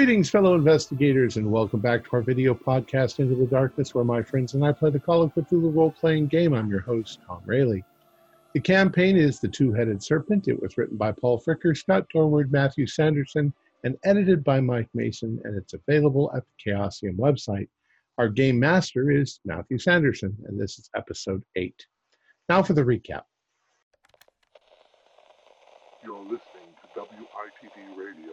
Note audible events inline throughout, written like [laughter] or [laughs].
Greetings, fellow investigators, and welcome back to our video podcast, Into the Darkness, where my friends and I play the Call of Cthulhu role playing game. I'm your host, Tom Rayleigh. The campaign is The Two Headed Serpent. It was written by Paul Fricker, Scott Dorward, Matthew Sanderson, and edited by Mike Mason, and it's available at the Chaosium website. Our game master is Matthew Sanderson, and this is episode 8. Now for the recap. You're listening to WITD Radio.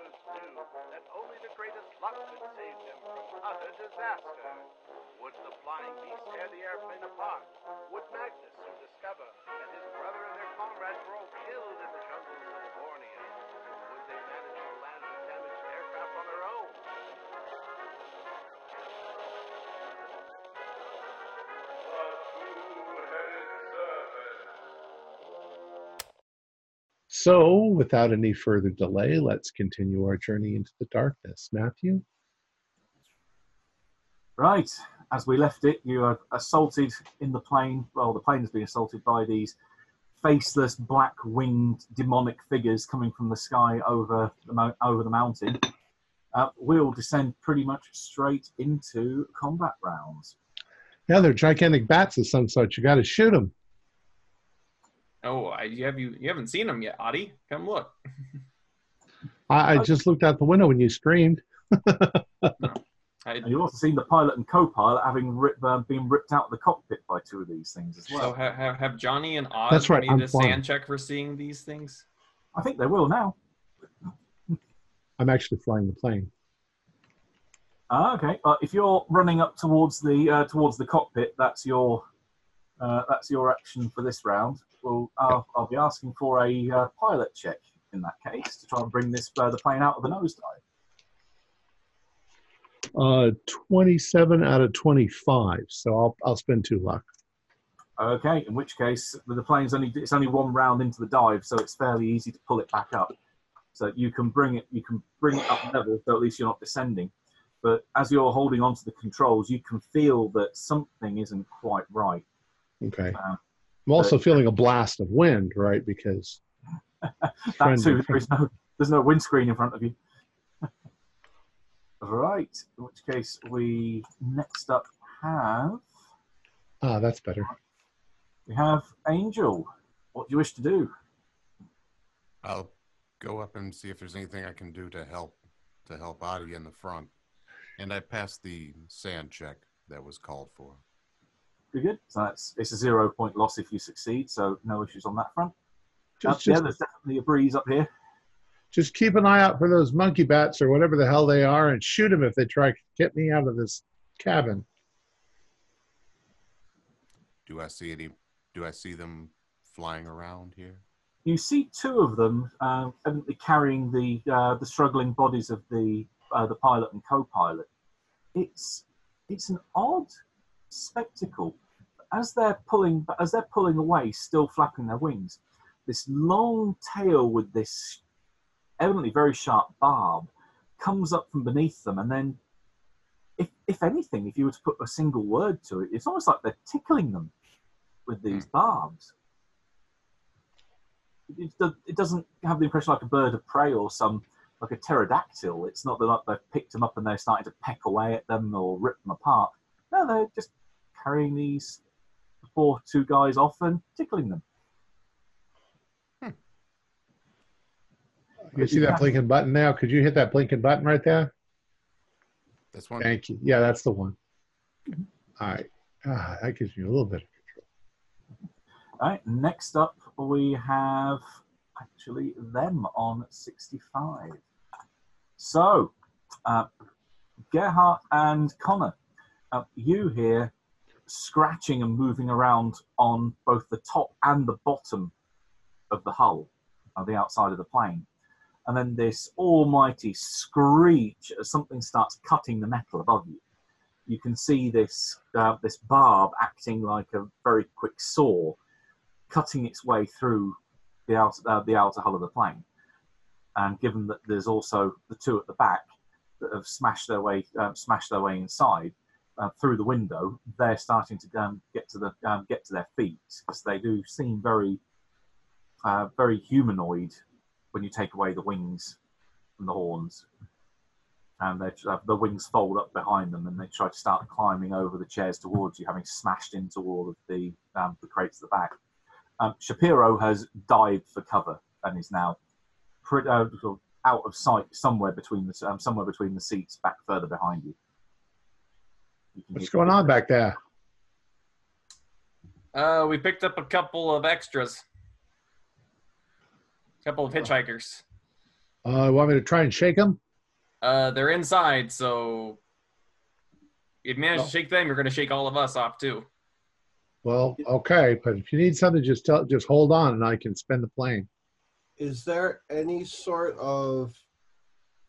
luck could save them from utter disaster. Would the flying beast tear the airplane apart? Would Magnus So, without any further delay, let's continue our journey into the darkness. Matthew? Right. As we left it, you are assaulted in the plane. Well, the plane has been assaulted by these faceless, black-winged, demonic figures coming from the sky over the over the mountain. Uh, we'll descend pretty much straight into combat rounds. Yeah, they're gigantic bats of some sort. You got to shoot them. Oh, I, you have you you haven't seen them yet, Adi? Come look. I, I just looked out the window when you screamed. [laughs] I, you've also seen the pilot and co-pilot having rip, uh, been ripped out of the cockpit by two of these things as so well. have, have, have Johnny and Oz That's right, made I'm a flying. SAN check for seeing these things? I think they will now. I'm actually flying the plane. Ah, okay. Uh, if you're running up towards the uh, towards the cockpit, that's your uh, that's your action for this round. Well, I'll, I'll be asking for a uh, pilot check in that case to try and bring this uh, the plane out of the nosedive. Uh, 27 out of 25. So I'll, I'll spend two luck. Okay. In which case, the plane's only it's only one round into the dive, so it's fairly easy to pull it back up. So you can bring it, you can bring it up level, so at least you're not descending. But as you're holding onto the controls, you can feel that something isn't quite right. Okay. Uh, I'm also feeling a blast of wind, right? Because [laughs] That Friends too. There is no, there's no windscreen in front of you. [laughs] right. In which case, we next up have ah, that's better. we have Angel. What do you wish to do? I'll go up and see if there's anything I can do to help to help Adi in the front. And I passed the SAN check that was called for. Pretty good. So that's it's a zero point loss if you succeed. So no issues on that front. Just, Uh, yeah, there's definitely a breeze up here. just keep an eye out for those monkey bats or whatever the hell they are, and shoot them if they try to get me out of this cabin. Do I see any? Do I see them flying around here? You see two of them um, evidently carrying the uh, the struggling bodies of the uh, the pilot and co-pilot. It's it's an odd spectacle as they're pulling as they're pulling away, still flapping their wings. This long tail with this evidently very sharp barb comes up from beneath them, and then, if if anything, if you were to put a single word to it, it's almost like they're tickling them with hmm. these barbs it, it doesn't have the impression like a bird of prey or some like a pterodactyl. It's not that like they've picked them up and they're starting to peck away at them or rip them apart. No, they're just carrying these poor two guys off and tickling them. You see that blinking button now? Could you hit that blinking button right there? This one. Thank you. Yeah, that's the one. All right. Ah, that gives me a little bit of control. All right. Next up, we have actually them on 65. So, uh, Gerhardt and Connor, uh, you here scratching and moving around on both the top and the bottom of the hull, of the outside of the plane. And then this almighty screech as something starts cutting the metal above you. You can see this uh, this barb acting like a very quick saw, cutting its way through the outer, uh, the outer hull of the plane. And given that there's also the two at the back that have smashed their way uh, smashed their way inside uh, through the window, they're starting to um, get to the um, get to their feet because they do seem very uh, very humanoid when you take away the wings and the horns. And they, uh, the wings fold up behind them, and they try to start climbing over the chairs towards you, having smashed into all of the um, the crates at the back. Um, Shapiro has dived for cover and is now pretty, uh, out of sight somewhere between the um, somewhere between the seats, back further behind you. You can What's going on back there? Uh, we picked up a couple of extras. A couple of hitchhikers. Uh, you want me to try and shake them? Uh, they're inside, so if you manage Oh. to shake them, you're going to shake all of us off too. Well, okay, but if you need something, just tell, just hold on, and I can spin the plane. Is there any sort of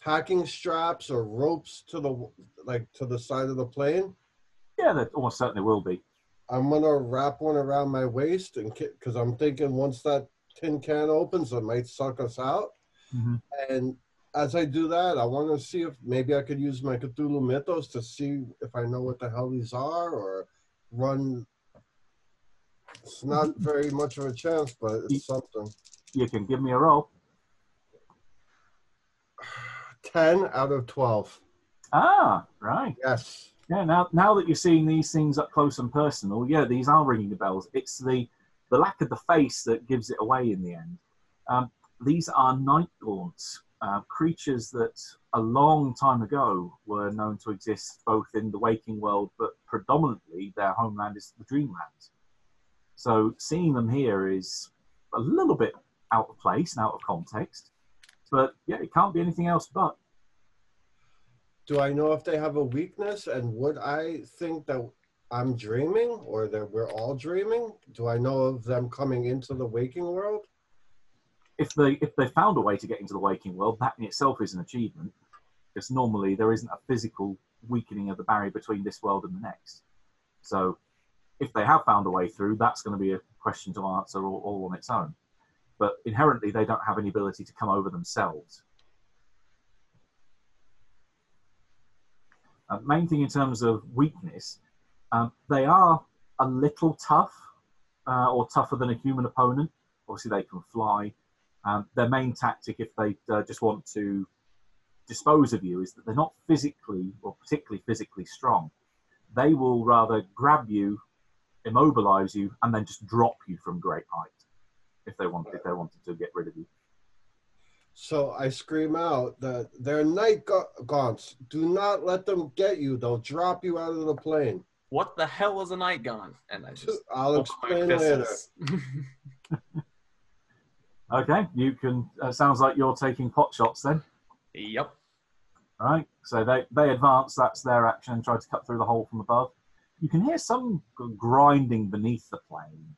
packing straps or ropes to the like to the side of the plane? Yeah, there almost certainly will be. I'm gonna wrap one around my waist and because I'm thinking once that tin can opens, it might suck us out. Mhm. And as I do that, I want to see if maybe I could use my Cthulhu Mythos to see if I know what the hell these are or run. It's not very much of a chance, but it's something. You can give me a roll. 10 out of 12. Ah, right. Yes. Yeah, now now that you're seeing these things up close and personal, yeah, these are ringing the bells. It's the the lack of the face that gives it away in the end. Um, these are night gaunts, uh, creatures that a long time ago were known to exist both in the waking world, but predominantly their homeland is the dreamland. So seeing them here is a little bit out of place and out of context, but yeah, it can't be anything else but. Do I know if they have a weakness? And would I think that I'm dreaming or that we're all dreaming? Do I know of them coming into the waking world? if they if they found a way to get into the waking world, that in itself is an achievement. Because normally there isn't a physical weakening of the barrier between this world and the next. So if they have found a way through, that's going to be a question to answer all, all on its own. But inherently they don't have any ability to come over themselves. Uh, main thing in terms of weakness, um, they are a little tough, uh, or tougher than a human opponent. Obviously, they can fly. Um, their main tactic, if they uh, just want to dispose of you, is that they're not physically or particularly physically strong. They will rather grab you, immobilize you, and then just drop you from great height if they want if they wanted to get rid of you. So I scream out that they're night ga- gaunts. Do not let them get you. They'll drop you out of the plane. What the hell is a night gun? And I just I'll explain later. [laughs] Okay, you can. Uh, sounds like you're taking pot shots then. yep. All right. So they they advance. That's their action. Try to cut through the hole from above. You can hear some grinding beneath the plane.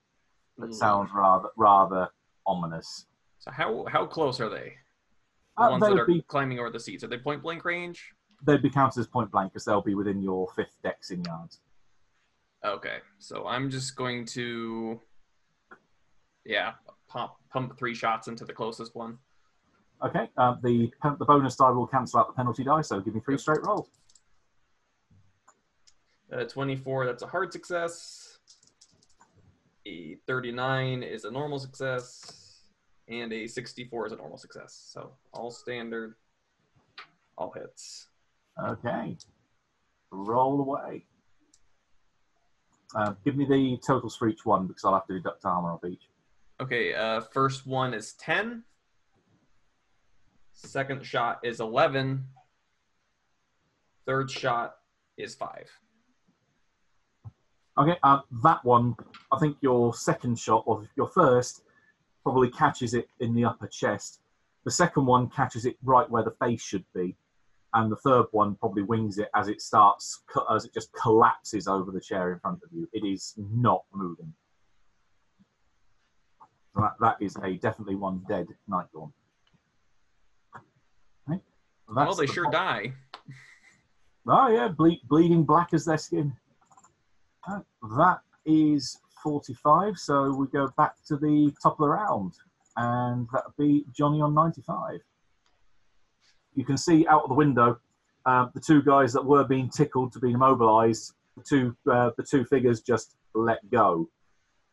That Mm. sounds rather rather ominous. So how how close are they? The Uh, ones that are be climbing over the seats. Are they point blank range? they'd be counted as point blank because they'll be within your fifth dex in yards. Okay, so I'm just going to, yeah, pump pump three shots into the closest one. Okay. Uh, the the bonus die will cancel out the penalty die. So give me three straight rolls. Uh, 24, that's a hard success. A 39 is a normal success, and a 64 is a normal success. So all standard, all hits. Okay. Roll away. Uh, give me the totals for each one because I'll have to deduct armor off each. Okay, uh, first one is 10. Second shot is 11. Third shot is 5. Okay, uh, that one, I think your second shot, or your first, probably catches it in the upper chest. The second one catches it right where the face should be, and the third one probably wings it as it starts, as it just collapses over the chair in front of you. It is not moving. That, that is a definitely one dead night gaunt. Okay, well, they the sure die. Oh yeah, ble- bleeding black as their skin. That is 45, so we go back to the top of the round, and that would be Johnny on 95. You can see out of the window uh, the two guys that were being tickled to be immobilized. The two, uh, the two figures just let go,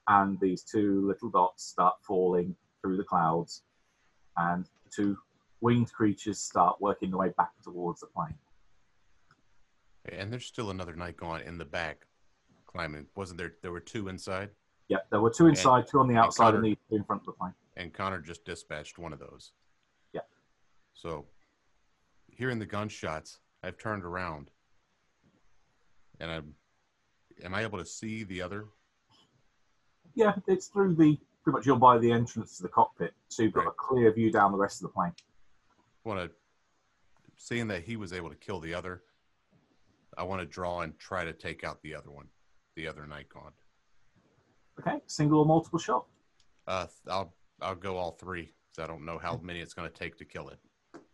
and these two little dots start falling through the clouds, and the two winged creatures start working their way back towards the plane. And there's still another night gaunt in the back climbing. Wasn't there? There were two inside, Yeah, there were two inside, two on the outside, and Connor- these two in front of the plane. and Connor just dispatched one of those. Yeah. So, hearing the gunshots, I've turned around, and I'm. Am I able to see the other? Yeah, it's through the pretty much you're by the entrance to the cockpit, so you've got a clear view down the rest of the plane. Want to, seeing that he was able to kill the other, I want to draw and try to take out the other one, the other night gaunt. Okay, single or multiple shot. Uh, I'll I'll go all three. I don't know how many it's going to take to kill it.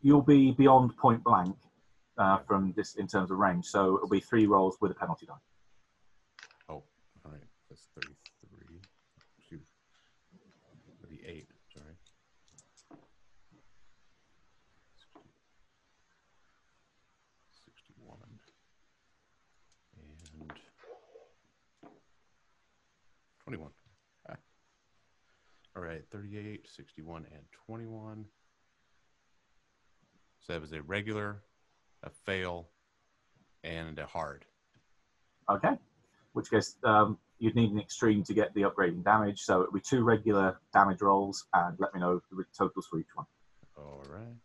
You'll be beyond point blank uh, from this in terms of range, so it'll be three rolls with a penalty die. Oh, all right. That's 33. Shoot. 38. Sorry. 61. And 21. Ah. All right. 38, 61, and 21. So that was a regular, a fail, and a hard. Okay, which case um, you'd need an extreme to get the upgrading damage, so it'll be two regular damage rolls, and let me know the totals for each one. All right.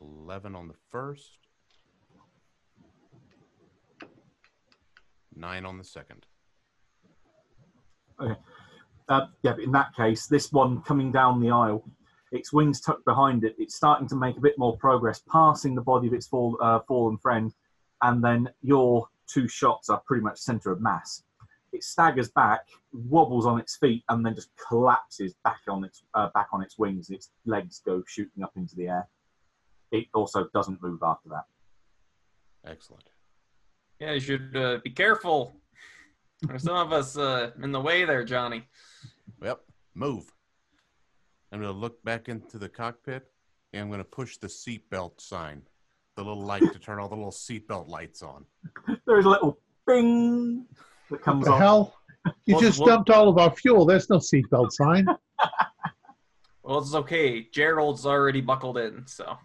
11 on the first. 9 on the second. Uh, yeah, but in that case, this one coming down the aisle, its wings tucked behind it, it's starting to make a bit more progress, passing the body of its fall, uh, fallen friend, and then your two shots are pretty much center of mass. It staggers back, wobbles on its feet, and then just collapses back on its uh, back on its wings. Its legs go shooting up into the air. It also doesn't move after that. Excellent. Yeah, you should uh, be careful. There's some of us uh, in the way there, Johnny. Yep, move. I'm going to look back into the cockpit and I'm going to push the seatbelt sign, the little light to turn all the little seatbelt lights on. There is a little bing that comes the on. hell? You What- just what- dumped all of our fuel. There's no seatbelt sign. [laughs] Well, it's okay. Gerald's already buckled in, so.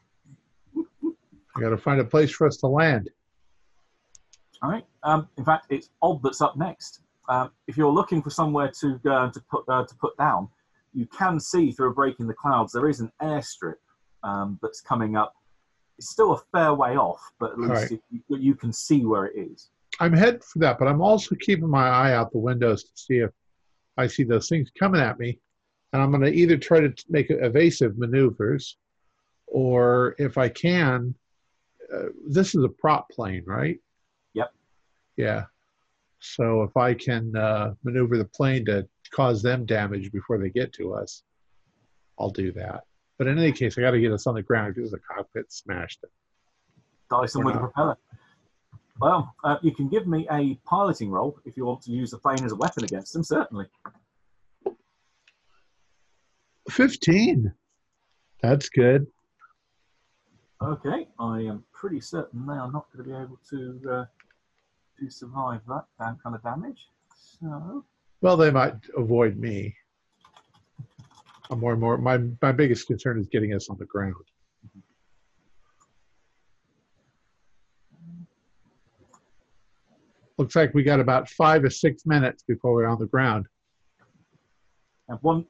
I got to find a place for us to land. All right. Um, in fact, it's Odd that's up next. Um, if you're looking for somewhere to uh, to put uh, to put down, you can see through a break in the clouds there is an airstrip um, that's coming up. It's still a fair way off, but at least Right. you, you can see where it is. I'm heading for that, but I'm also keeping my eye out the windows to see if I see those things coming at me. And I'm going to either try to make evasive maneuvers, or if I can, uh, this is a prop plane, right? Yeah. So if I can uh, maneuver the plane to cause them damage before they get to us, I'll do that. But in any case, I got to get us on the ground because the cockpit smashed it. Dyson Or with a propeller. Well, uh, you can give me a piloting roll if you want to use the plane as a weapon against them. Certainly. 15. That's good. Okay, I am pretty certain they are not going to be able to uh, to survive that that kind of damage. So Well, they might avoid me. I'm more and more. My my biggest concern is getting us on the ground. Looks like we got about five or six minutes before we're on the ground. And one,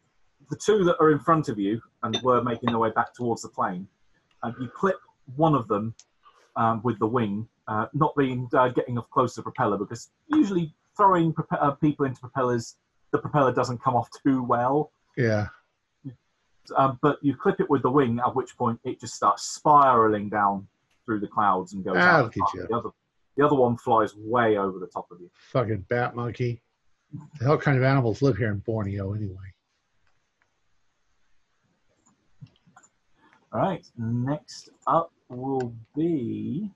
the two that are in front of you and were making their way back towards the plane, and you clip one of them um, with the wing, uh, not being uh, getting off close to the propeller because usually throwing prope- uh, people into propellers, the propeller doesn't come off too well. Yeah. Um, but you clip it with the wing, at which point it just starts spiraling down through the clouds and goes Ah, out. look at you. The other, the other one flies way over the top of you. Fucking bat monkey. The hell kind of animals live here in Borneo anyway? All right, next up will be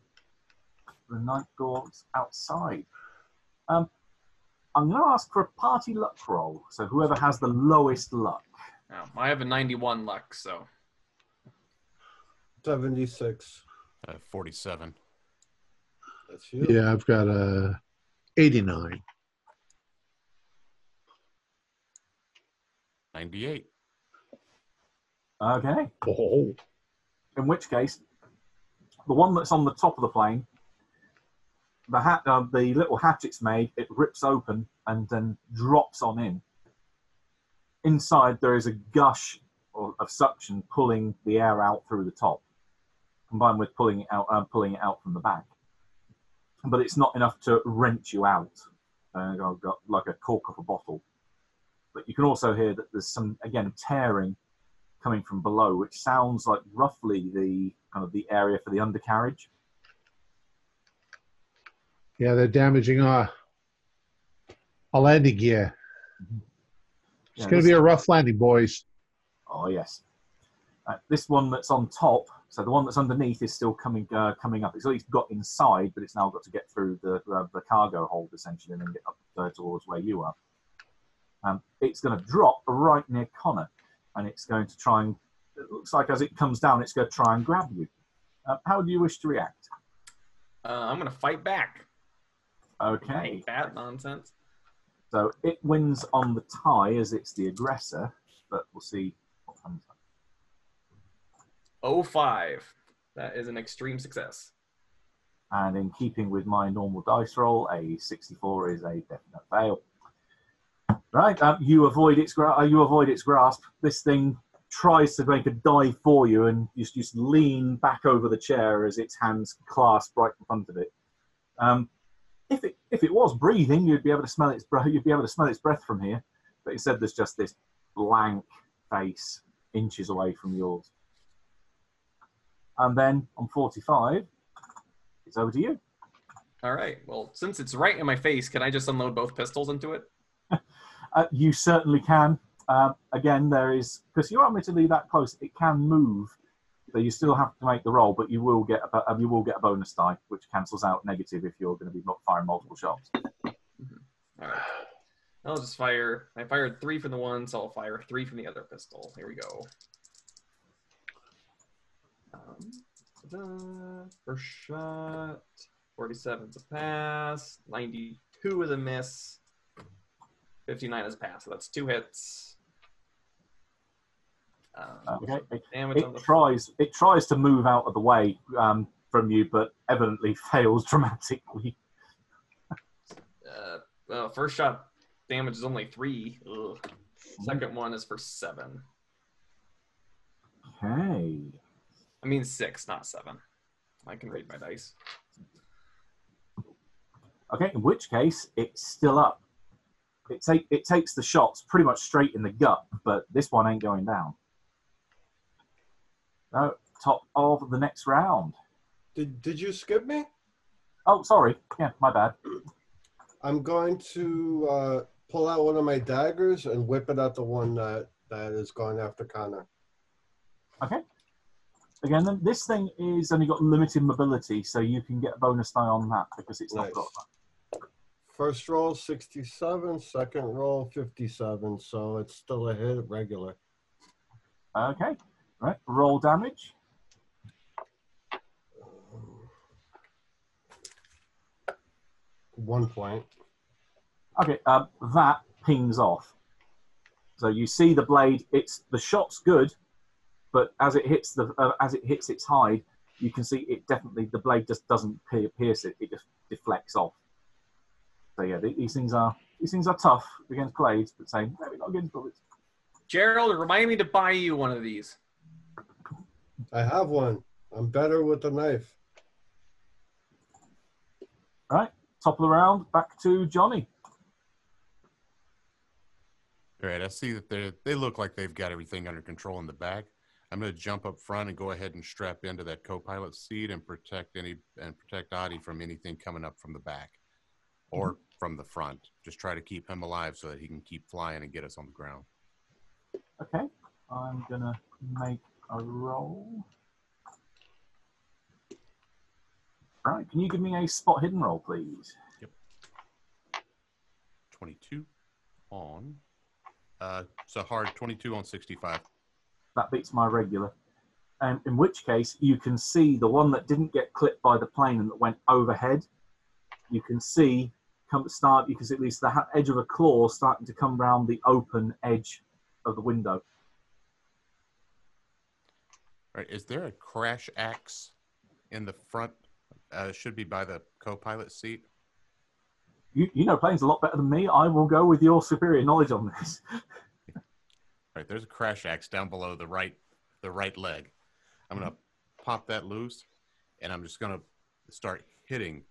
the Night Gaunt outside. Um, I'm going to ask for a party luck roll. So whoever has the lowest luck. Um, I have a 91 luck, so. 76. Uh, 47. That's you. Yeah, I've got a 89. 98. Okay. Oh. In which case, the one that's on the top of the plane, the hat, uh, the little hatch it's made, it rips open and then drops on in. Inside, there is a gush of, suction pulling the air out through the top, combined with pulling it out, uh, pulling it out from the back. But it's not enough to wrench you out. Uh, like a cork of a bottle. But you can also hear that there's some again tearing coming from below, which sounds like roughly the kind of the area for the undercarriage. Yeah, they're damaging our, our landing gear. It's Yeah, going to be a rough landing, boys. Oh yes. Uh, this one that's on top, so the one that's underneath is still coming uh, coming up. It's at least got inside, but it's now got to get through the uh, the cargo hold essentially, and then get up uh, towards where you are. Um, it's going to drop right near Connor, and it's going to try and. It looks like as it comes down, it's going to try and grab you. Uh, how do you wish to react? Uh, I'm going to fight back. Okay. That nonsense. So it wins on the tie as it's the aggressor, but we'll see what comes up. 05. That is an extreme success. And in keeping with my normal dice roll, a 64 is a definite fail. Right, um, you avoid its gra- uh, you avoid its grasp. This thing tries to make a dive for you, and you just, just lean back over the chair as its hands clasp right in front of it. Um, if it if it was breathing, you'd be able to smell its breath. You'd be able to smell its breath from here. But instead, there's just this blank face inches away from yours. And then on 45, it's over to you. All right. Well, since it's right in my face, can I just unload both pistols into it? [laughs] Uh, you certainly can. Um, again, there is because you're admittedly that close. It can move, so you still have to make the roll, but you will get a, you will get a bonus die, which cancels out negative if you're going to be firing multiple shots. All right. I'll just fire. I fired three from the one, so I'll fire three from the other pistol. Here we go. Um, first shot. 47 is a pass. 92 is a miss. 59 is a pass. So that's two hits. Um, Okay. It, it the tries. It tries to move out of the way um, from you, but evidently [laughs] fails [laughs] dramatically. Uh, well, first shot damage is only three. Ugh. Second one is for seven. Okay. I mean six, not seven. I can read my dice. Okay. In which case, it's still up. It take it takes the shots pretty much straight in the gut, but this one ain't going down. No, top of the next round. Did Did you skip me? Oh, sorry. Yeah, my bad. I'm going to uh, pull out one of my daggers and whip it at the one that that is going after Connor. Okay. Again, then this thing is only got limited mobility, so you can get a bonus die on that because it's not Nice. got First roll 67, second roll 57, so it's still a hit regular. Okay. Right. Roll damage. One point. Okay. Um, that pings off. So you see the blade. It's the shot's good, but as it hits the uh, as it hits its hide, you can see it definitely the blade just doesn't pier- pierce it. It just deflects off. So yeah, these things are these things are tough against blades, but say maybe not against bullets. Gerald, remind me to buy you one of these. I have one. I'm better with the knife. All right. Top of the round. Back to Johnny. All right, I see that they they look like they've got everything under control in the back. I'm going to jump up front and go ahead and strap into that co-pilot seat and protect any and protect Adi from anything coming up from the back or mm-hmm. from the front. Just try to keep him alive so that he can keep flying and get us on the ground. Okay, I'm gonna make a roll. Right, can you give me a spot hidden roll, please? Yep. 22 on. Uh, so hard 22 on 65. That beats my regular. And in which case, you can see the one that didn't get clipped by the plane and that went overhead. You can see come start. You can see at least the ha- edge of a claw starting to come round the open edge of the window. Right, is there a crash axe in the front? Uh, should be by the co-pilot seat. You, you know planes a lot better than me. I will go with your superior knowledge on this. [laughs] Right, there's a crash axe down below the right the right leg. I'm gonna pop that loose, and I'm just gonna start hitting.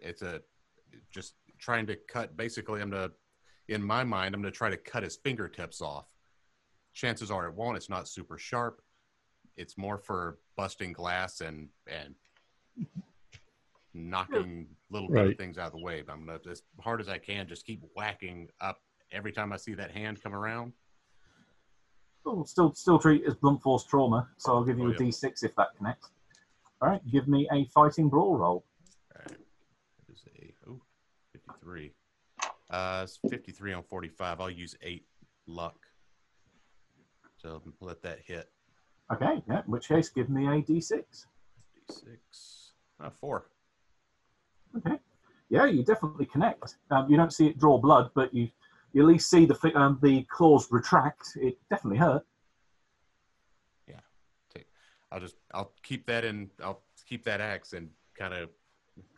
It's a just trying to cut. Basically, I'm gonna in my mind, I'm gonna try to cut his fingertips off. Chances are it won't. It's not super sharp. It's more for busting glass and and knocking little bit Right. of things out of the way. But I'm gonna as hard as I can just keep whacking up every time I see that hand come around. Oh, still, still treat it as blunt force trauma. So I'll give you Oh, a yeah. D6 if that connects. All right, give me a fighting brawl roll. All right. That is a oh, 53. Uh, it's 53 on 45. I'll use eight luck to let that hit. Okay, yeah. In which case, give me a D6. D6. Uh, four. Okay. Yeah, you definitely connect. Um, you don't see it draw blood, but you you at least see the um, the claws retract. It definitely hurt. Yeah. I'll just I'll keep that in. I'll keep that axe and kind of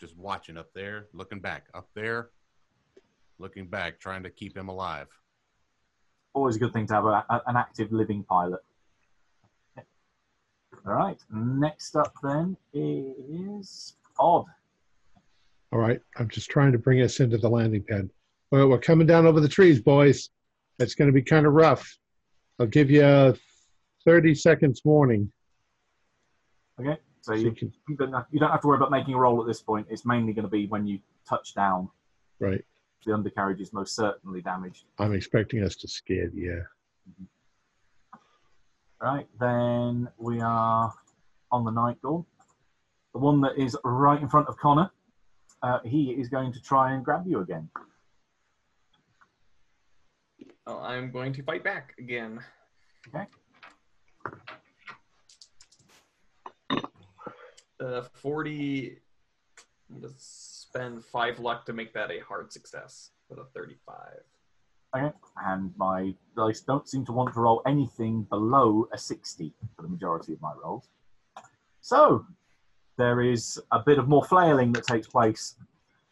just watching up there, looking back, up there, looking back, trying to keep him alive. Always a good thing to have a, a- an active living pilot. All right. Next up then is Odd. All right, I'm just trying to bring us into the landing pad. Well, we're coming down over the trees, boys. It's going to be kind of rough. I'll give you a 30 seconds warning. Okay. So you, can, you don't have, you don't have to worry about making a roll at this point. It's mainly going to be when you touch down. right. The undercarriage is most certainly damaged. I'm expecting us to skid. Yeah. Mm-hmm. Right, then we are on the night goal. The one that is right in front of Connor. Uh, he is going to try and grab you again. Well, I'm going to fight back again. Okay. Uh, 40. I'm gonna spend five luck to make that a hard success with a 35. And my dice don't seem to want to roll anything below a 60 for the majority of my rolls. So there is a bit of more flailing that takes place.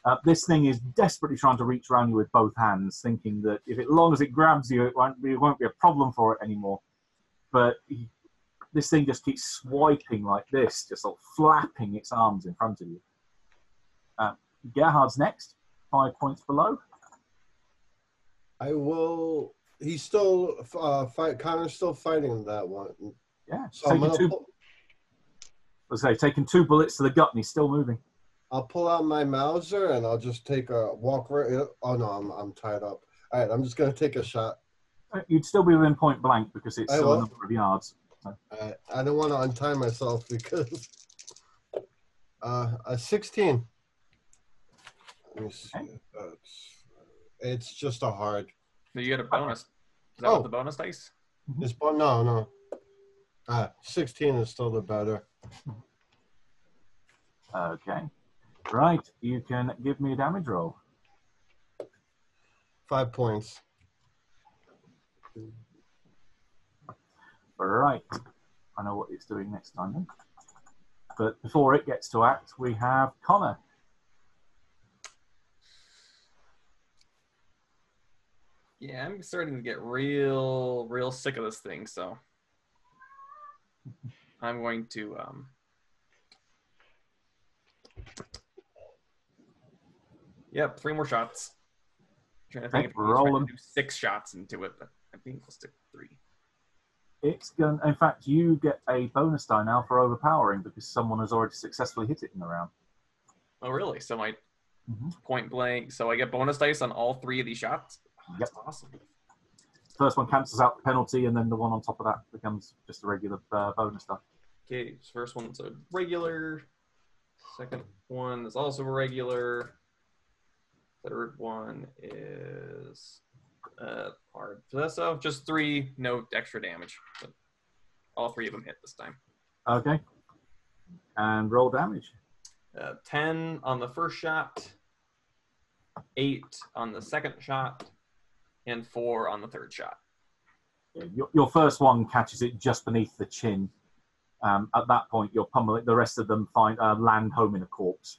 Uh, this thing is desperately trying to reach around you with both hands, thinking that if it, long as it grabs you, it won't, be, it won't be a problem for it anymore. But he, this thing just keeps swiping like this, just sort of flapping its arms in front of you. Uh, Gerhard's next, five points below. I will. He's still uh, fight. Connor's still fighting that one. Yeah, So I'm taking gonna two, pull, let's say, taking two bullets to the gut, and he's still moving. I'll pull out my Mauser and I'll just take a walk. Right, oh no, I'm I'm tied up. All right, I'm just gonna take a shot. Uh, You'd still be within point blank because it's I still a number of yards. All right, I don't want to untie myself [laughs] because uh, a 16. Let me see. That's, it's just a hard. So you get a bonus. Is that Oh. with the bonus dice? It's but no no. Uh, 16 is still the better. Okay. Right, you can give me a damage roll. Five points. Right. I know what it's doing next time then. But before it gets to act, we have Connor. Yeah, I'm starting to get real, real sick of this thing. So I'm going to. Um, yep, three more shots. trying to think if I was roll trying to do six shots into it, but I think we'll stick with three. It's going. In fact, you get a bonus die now for overpowering because someone has already successfully hit it in the round. Oh, really? So my Mhm. point blank. So I get bonus dice on all three of these shots. That's awesome. First one cancels out the penalty, and then the one on top of that becomes just a regular uh, bonus stuff. Okay, so first one's a regular. Second one is also a regular. Third one is uh, hard. So that's uh, just three, no extra damage. But all three of them hit this time. Okay. And roll damage. Uh, 10 on the first shot, 8 on the second shot, and 4 on the third shot. Your, your first one catches it just beneath the chin. Um, at that point, you're pummeling. The rest of them find uh, land home in a corpse.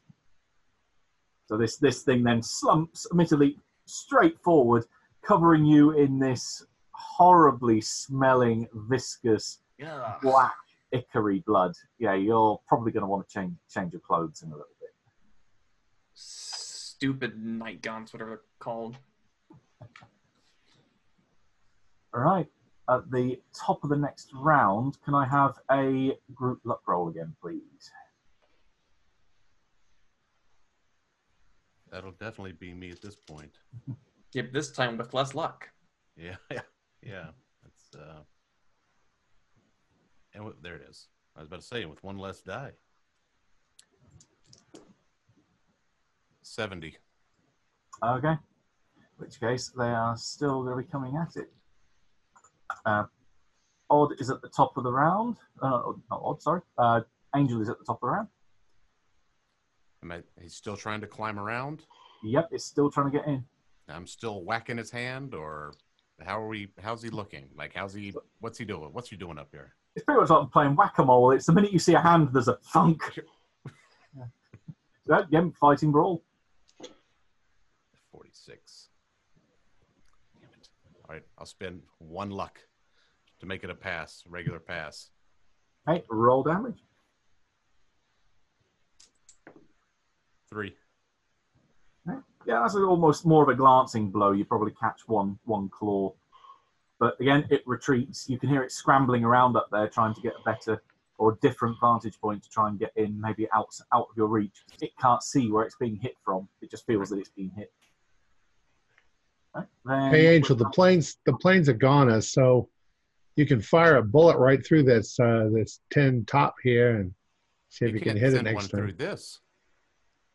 So this this thing then slumps, admittedly straight forward, covering you in this horribly smelling, viscous, Yeah. black, ichor blood. Yeah, you're probably going to want to change change your clothes in a little bit. Stupid night gaunts, whatever they're called. All right. At the top of the next round, can I have a group luck roll again, please? That'll definitely be me at this point. [laughs] Yep, this time with less luck. Yeah, [laughs] yeah, yeah. That's uh, and w- there it is. I was about to say, with one less die. Seventy. Okay. In which case, they are still going to be coming at it. Uh, Odd is at the top of the round. Uh, not Odd, sorry. Uh, Angel is at the top of the round. I, he's still trying to climb around. Yep, he's still trying to get in. I'm still whacking his hand, or how are we? How's he looking? Like, how's he? What's he doing? What's he doing up here? It's pretty much like playing whack a mole. It's the minute you see a hand, there's a thunk. [laughs] yeah. So, yeah, fighting brawl. Forty-six. All right, I'll spend one luck to make it a pass, regular pass. Hey, roll damage. Three. Yeah, that's almost more of a glancing blow. You probably catch one one claw, but again, it retreats. You can hear it scrambling around up there, trying to get a better or different vantage point to try and get in, maybe out out of your reach. It can't see where it's being hit from. It just feels that it's being hit. Right, then- Hey, Angel, the planes the planes are gone us, so you can fire a bullet right through this uh, this tin top here and see if you, can can't hit it next one time. through this.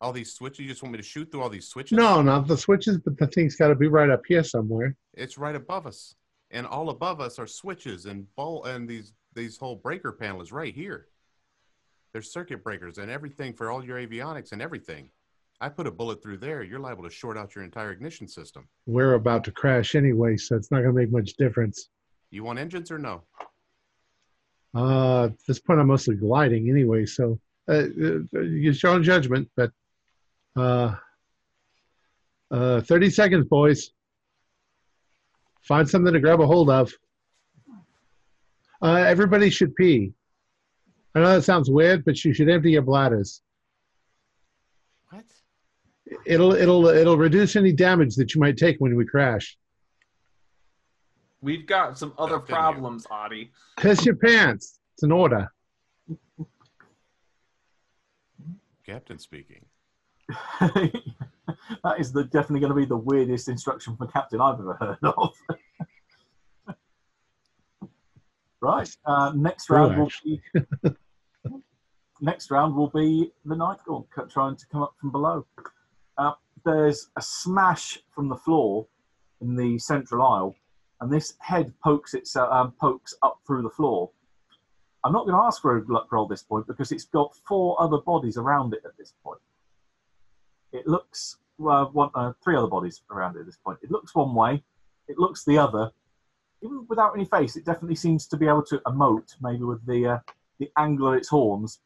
All these switches. You just want me to shoot through all these switches? No, not the switches, but the thing's got to be right up here somewhere. It's right above us, and all above us are switches and ball and these these whole breaker panel is right here. There's circuit breakers and everything for all your avionics and everything. I put a bullet through there, you're liable to short out your entire ignition system. We're about to crash anyway, so it's not going to make much difference. You want engines or no? Uh, at this point, I'm mostly gliding anyway, so uh, uh, use your own judgment. But uh, uh, 30 seconds, boys. Find something to grab a hold of. Uh, everybody should pee. I know that sounds weird, but you should empty your bladders. What? It'll it'll it'll reduce any damage that you might take when we crash. We've got some other Stuffed in problems, Audie. Piss your pants. It's an order. Captain speaking. [laughs] that is the, definitely going to be the weirdest instruction from a captain I've ever heard of. [laughs] right. Uh, next True, round will be. [laughs] next round will be the Night Gaunt trying to come up from below. Uh, there's a smash from the floor in the central aisle, and this head pokes itself um, pokes up through the floor. I'm not going to ask for a luck roll at this point because it's got four other bodies around it at this point. It looks one, uh, three other bodies around it at this point. It looks one way, it looks the other. Even without any face, it definitely seems to be able to emote, maybe with the uh, the angle of its horns.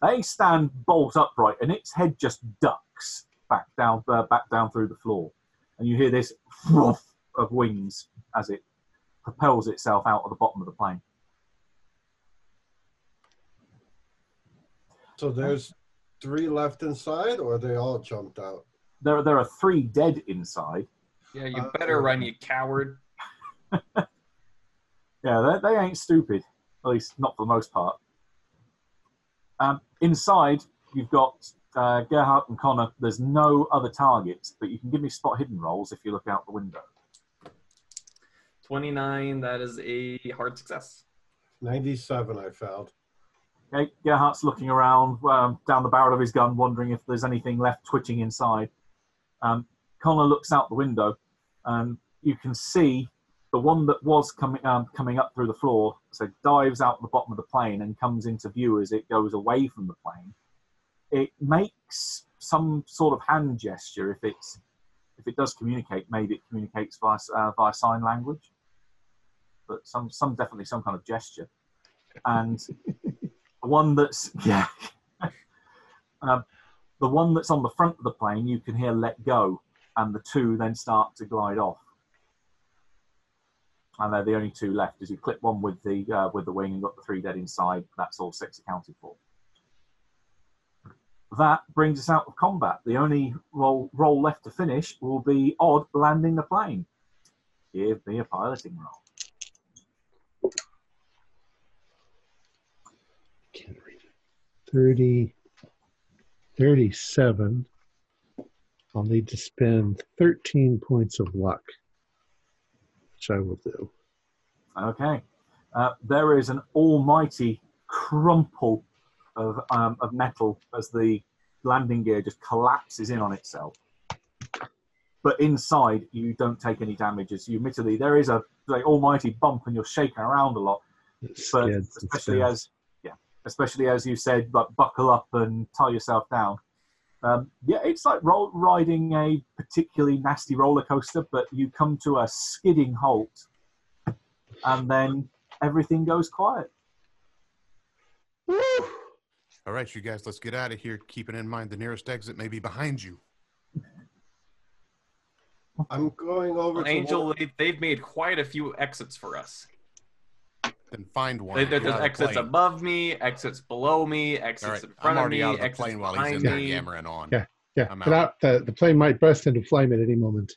They stand bolt upright, and its head just ducks back down, uh, back down through the floor, and you hear this woof of wings as it propels itself out of the bottom of the plane. So there's three left inside, or they all jumped out? There, there are three dead inside. Yeah, you Uh, better run, you coward. [laughs] Yeah, they, they ain't stupid, at least not for the most part. Um, inside, you've got uh, Gerhardt and Connor. There's no other targets, but you can give me spot hidden rolls if you look out the window. 29, that is a hard success. 97, I found. Okay, Gerhardt's looking around um, down the barrel of his gun, wondering if there's anything left twitching inside. Um, Connor looks out the window, and you can see the one that was coming um, coming up through the floor. So dives out the bottom of the plane and comes into view as it goes away from the plane. It makes some sort of hand gesture. If it's if it does communicate, maybe it communicates via uh, via sign language. But some some definitely some kind of gesture, and the one that's [laughs] yeah um, the one that's on the front of the plane you can hear let go and the two then start to glide off and they're the only two left as you clip one with the uh, with the wing and got the three dead inside that's all six accounted for that brings us out of combat the only roll, roll left to finish will be odd landing the plane give me a piloting roll Can't read it. 30, 37. I'll need to spend 13 points of luck, which I will do. Okay. Uh, there is an almighty crumple of, um, of metal as the landing gear just collapses in on itself. But inside, you don't take any damage. As you admittedly, there is a like, almighty bump and you're shaking around a lot. It But skids and especially as, yeah, especially as you said, like buckle up and tie yourself down. Um, yeah, it's like roll, riding a particularly nasty roller coaster, but you come to a skidding halt, and then everything goes quiet. All right, you guys, let's get out of here. Keeping in mind the nearest exit may be behind you. I'm going over Well, to Angel, one- they, they've made quite a few exits for us. Then find one. They, and there- get there's the exits plane. above me, exits below me, exits right, in I'm front of already me, out of the exits plane while he's behind in there me. yammering on. Yeah. Yeah, I'm get out. out. The, the plane might burst into flame at any moment.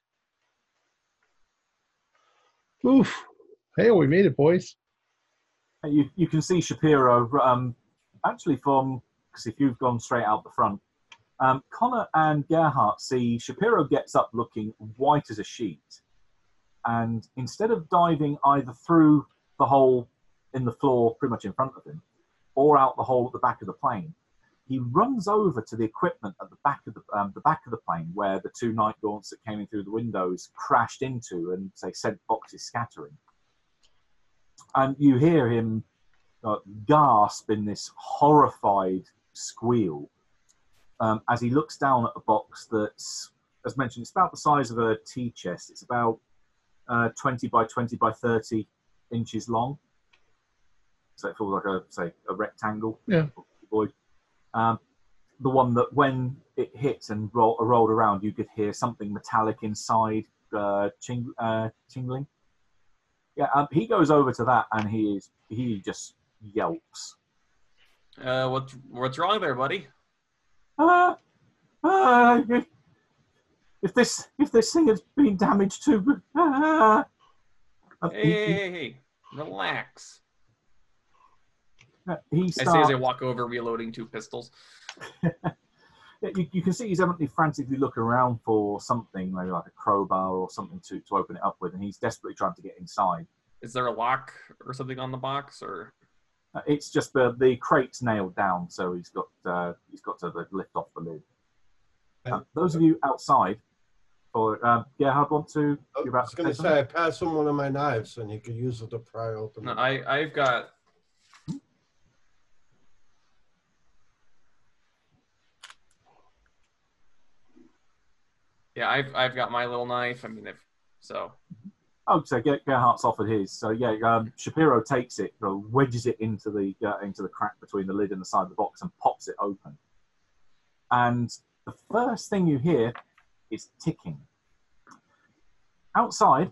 Oof. Hey, we made it, boys. You, you can see Shapiro um, actually from because if you've gone straight out the front, um, Connor and Gerhardt see Shapiro gets up looking white as a sheet, and instead of diving either through the hole in the floor pretty much in front of him, or out the hole at the back of the plane, he runs over to the equipment at the back of the um, the back of the plane where the two night gaunts that came in through the windows crashed into and say sent boxes scattering. And you hear him uh, gasp in this horrified squeal um, as he looks down at a box that's, as mentioned, it's about the size of a tea chest. It's about uh, 20 by 20 by 30 inches long. So it feels like a say a rectangle. Yeah. Um, the one that when it hit and roll, rolled around, you could hear something metallic inside uh, ching, uh, tingling. Yeah, um, he goes over to that and he is he just yelps. Uh, what's what's wrong there, buddy? Ah, ah, if, if this if this thing has been damaged too, ah. Uh, Hey, hey, hey, hey, relax. he, he I say as starts- I walk over, reloading two pistols. [laughs] You, you can see he's evidently frantically looking around for something, maybe like a crowbar or something to, to open it up with, and he's desperately trying to get inside. Is there a lock or something on the box, or Uh, it's just the the crate's nailed down, so he's got uh, he's got to lift off the lid. Uh, those of you outside, or uh, Gerhard, want to? I you're about was to going to say say, I passed him one of my knives and he could use it to pry open. no? the- I I've got. Yeah, I've I've got my little knife. I mean, if so, Oh, so Ge- Gerhardt's offered his. So yeah, um, Shapiro takes it, wedges it into the uh, into the crack between the lid and the side of the box, and pops it open. And the first thing you hear is ticking. Outside,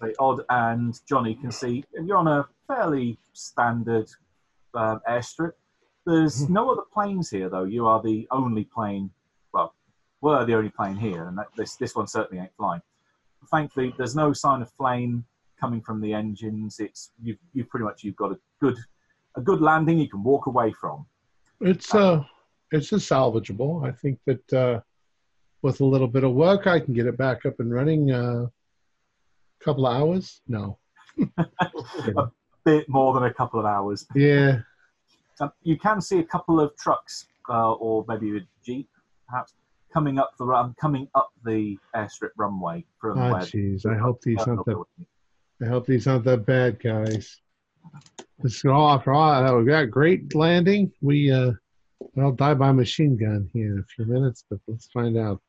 the Odd and Johnny can see you're on a fairly standard um, airstrip. There's no other planes here, though. You are the only plane. Well, were the only plane here, and that, this this one certainly ain't flying thankfully there's no sign of flame coming from the engines it's you've, you've pretty much you've got a good a good landing you can walk away from It's uh, it's a salvageable. I think that uh, with a little bit of work, I can get it back up and running. A uh, couple of hours? No. [laughs] a bit more than a couple of hours Yeah. um, you can see a couple of trucks uh, or maybe a jeep perhaps coming up the run coming up the airstrip runway from Oh, where jeez. I hope these aren't the. I hope these aren't the bad guys. This is all after all. that We got great landing. We uh, I'll die by machine gun here in a few minutes, but let's find out.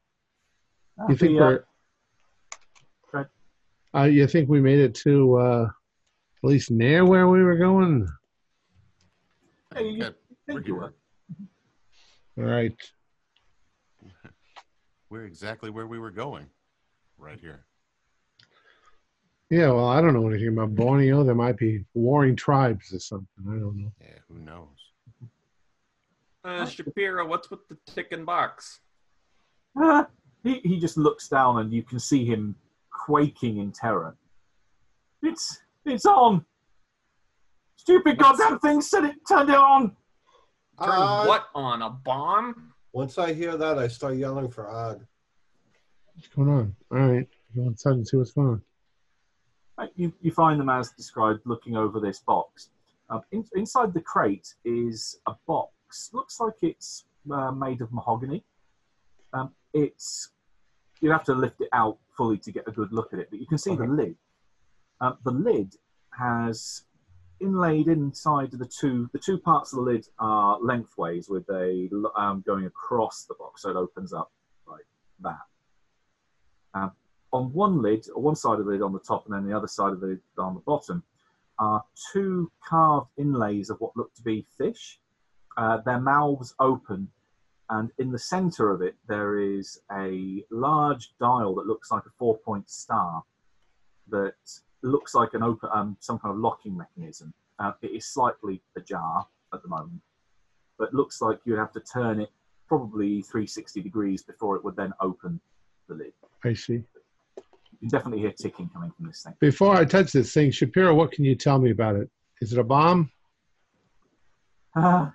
Uh, You think the, uh, we're? Go ahead. Uh, you think we made it to uh, at least near where we were going? Yeah, you- Got- you were. All right. We're exactly where we were going, right here. Yeah. Well, I don't know anything about Borneo. There might be warring tribes or something. I don't know. Yeah, who knows? uh, Shapiro, what's with the ticking box? Ah, he, he just looks down and you can see him quaking in terror. It's it's on. Stupid What's- goddamn thing said it turned it on. Turn Uh, what on a bomb? Once I hear that, I start yelling for Odd. What's going on? All right. Go inside and see what's going on. Right, You, you find them as described looking over this box. Um, in, inside the crate is a box. Looks like it's uh, made of mahogany. Um, it's you have to lift it out fully to get a good look at it, but you can see the lid. Um, the lid has inlaid inside the two the two parts of the lid are lengthways with a um, going across the box, so it opens up like that. Um, on one lid, one side of the lid on the top, and then the other side of the lid on the bottom, are two carved inlays of what look to be fish. Uh, their mouths open, and in the center of it, there is a large dial that looks like a four point star that looks like an open, um, some kind of locking mechanism. Uh, it is slightly ajar at the moment, but looks like you'd have to turn it probably 360 degrees before it would then open the lid. I see. You can definitely hear ticking coming from this thing. Before I touch this thing, Shapiro, what can you tell me about it? Is it a bomb? Ah,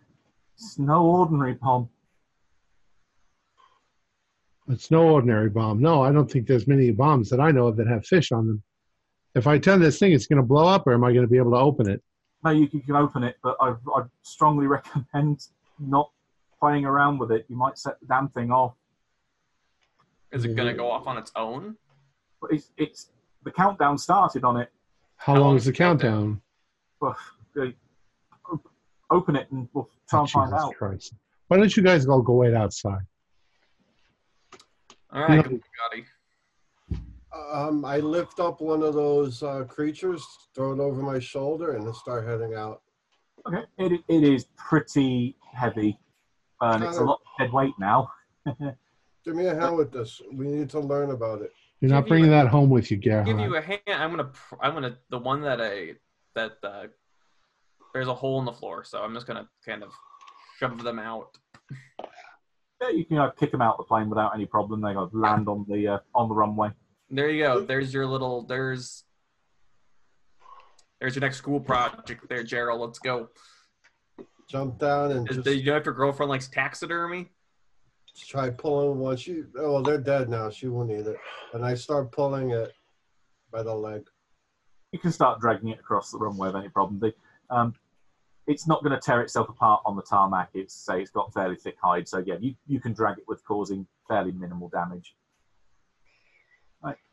it's no ordinary bomb. It's no ordinary bomb. No, I don't think there's many bombs that I know of that have fish on them. If I turn this thing, it's going to blow up, or am I going to be able to open it? No, you, you can open it, but I, I strongly [laughs] recommend not playing around with it, you might set the damn thing off. Is it gonna go off on its own? But it's, it's the countdown started on it. How, How long long is the countdown? countdown? Well, open it and we'll try Oh, and find Jesus out. Christ. Why don't you guys all go wait outside? All right, Yeah. come on, Gotti. Um, I lift up one of those uh, creatures, throw it over my shoulder, and start heading out. Okay, it, it is pretty heavy, and it's a lot of dead weight now. [laughs] Give me a hand with this. We need to learn about it. You're not Give you bringing a- that home with you, Give you a hand. I'm gonna. pr- I'm gonna. The one that I that uh, there's a hole in the floor, so I'm just gonna kind of shove them out. Yeah, you can uh, kick them out the plane without any problem. They got land on the uh, on the runway. There you go. There's your little. There's. There's your next school project, there, Gerald. Let's go. Jump down and Is just the, you know if your girlfriend likes taxidermy? try pulling one. She, oh, well, they're dead now. She won't eat it. And I start pulling it by the leg. You can start dragging it across the runway without any problem. The, um, it's not going to tear itself apart on the tarmac. It's say it's got fairly thick hide, so yeah, you, you can drag it with causing fairly minimal damage.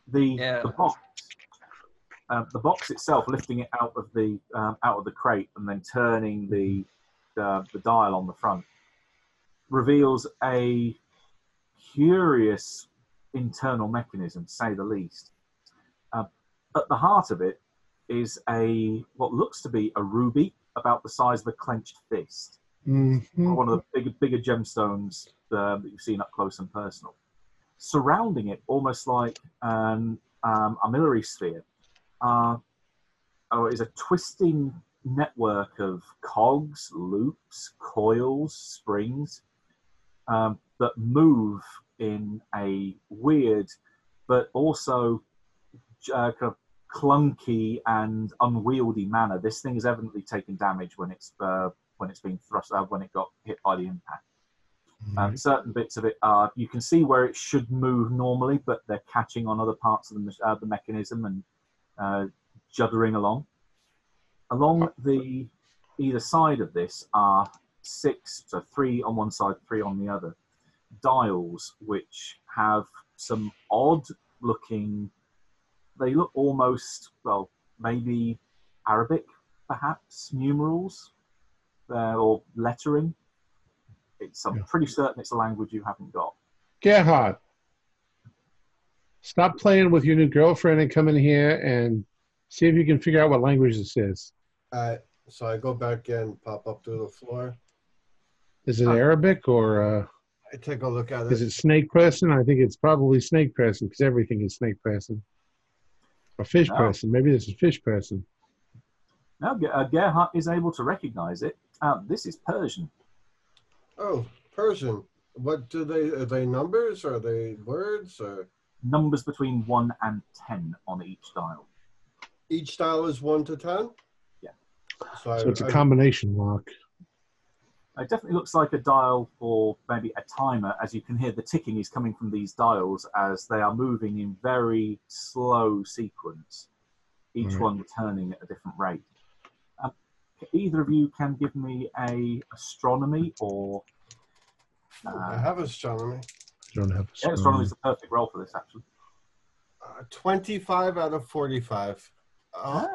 Right, the Yeah. the box, uh, the box itself, lifting it out of the um, out of the crate and then turning the uh, the dial on the front, reveals a curious internal mechanism, to say the least. Uh, at the heart of it is a what looks to be a ruby about the size of a clenched fist, Mhm. one of the bigger, bigger gemstones uh, that you've seen up close and personal. Surrounding it, almost like an um, armillary sphere, uh, oh, is a twisting network of cogs, loops, coils, springs um, that move in a weird but also uh, kind of clunky and unwieldy manner. This thing has evidently taken damage when it's uh, when it's been thrust uh, when it got hit by the impact. Um, certain bits of it are you can see where it should move normally, but they're catching on other parts of the, uh, the mechanism and uh, juddering along. Along the either side of this are six, so three on one side, three on the other, dials which have some odd looking. They look almost well, maybe Arabic, perhaps numerals, uh, or lettering. It's I'm Yeah. pretty certain it's a language you haven't got. Gerhard, stop playing with your new girlfriend and come in here and see if you can figure out what language this is. Uh, so I go back in, pop up through the floor. Is it Huh. Arabic or uh, I take a look at it. Is it. it snake person? I think it's probably snake person because everything is snake person. Or fish No. person. Maybe this is fish person. Now Ge- uh, Gerhardt is able to recognize it. Uh, this is Persian. Oh, Persian. What do they? Are they numbers? Or are they words? Or Numbers between one and ten on each dial. each style is one to ten. Yeah. So, So it's a I- combination lock. It definitely looks like a dial or maybe a timer, as you can hear the ticking is coming from these dials as they are moving in very slow sequence, each Right. one turning at a different rate. Either of you can give me a astronomy or I uh, have astronomy. Don't have yeah, astronomy is the perfect roll for this actually. Uh, Twenty-five out of forty-five. Uh,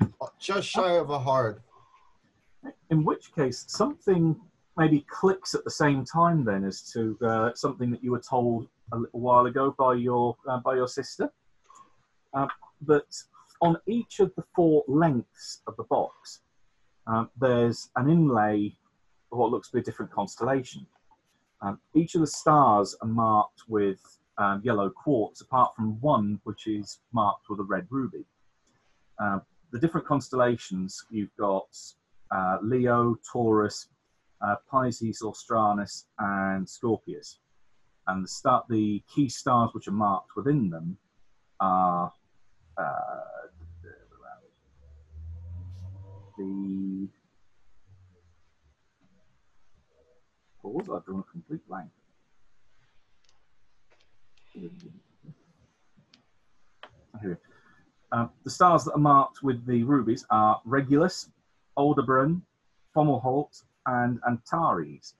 Ah. just shy of a hard. In which case, something maybe clicks at the same time then as to uh, something that you were told a little while ago by your uh, by your sister. Um, that on each of the four lengths of the box, um, there's an inlay of what looks to be a different constellation. Um, each of the stars are marked with um, yellow quartz, apart from one which is marked with a red ruby. Uh, the different constellations you've got uh, Leo, Taurus, uh, Pisces, Australis, and Scorpius. And the start, the key stars which are marked within them are uh, the. What was I drawn a complete blank? Here. Uh, the stars that are marked with the rubies are Regulus, Aldebaran, Fomalhaut, and Antares.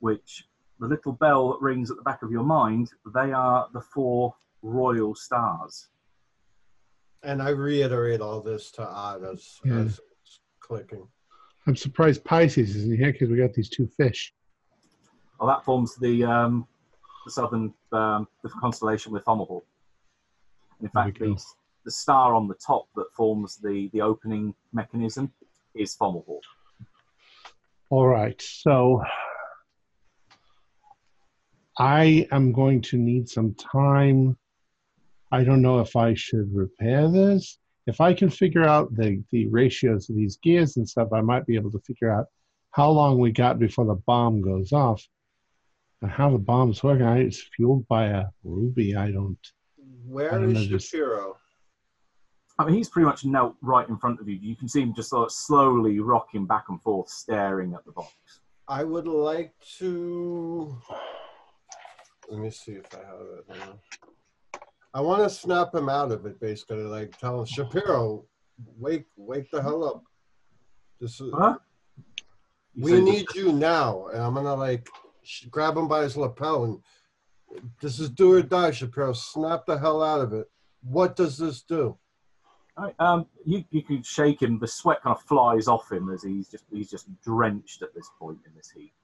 which the little bell that rings at the back of your mind, they are the four royal stars. And I reiterate all this to Odd as, Yeah. as it's clicking. I'm surprised Pisces isn't here because we got these two fish. Well, that forms the um, the southern um, the constellation with Fomalhaut. In fact, the, the star on the top that forms the, the opening mechanism is Fomalhaut. All right, so I am going to need some time. I don't know if I should repair this. If I can figure out the, the ratios of these gears and stuff, I might be able to figure out how long we got before the bomb goes off and how the bomb's working. I, it's fueled by a ruby. I don't. I Where don't is know, just- Shapiro? I mean, he's pretty much knelt right in front of you. You can see him just sort of slowly rocking back and forth, staring at the box. I would like to. Let me see if I have it. now. I want to snap him out of it, basically, like tell him, Shapiro, wake, wake the hell up. This is, Huh? We need you now, and I'm gonna like sh- grab him by his lapel and this is do or die, Shapiro. Snap the hell out of it. What does this do? Alright, um, you, you can shake him. The sweat kind of flies off him as he's just he's just drenched at this point in this heat.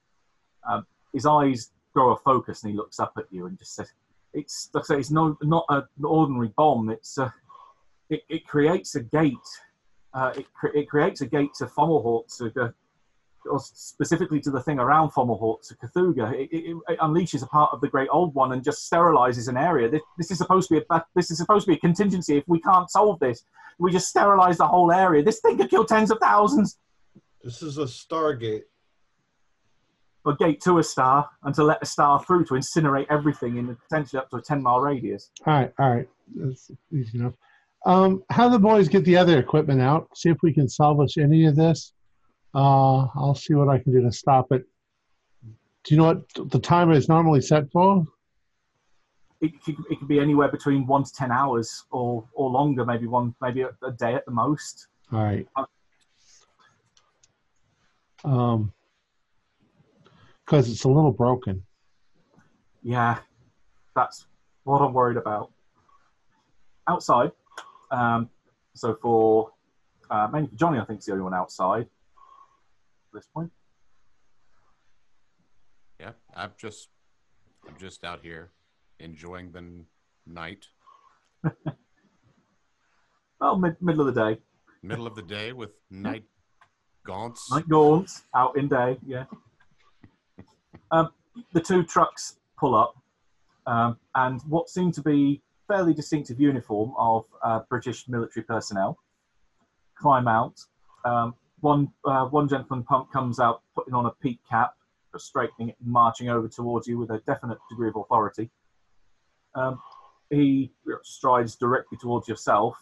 Um, his eyes grow a focus and he looks up at you and just says, "It's like I say, it's no not an ordinary bomb. It's a, it, it creates a gate. Uh, it, cre- it creates a gate to Fomalhaut to or specifically to the thing around Fomalhaut to. It, it, it unleashes a part of the Great Old One and just sterilizes an area. This, this is supposed to be a this is supposed to be a contingency. If we can't solve this, we just sterilize the whole area. This thing could kill tens of thousands. This is a Stargate. A gate to a star and to let a star through to incinerate everything in potentially up to a 10 mile radius. All right, all right. That's easy enough. Um, how the boys get the other equipment out? See if we can salvage any of this. Uh, I'll see what I can do to stop it. Do you know what the timer is normally set for? It, could- it could be anywhere between one to 10 hours or, or longer, maybe one, maybe a, a day at the most. All right. Um, because it's a little broken. Yeah, that's what I'm worried about. Outside, um, so for uh, mainly for Johnny, I think is the only one outside at this point. Yeah, I'm just, I'm just out here enjoying the n- night, [laughs] Well, mid, middle of the day. middle of the day with night gaunts. Night gaunts out in day, yeah. Um, the two trucks pull up, um, and what seem to be fairly distinctive uniform of uh, British military personnel climb out. Um, one uh, one gentleman pump comes out, putting on a peak cap, straightening it, marching over towards you with a definite degree of authority. Um, he strides directly towards yourself,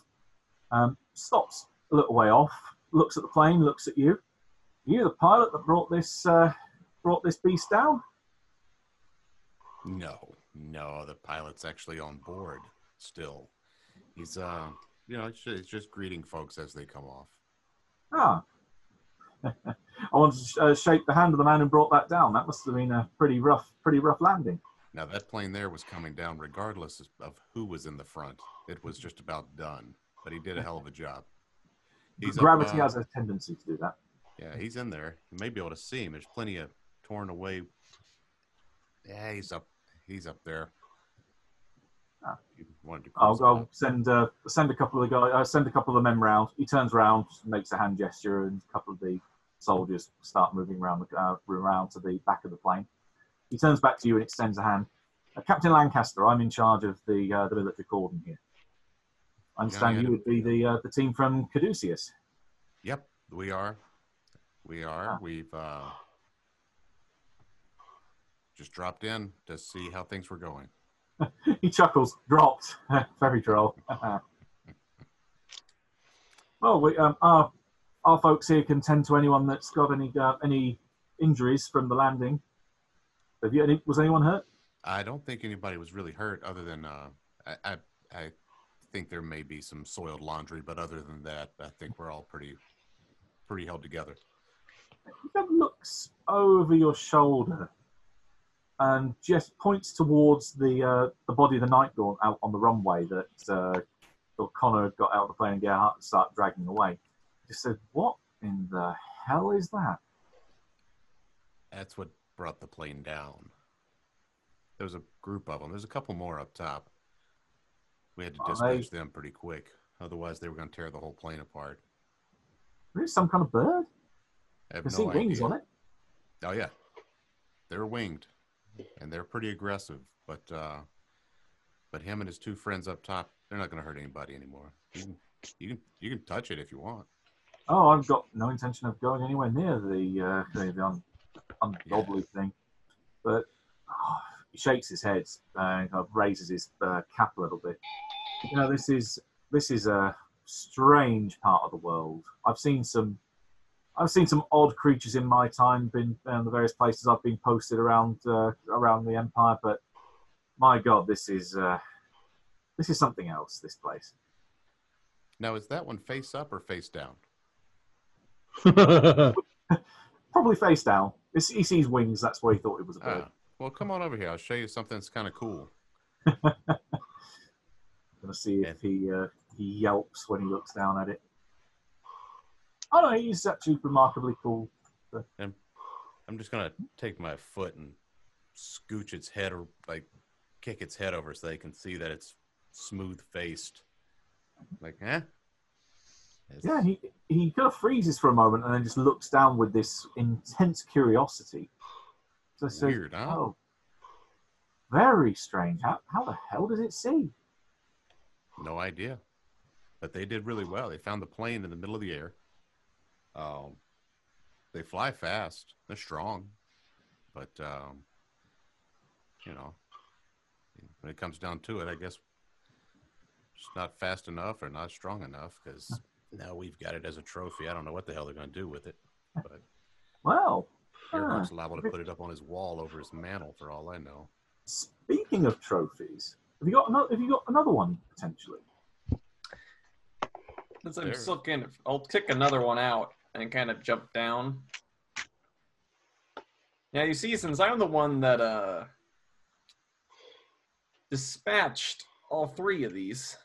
um, stops a little way off, looks at the plane, looks at you. You the pilot that brought this uh, brought this beast down? No, no, the pilot's actually on board still. He's, uh, you know, it's just, it's just greeting folks as they come off. Ah. [laughs] I wanted to sh- uh, shake the hand of the man who brought that down. That must have been a pretty rough, pretty rough landing. Now that plane there was coming down regardless of who was in the front. It was just about done, but he did a hell of a job. He's up, Gravity uh, has a tendency to do that. Yeah, he's in there. You may be able to see him. There's plenty of torn away. Yeah, he's up. He's up there. Ah. Wanted to I'll, close it I'll send uh, send a couple of the guys. Uh, send a couple of the men round. He turns round, makes a hand gesture, and a couple of the soldiers start moving around the uh, around to the back of the plane. He turns back to you and extends a hand. Uh, Captain Lancaster, I'm in charge of the uh, the military cordon here. I understand Yeah, yeah. you would be the uh, the team from Caduceus. Yep, we are. We are. Ah. We've uh, just dropped in to see how things were going. [laughs] he chuckles, dropped. [laughs] Very droll. [laughs] well, we, um, our, our folks here can tend to anyone that's got any uh, any injuries from the landing. Have you any? Was anyone hurt? I don't think anybody was really hurt, other than uh, I, I, I think there may be some soiled laundry, but other than that, I think we're all pretty, pretty held together. He looks over your shoulder and just points towards the uh, the body of the Night Gaunt out on the runway that uh, Connor got out of the plane and Gerhardt start dragging away. Just said, "What in the hell is that?" That's what brought the plane down. There was a group of them. There's a couple more up top. We had to Are dispatch them pretty quick. Otherwise, they were going to tear the whole plane apart. There's some kind of bird. I have no see wings on it. Oh yeah, they're winged, and they're pretty aggressive. But uh, but him and his two friends up top, they're not going to hurt anybody anymore. You can you can you can touch it if you want. Oh, I've got no intention of going anywhere near the uh, the, un, ungodly thing. But oh, he shakes his head and kind of raises his uh, cap a little bit. You know, this is this is a strange part of the world. I've seen some. I've seen some odd creatures in my time, been in the various places I've been posted around uh, around the empire, but my God, this is uh, this is something else. This place. Now is that one face up or face down? [laughs] Probably face down. It's, he sees wings. That's why he thought it was a bird. Ah, well, come on over here. I'll show you something that's kind of cool. I'm [laughs] Gonna see if he uh, he yelps when he looks down at it. Oh no, he's actually remarkably cool. I'm I'm just gonna take my foot and scooch its head or like kick its head over so they can see that it's smooth faced. Like? Eh. It's- Yeah, he he kind of freezes for a moment and then just looks down with this intense curiosity. So says, Weird, huh? Oh, very strange. How how the hell does it see? No idea. But they did really well. They found the plane in the middle of the air. Um, they fly fast. They're strong. But, um, you know, when it comes down to it, I guess it's not fast enough or not strong enough because now we've got it as a trophy. I don't know what the hell they're going to do with it. But Well, Earhart's ah, liable to put it up on his wall over his mantle for all I know. speaking of trophies, have you got another? Have you got another one potentially? Since I'm There. still kind of, I'll kick another one out and kind of jump down. Now you see, since I'm the one that uh dispatched all three of these,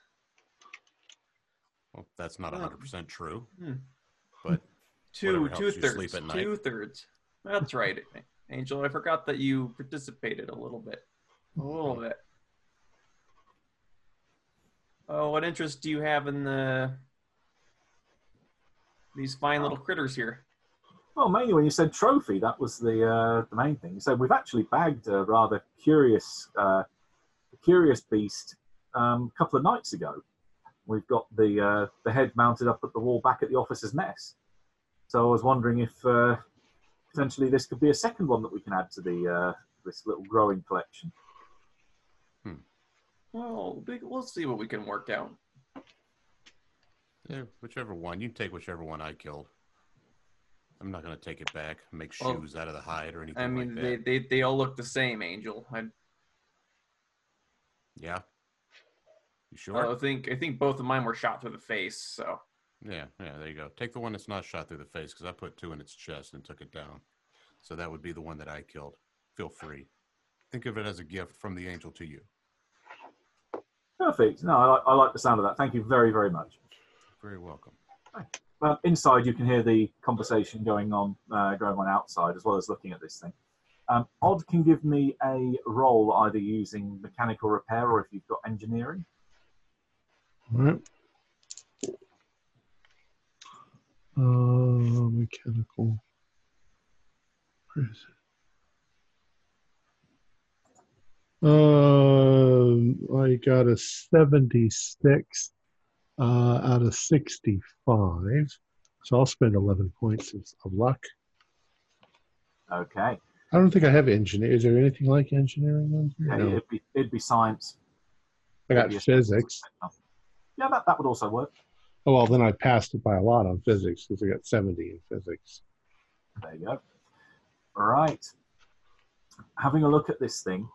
Well, that's not Well, 100% true. hmm. But two two thirds, two thirds. That's right, Angel. I forgot that you participated a little bit, a little bit. Oh, what interest do you have in the these fine little critters here? Well, mainly when you said trophy, that was the uh, the main thing. So we've actually bagged a rather curious uh, curious beast um, a couple of nights ago. We've got the uh, the head mounted up at the wall back at the officers' mess. So I was wondering if uh, potentially this could be a second one that we can add to the uh, this little growing collection. Well, we'll see what we can work out. Yeah, whichever one. You can take whichever one I killed. I'm not going to take it back, make Well, shoes out of the hide or anything I mean, like they, that. they they all look the same, Angel. I, Yeah. You sure? I think I think both of mine were shot through the face. So yeah, yeah, there you go. Take the one that's not shot through the face because I put two in its chest and took it down. So that would be the one that I killed. Feel free. Think of it as a gift from the angel to you. Perfect. No, I, like- I like the sound of that. Thank you very very much. Very welcome. Well, inside you can hear the conversation going on, uh, going on outside, as well as looking at this thing. Um, Odd can give me a roll either using mechanical repair or if you've got engineering. All right. Uh, mechanical. Where is it? Uh, I got a 76 uh, out of 65. So I'll spend 11 points of of luck. Okay. I don't think I have engineering. Is there anything like engineering on here? Yeah, No. it'd, be, it'd be science. I got physics. Yeah, that, that would also work. Oh, well, then I passed it by a lot on physics because I got 70 in physics. There you go. All right. Having a look at this thing,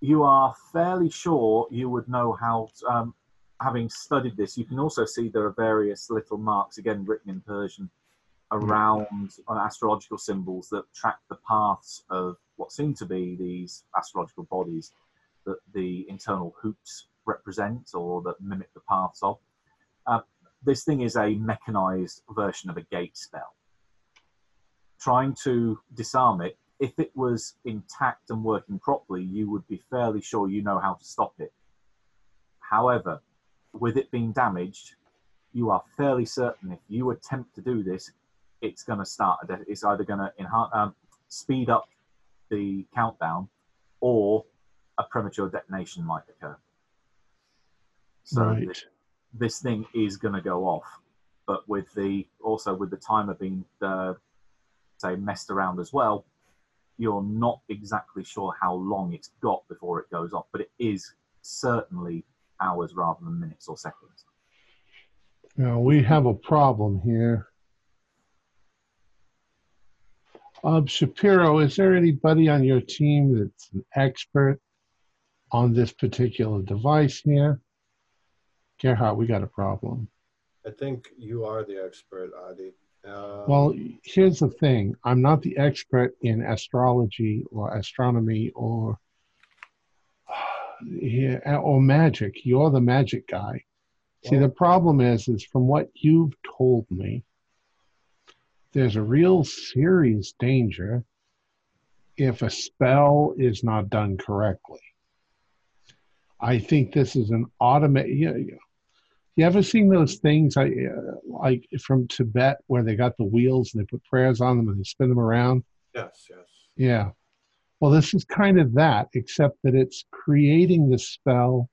you are fairly sure you would know how, to, um, having studied this, you can also see there are various little marks, again written in Persian, around uh, astrological symbols that track the paths of what seem to be these astrological bodies that the internal hoops represent or that mimic the paths of. Uh, this thing is a mechanized version of a gate spell. Trying to disarm it, if it was intact and working properly, you would be fairly sure you know how to stop it. However, with it being damaged, you are fairly certain if you attempt to do this, it's going to start. It's either going to enhance, um, speed up the countdown, or a premature detonation might occur. So right. th- this thing is going to go off, but with the also with the timer being uh, say messed around as well, you're not exactly sure how long it's got before it goes off, but it is certainly hours rather than minutes or seconds. Now we have a problem here. Um, Shapiro, is there anybody on your team that's an expert on this particular device here? Gerhard, we got a problem. I think you are the expert, Adi. Um, Well, here's the thing I'm not the expert in astrology or astronomy or yeah, or magic. You're the magic guy. See, the problem is, is from what you've told me, there's a real serious danger if a spell is not done correctly. I think this is an automated. You, you ever seen those things I, uh, like from Tibet where they got the wheels and they put prayers on them and they spin them around? yes, yes. Yeah. Well, this is kind of that, except that it's creating the spell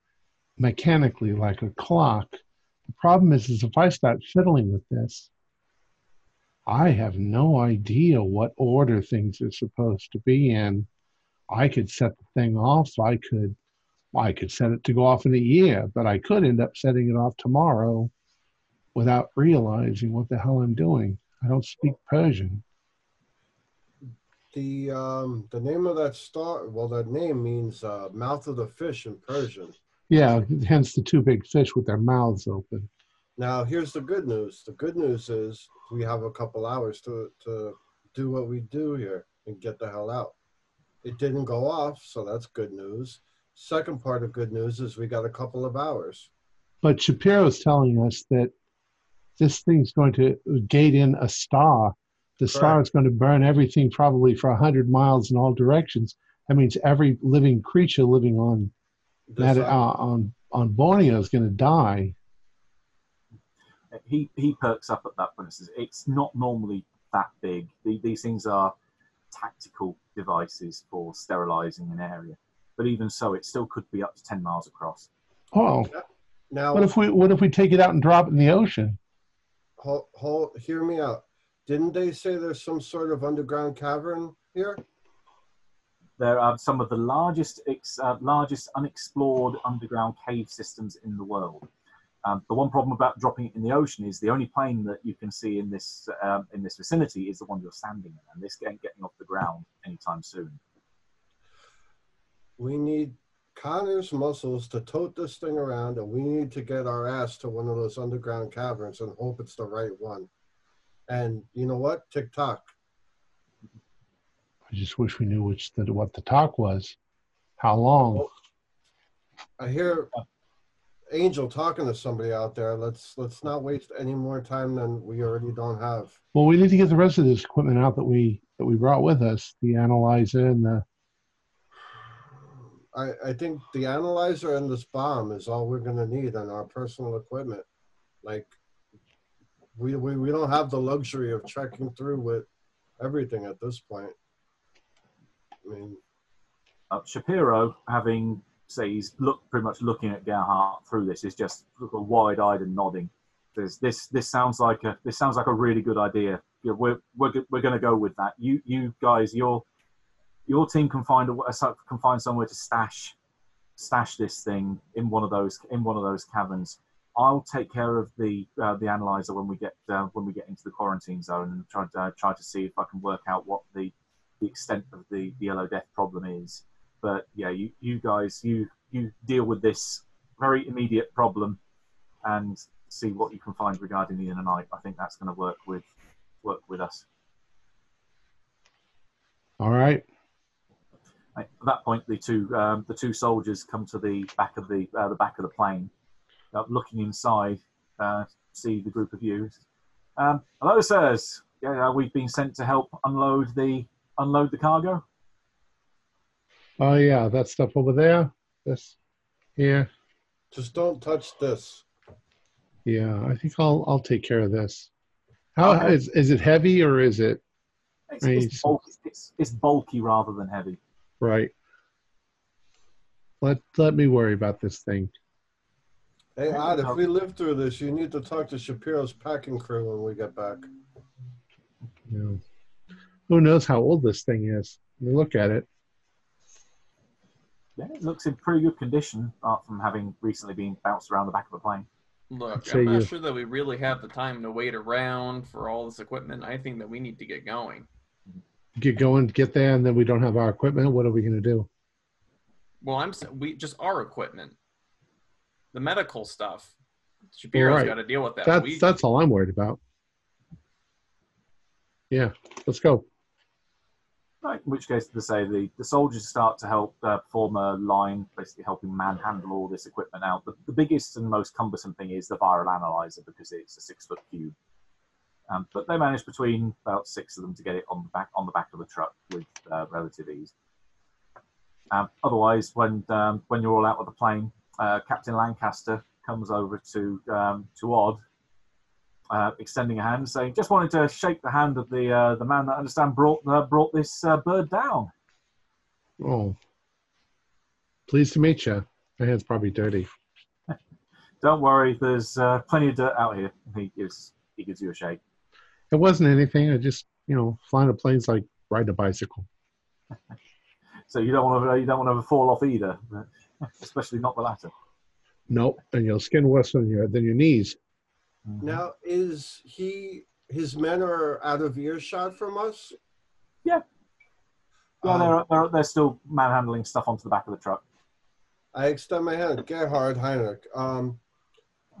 mechanically like a clock. The problem is, is if I start fiddling with this, I have no idea what order things are supposed to be in. I could set the thing off. I could, I could set it to go off in a year, but I could end up setting it off tomorrow without realizing what the hell I'm doing. I don't speak Persian. The um the name of that star well that name means uh, mouth of the fish in Persian. Yeah, hence the two big fish with their mouths open. Now here's the good news. The good news is we have a couple hours to to do what we do here and get the hell out. It didn't go off, so that's good news. Second part of good news is we got a couple of hours. But Shapiro's telling us that this thing's going to gate in a star. The star Correct. is going to burn everything probably for 100 miles in all directions. That means every living creature living on This, that, uh, uh, on on Borneo is going to die. he he perks up at that point and says it's not normally that big The- these things are tactical devices for sterilizing an area but even so it still could be up to 10 miles across Oh, now what if we what if we take it out and drop it in the ocean? hold, hold, hear me out. Didn't they say there's some sort of underground cavern here? there are some of the largest ex, uh, largest unexplored underground cave systems in the world um, the one problem about dropping it in the ocean is the only plane that you can see in this um, in this vicinity is the one you're standing in and this ain't getting off the ground anytime soon We need Connor's muscles to tote this thing around, and we need to get our ass to one of those underground caverns and hope it's the right one. And you know what? Tick tock. I just wish we knew which the, what the talk was. How long? Well, I hear Angel talking to somebody out there. Let's let's not waste any more time than we already don't have. Well, we need to get the rest of this equipment out that we that we brought with us, the analyzer and the I, I think the analyzer and this bomb is all we're gonna need on our personal equipment. Like we, we, we don't have the luxury of trekking through with everything at this point. I mean, uh, Shapiro, having say he's look pretty much looking at Gerhardt through this, is just wide-eyed and nodding. There's, this this sounds like a this sounds like a really good idea. Yeah, we're we're, we're going to go with that. You you guys, your your team can find a can find somewhere to stash stash this thing in one of those in one of those caverns. I'll take care of the uh, the analyzer when we get uh, when we get into the quarantine zone and try to uh, try to see if I can work out what the the extent of the, the yellow death problem is. But yeah, you, you guys, you you deal with this very immediate problem and see what you can find regarding the inner night. I think that's going to work with work with us. all right. At that point, the two um, the two soldiers come to the back of the uh, the back of the plane, looking inside, uh, see the group of you. Um, Hello, sirs. Yeah, uh, we've been sent to help unload the unload the cargo. Oh yeah, that stuff over there. This here. Just don't touch this. Yeah, I think I'll I'll take care of this. How Okay. is is it heavy or is it It's, Right. it's, bulky, it's, it's bulky rather than heavy. right? Let let me worry about this thing. Hey, Okay, Odd, if we live through this, you need to talk to Shapiro's packing crew when we get back. You know, who knows how old this thing is? You look at it. Yeah, it looks in pretty good condition, apart from having recently been bounced around the back of a plane. Look, I'm not you- sure that we really have the time to wait around for all this equipment. I think that we need to get going. Get going, get there, and then we don't have our equipment. What are we going to do? Well, I'm we just our equipment, the medical stuff. Shapiro's right. got to deal with that. That's we, that's all I'm worried about. Yeah, let's go. Right, in which case, to say the, the soldiers start to help uh, form a line, basically helping manhandle all this equipment out. The, the biggest and most cumbersome thing is the viral analyzer because it's a six foot cube. Um, but they managed between about six of them to get it on the back on the back of the truck with uh, relative ease. Um, otherwise, when um, when you're all out of the plane, uh, Captain Lancaster comes over to um, to Odd, uh, extending a hand, saying, "Just wanted to shake the hand of the uh, the man that I understand brought uh, brought this uh, bird down." Oh, pleased to meet you. My hand's probably dirty. [laughs] Don't worry, there's uh, plenty of dirt out here. He gives he gives you a shake. It wasn't anything. I just, you know, flying a plane's like riding a bicycle. [laughs] So you don't want to you don't want to fall off either, but- [laughs] especially not the latter. Nope, and you'll skin worse than your than your knees. Now, is he, his men are out of earshot from us? Yeah. Yeah, Um, they're, they're they're still manhandling stuff onto the back of the truck. I extend my hand. Gerhard Heinrich, um,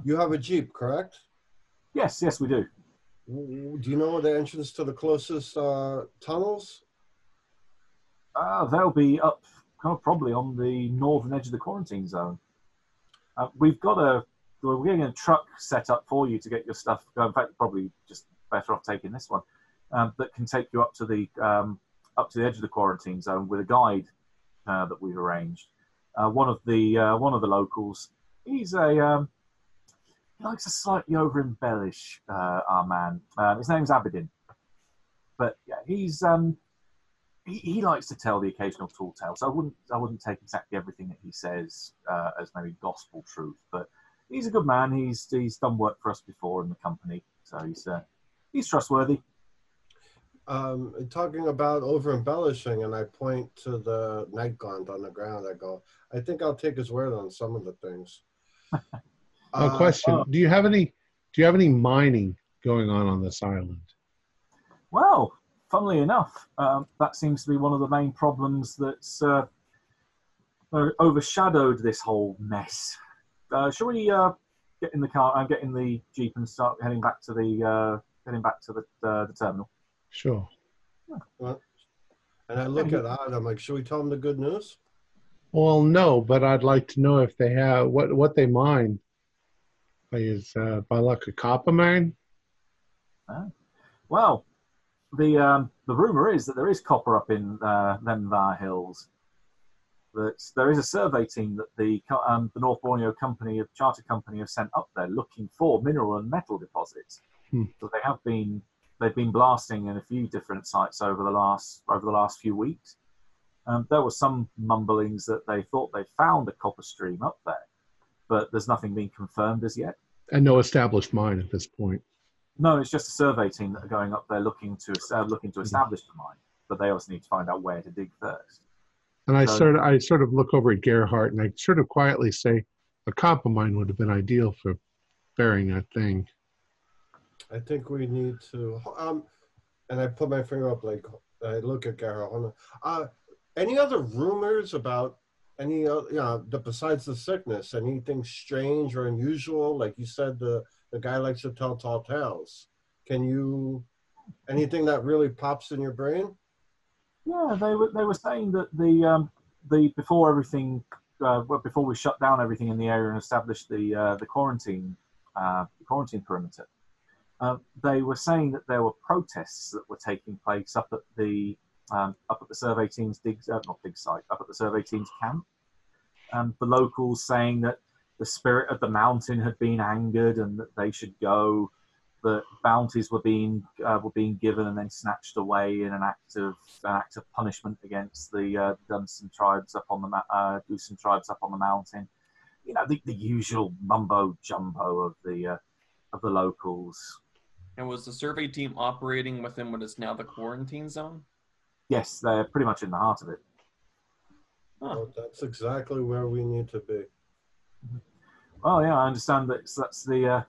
you have a Jeep, correct? Yes, yes, we do. Do you know the entrance to the closest uh, tunnels? Uh, they'll be up kind of probably on the northern edge of the quarantine zone. Uh, we've got a we're getting a truck set up for you to get your stuff. In fact, probably just better off taking this one um, that can take you up to the um, up to the edge of the quarantine zone with a guide uh, that we've arranged. Uh, one of the uh, one of the locals, he's a um, he likes to slightly over embellish uh, our man. Uh, his name's Abedin, but yeah, he's um, he, he likes to tell the occasional tall tale. So I wouldn't I wouldn't take exactly everything that he says uh, as maybe gospel truth, but he's a good man. He's he's done work for us before in the company, so he's uh, he's trustworthy. Um, talking about over embellishing, and I point to the night gaunt on the ground. I go, I think I'll take his word on some of the things. [laughs] A Uh, question: Do you have any? Do you have any mining going on on this island? Well, funnily enough, um, that seems to be one of the main problems that's uh, uh, overshadowed this whole mess. Uh, shall we uh, get in the car and get in the jeep and start heading back to the uh, heading back to the, uh, the terminal? Sure. And I look at Odd. I'm like, should we tell him the good news? Well, no, but I'd like to know if they have what what they mine. Is uh, by luck a copper mine? Well, the um, the rumor is that there is copper up in uh, them there hills. That there is a survey team that the um, the North Borneo Company of Charter Company have sent up there looking for mineral and metal deposits. Hmm. So they have been they've been blasting in a few different sites over the last over the last few weeks. Um, there was some mumblings that they thought they found a copper stream up there, but there's nothing been confirmed as yet. And no established mine at this point. No, it's just a survey team that are going up there looking to uh, looking to establish the mine, but they also need to find out where to dig first. And I So- sort of I sort of look over at Gerhardt and I sort of quietly say, a copper mine would have been ideal for burying that thing. I think we need to. Um, and I put my finger up, like I look at Gerhard. hold. Uh, any other rumors about any, uh, you know, the, besides the sickness? Anything strange or unusual? Like you said, the the guy likes to tell tall tales. Can you? Anything that really pops in your brain? Yeah, they were they were saying that the um, the before everything uh, well, before we shut down everything in the area and established the uh, the quarantine uh, quarantine perimeter, uh, they were saying that there were protests that were taking place up at the um, up at the survey team's dig uh, not dig site up at the survey team's camp, and the locals saying that the spirit of the mountain had been angered and that they should go. That bounties were being uh, were being given and then snatched away in an act of an act of punishment against the uh, Dunstan tribes up on the ma- uh, Dusun tribes up on the mountain. You know the, the usual mumbo jumbo of the uh, of the locals. And was the survey team operating within what is now the quarantine zone? Yes, they're pretty much in the heart of it. Huh. Well, that's exactly where we need to be. Well, yeah, I understand that that's the uh,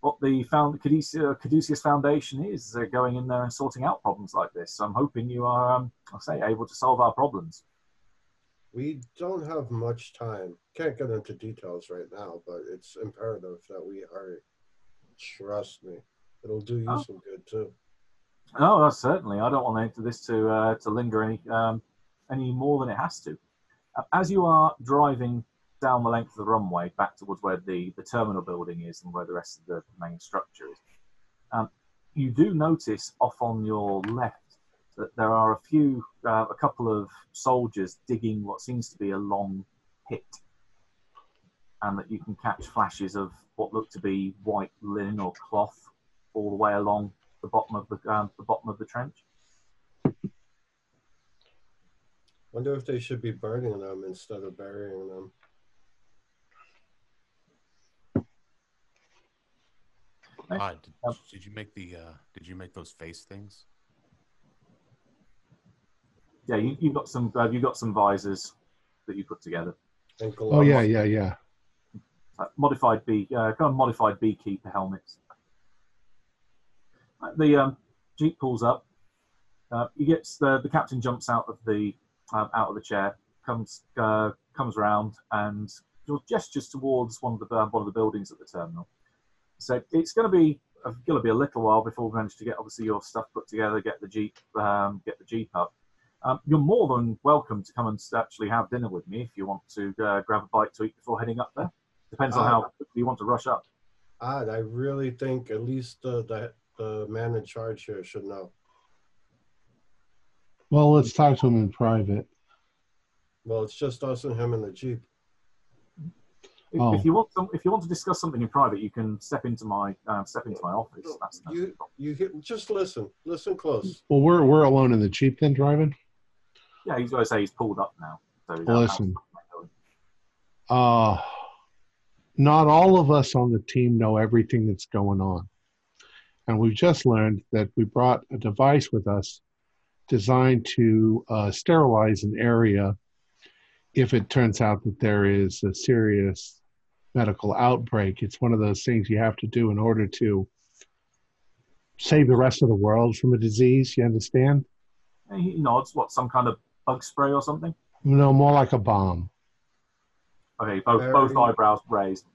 what the found Caduceus, Caduceus Foundation is. They're going in there and sorting out problems like this. So I'm hoping you are, um, I'll say, able to solve our problems. We don't have much time. Can't get into details right now, but it's imperative that we hurry. Trust me, it'll do you Oh. some good too. No, that's certainly. I don't want this to uh, to linger any um, any more than it has to. Uh, As you are driving down the length of the runway back towards where the, the terminal building is and where the rest of the main structure is, um, you do notice off on your left that there are a few, uh, a couple of soldiers digging what seems to be a long pit, and that you can catch flashes of what look to be white linen or cloth all the way along the bottom of the um, the bottom of the trench. Wonder if they should be burning them instead of burying them. Right. Odd. Did, Um, did you make the? Uh, did you make those face things? Yeah, you, you've got some uh, you got some visors that you put together. Oh yeah, yeah, yeah. Uh, modified bee, uh, kind of modified beekeeper helmets. Uh, The um, jeep pulls up. Uh, he gets the the captain jumps out of the um, out of the chair, comes uh, comes around and gestures towards one of the uh, one of the buildings at the terminal. So it's going to be going to be a little while before we manage to get obviously your stuff put together, get the jeep um, get the jeep up. Um, you're more than welcome to come and actually have dinner with me if you want to uh, grab a bite to eat before heading up there. Depends on Ah. how you want to rush up. Odd, I really think at least the, the the man in charge here should know. Well, let's talk to him in private. Well, it's just us and him in the jeep. If, Oh. if you want some, if you want to discuss something in private, you can step into my uh, step into my office. No, That's, that's You you hear, just listen, listen close. Well, we're we're alone in the jeep then driving. yeah. He's going to say he's pulled up now. So he's Listen. out- Uh, not all of us on the team know everything that's going on. And we've just learned that we brought a device with us designed to uh, sterilize an area if it turns out that there is a serious medical outbreak. It's one of those things you have to do in order to save the rest of the world from a disease. You understand? And he nods. What? Some kind of bug spray or something? No, more like a bomb. Okay. Both both eyebrows raised.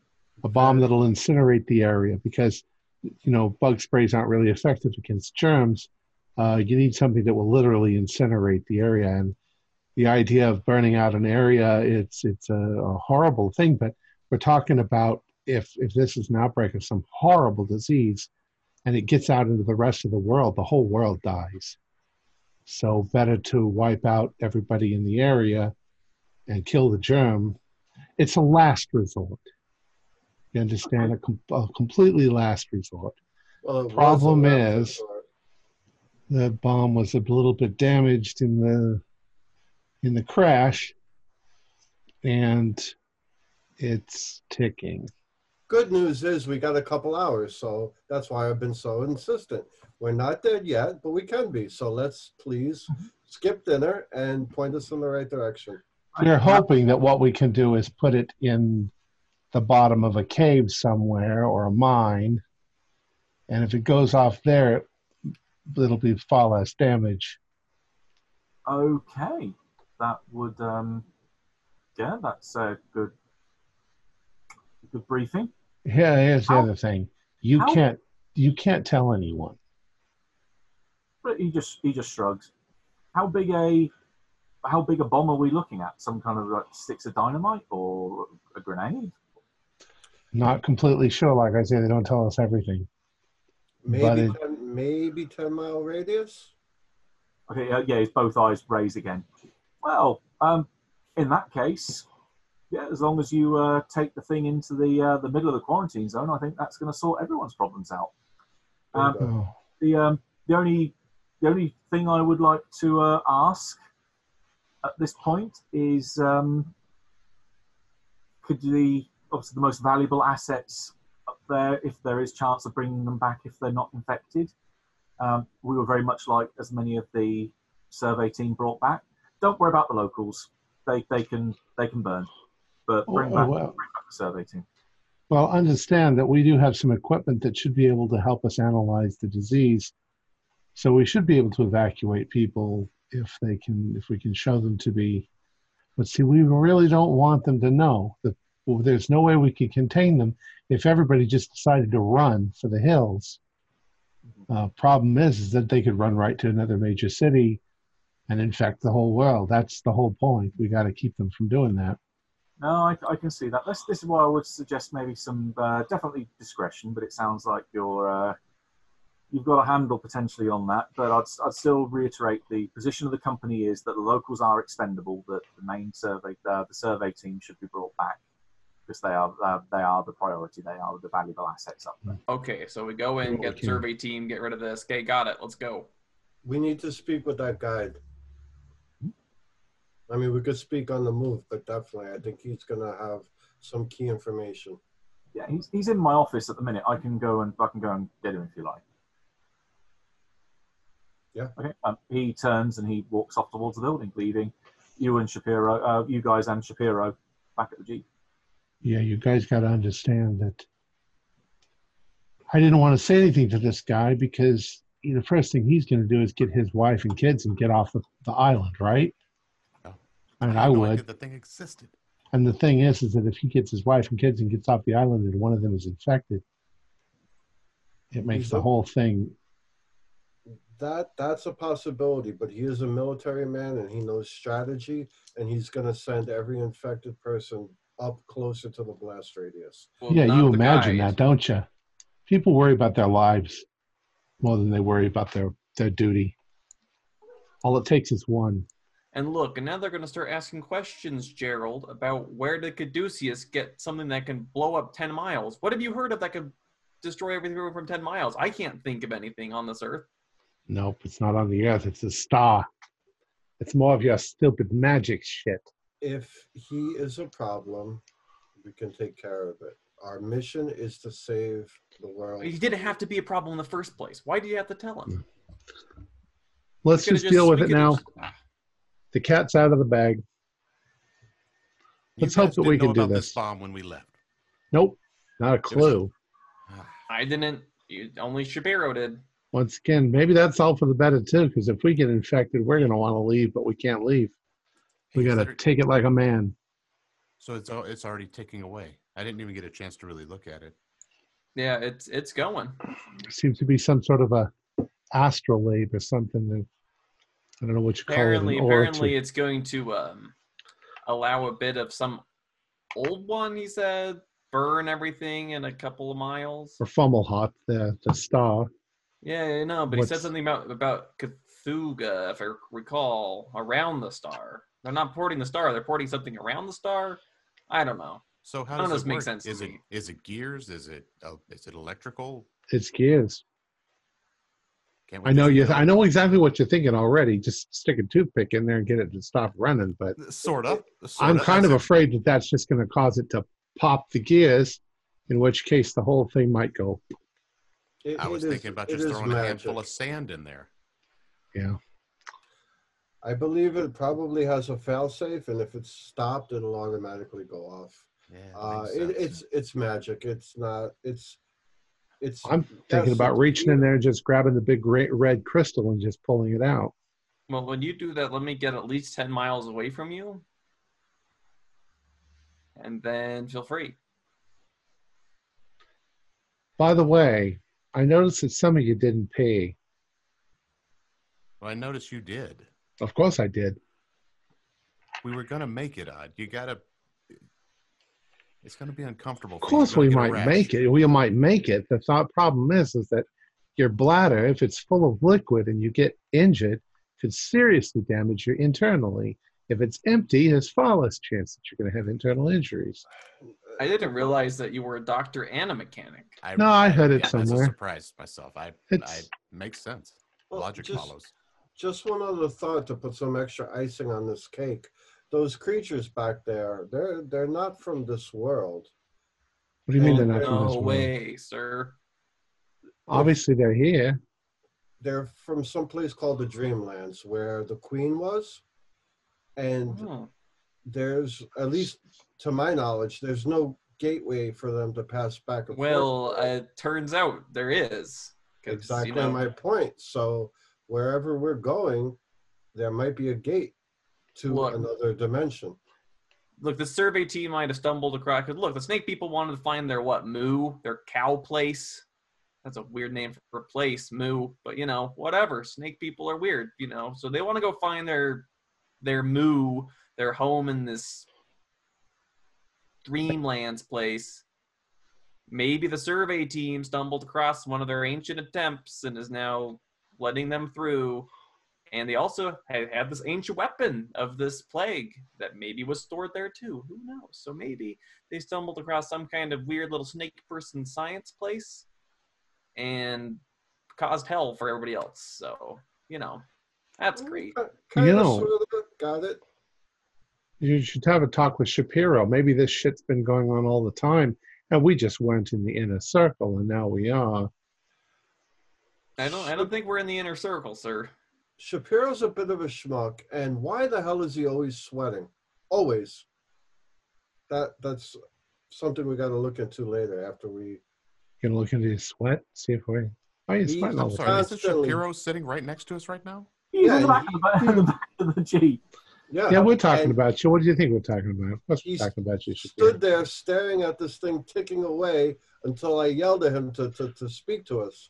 a bomb that'll incinerate the area because you know bug sprays aren't really effective against germs uh, you need something that will literally incinerate the area and the idea of burning out an area it's it's a, a horrible thing but we're talking about if if this is an outbreak of some horrible disease and it gets out into the rest of the world the whole world dies so better to wipe out everybody in the area and kill the germ it's a last resort you understand? A, com- a completely last resort. Well, Problem is-. The bomb was a little bit damaged in the in the crash, and it's ticking. Good news is we got a couple hours, so that's why I've been so insistent. We're not dead yet, but we can be. So let's please skip dinner and point us in the right direction. We're hoping that what we can do is put it in the bottom of a cave somewhere or a mine, and if it goes off there, it'll be far less damage. Okay. That would um. Yeah, that's a good good briefing. Yeah, here's the How- other thing: you how- can't you can't tell anyone. But he just he just shrugs. how big a how big a bomb are we looking at? Some kind of like sticks of dynamite or a grenade? Not completely sure. Like I say, they don't tell us everything. Maybe it- ten, maybe ten mile radius. Okay, yeah, yeah, his both eyes raised again. Well, um, in that case, yeah, as long as you uh, take the thing into the uh, the middle of the quarantine zone, I think that's going to sort everyone's problems out. Um, Oh, the um, the only the only thing I would like to uh, ask at this point is um, could the obviously the most valuable assets up there, if there is chance of bringing them back if they're not infected, um, we would very much like as many of the survey team brought back. Don't worry about the locals; they they can they can burn, but bring Oh, back, well. bring back the survey team. Well, understand that we do have some equipment that should be able to help us analyze the disease. So we should be able to evacuate people if they can, if we can show them to be. But see, we really don't want them to know that well, there's no way we can contain them if everybody just decided to run for the hills. Uh, problem is, is that they could run right to another major city and infect the whole world. That's the whole point. We got to keep them from doing that. No, I, I can see that. This, this is why I would suggest maybe some uh, definitely discretion, but it sounds like you're uh, you've got a handle potentially on that. But I'd, I'd still reiterate the position of the company is that the locals are expendable. That the main survey uh, the survey team should be brought back because they are uh, they are the priority. They are the valuable assets up there. Okay, so we go in, get the survey team, get rid of this. Okay, got it. Let's go. We need to speak with that guide. I mean, we could speak on the move, but definitely, I think he's gonna have some key information. Yeah, he's, he's in my office at the minute. I can go and I can go and get him if you like. Yeah. Okay. Um, he turns and he walks off towards the building, leaving you and Shapiro, uh, you guys and Shapiro, back at the jeep. yeah, you guys got to understand that I didn't want to say anything to this guy because the first thing he's going to do is get his wife and kids and get off the, the island, right? I mean, had I would. The thing existed. And the thing is, is that if he gets his wife and kids and gets off the island and one of them is infected, it makes the Yep. whole thing. That that's a possibility, but he is a military man and he knows strategy, and he's gonna send every infected person up closer to the blast radius. Well, yeah, you imagine guys. that, don't you? People worry about their lives more than they worry about their their duty. All it takes is one. And look, and now they're going to start asking questions, Gerald, about where did Caduceus get something that can blow up 10 miles? What have you heard of that could destroy everything from 10 miles? I can't think of anything on this earth. Nope, it's not on the earth. It's a star. It's more of your stupid magic shit. If he is a problem, we can take care of it. Our mission is to save the world. He didn't have to be a problem in the first place. Why do you have to tell him? Let's We could've just deal with it now. just- The cat's out of the bag. Let's hope that we didn't know can do about this. bomb when we left. Nope, not a clue. Ah, I didn't. You, only Shapiro did. Once again, maybe that's all for the better too. Because if we get infected, we're gonna want to leave, but we can't leave. We gotta take it like a man. So it's al- it's already ticking away. I didn't even get a chance to really look at it. Yeah, it's it's going. seems to be some sort of a astrolabe or something that I don't know what you call Apparently, it. An apparently, it's going to um, allow a bit of some old one. He said burn everything in a couple of miles. or Fomalhaut, the the star. Yeah, I know, but he said something about about Cthulhu, if I recall, around the star. They're not porting the star; they're porting something around the star. I don't know. So how None does this make work? sense to Is it me. is it gears? Is it uh, is it electrical? It's gears. Can't we I know you. go- I know exactly what you're thinking already. Just stick a toothpick in there and get it to stop running. But Sort of. I'm sorta. kind of afraid that that's just going to cause it to pop the gears. In which case, the whole thing might go. It- I was it is- thinking about just is throwing a handful of sand in there. Yeah. I believe it probably has a failsafe, and if it's stopped, it'll automatically go off. Yeah, Uh, it, it's it's magic. It's not. It's it's. I'm thinking about it's reaching in there and just grabbing the big red, red crystal and just pulling it out. Well, when you do that, let me get at least ten miles away from you, and then feel free. By the way, I noticed that some of you didn't pay. Well, I noticed you did. Of course I did. We were gonna make it, odd. You gotta. It's gonna be uncomfortable. Of course we might make it. We might make it. The thought problem is is that your bladder, if it's full of liquid and you get injured, could seriously damage you internally. If it's empty, there's far less chance that you're going to have internal injuries. I didn't realize that you were a doctor and a mechanic. I, No, I heard it That's a somewhere. surprise myself. I. I It's- makes sense. Well, Logic just- follows. Just one other thought to put some extra icing on this cake. Those creatures back there, they're they're not from this world. What do you mean they're not from No this world? No way, sir. Obviously they're here. They're from some place called the Dreamlands, where the Queen was, and Oh. there's at least to my knowledge, there's no gateway for them to pass back and forth. Well, forth. uh, turns out there is. 'cause, exactly you know, my point. So wherever we're going, there might be a gate to Look. another dimension. look, the survey team might have stumbled across. Cause look, the snake people wanted to find their what moo, their cow place. That's a weird name for a place, moo. But you know, whatever. Snake people are weird, you know. So they want to go find their their moo, their home in this Dreamlands place. Maybe the survey team stumbled across one of their ancient attempts and is now letting them through. And they also had, had this ancient weapon of this plague that maybe was stored there too. Who knows? So maybe they stumbled across some kind of weird little snake person science place and caused hell for everybody else. So, you know, that's mm, great. Uh, kind You of, know- sort of, got it. You should have a talk with Shapiro. Maybe this shit's been going on all the time, and we just weren't in the inner circle, and now we are. I don't I don't think we're in the inner circle, sir. Shapiro's a bit of a schmuck, and why the hell is he always sweating? Always. That that's something we got to look into later after we. Gonna look into his sweat, see if we. Oh, he's He's- sweating I'm sorry. time. Isn't Shapiro sitting right next to us right now? He's Yeah, in the back, he- of the, in the back of the Jeep. Yeah, Yeah, we're talking and about you. What do you think we're talking about? Of course, we're talking about you, Shapiro. Stood there staring at this thing ticking away until I yelled at him to, to, to speak to us.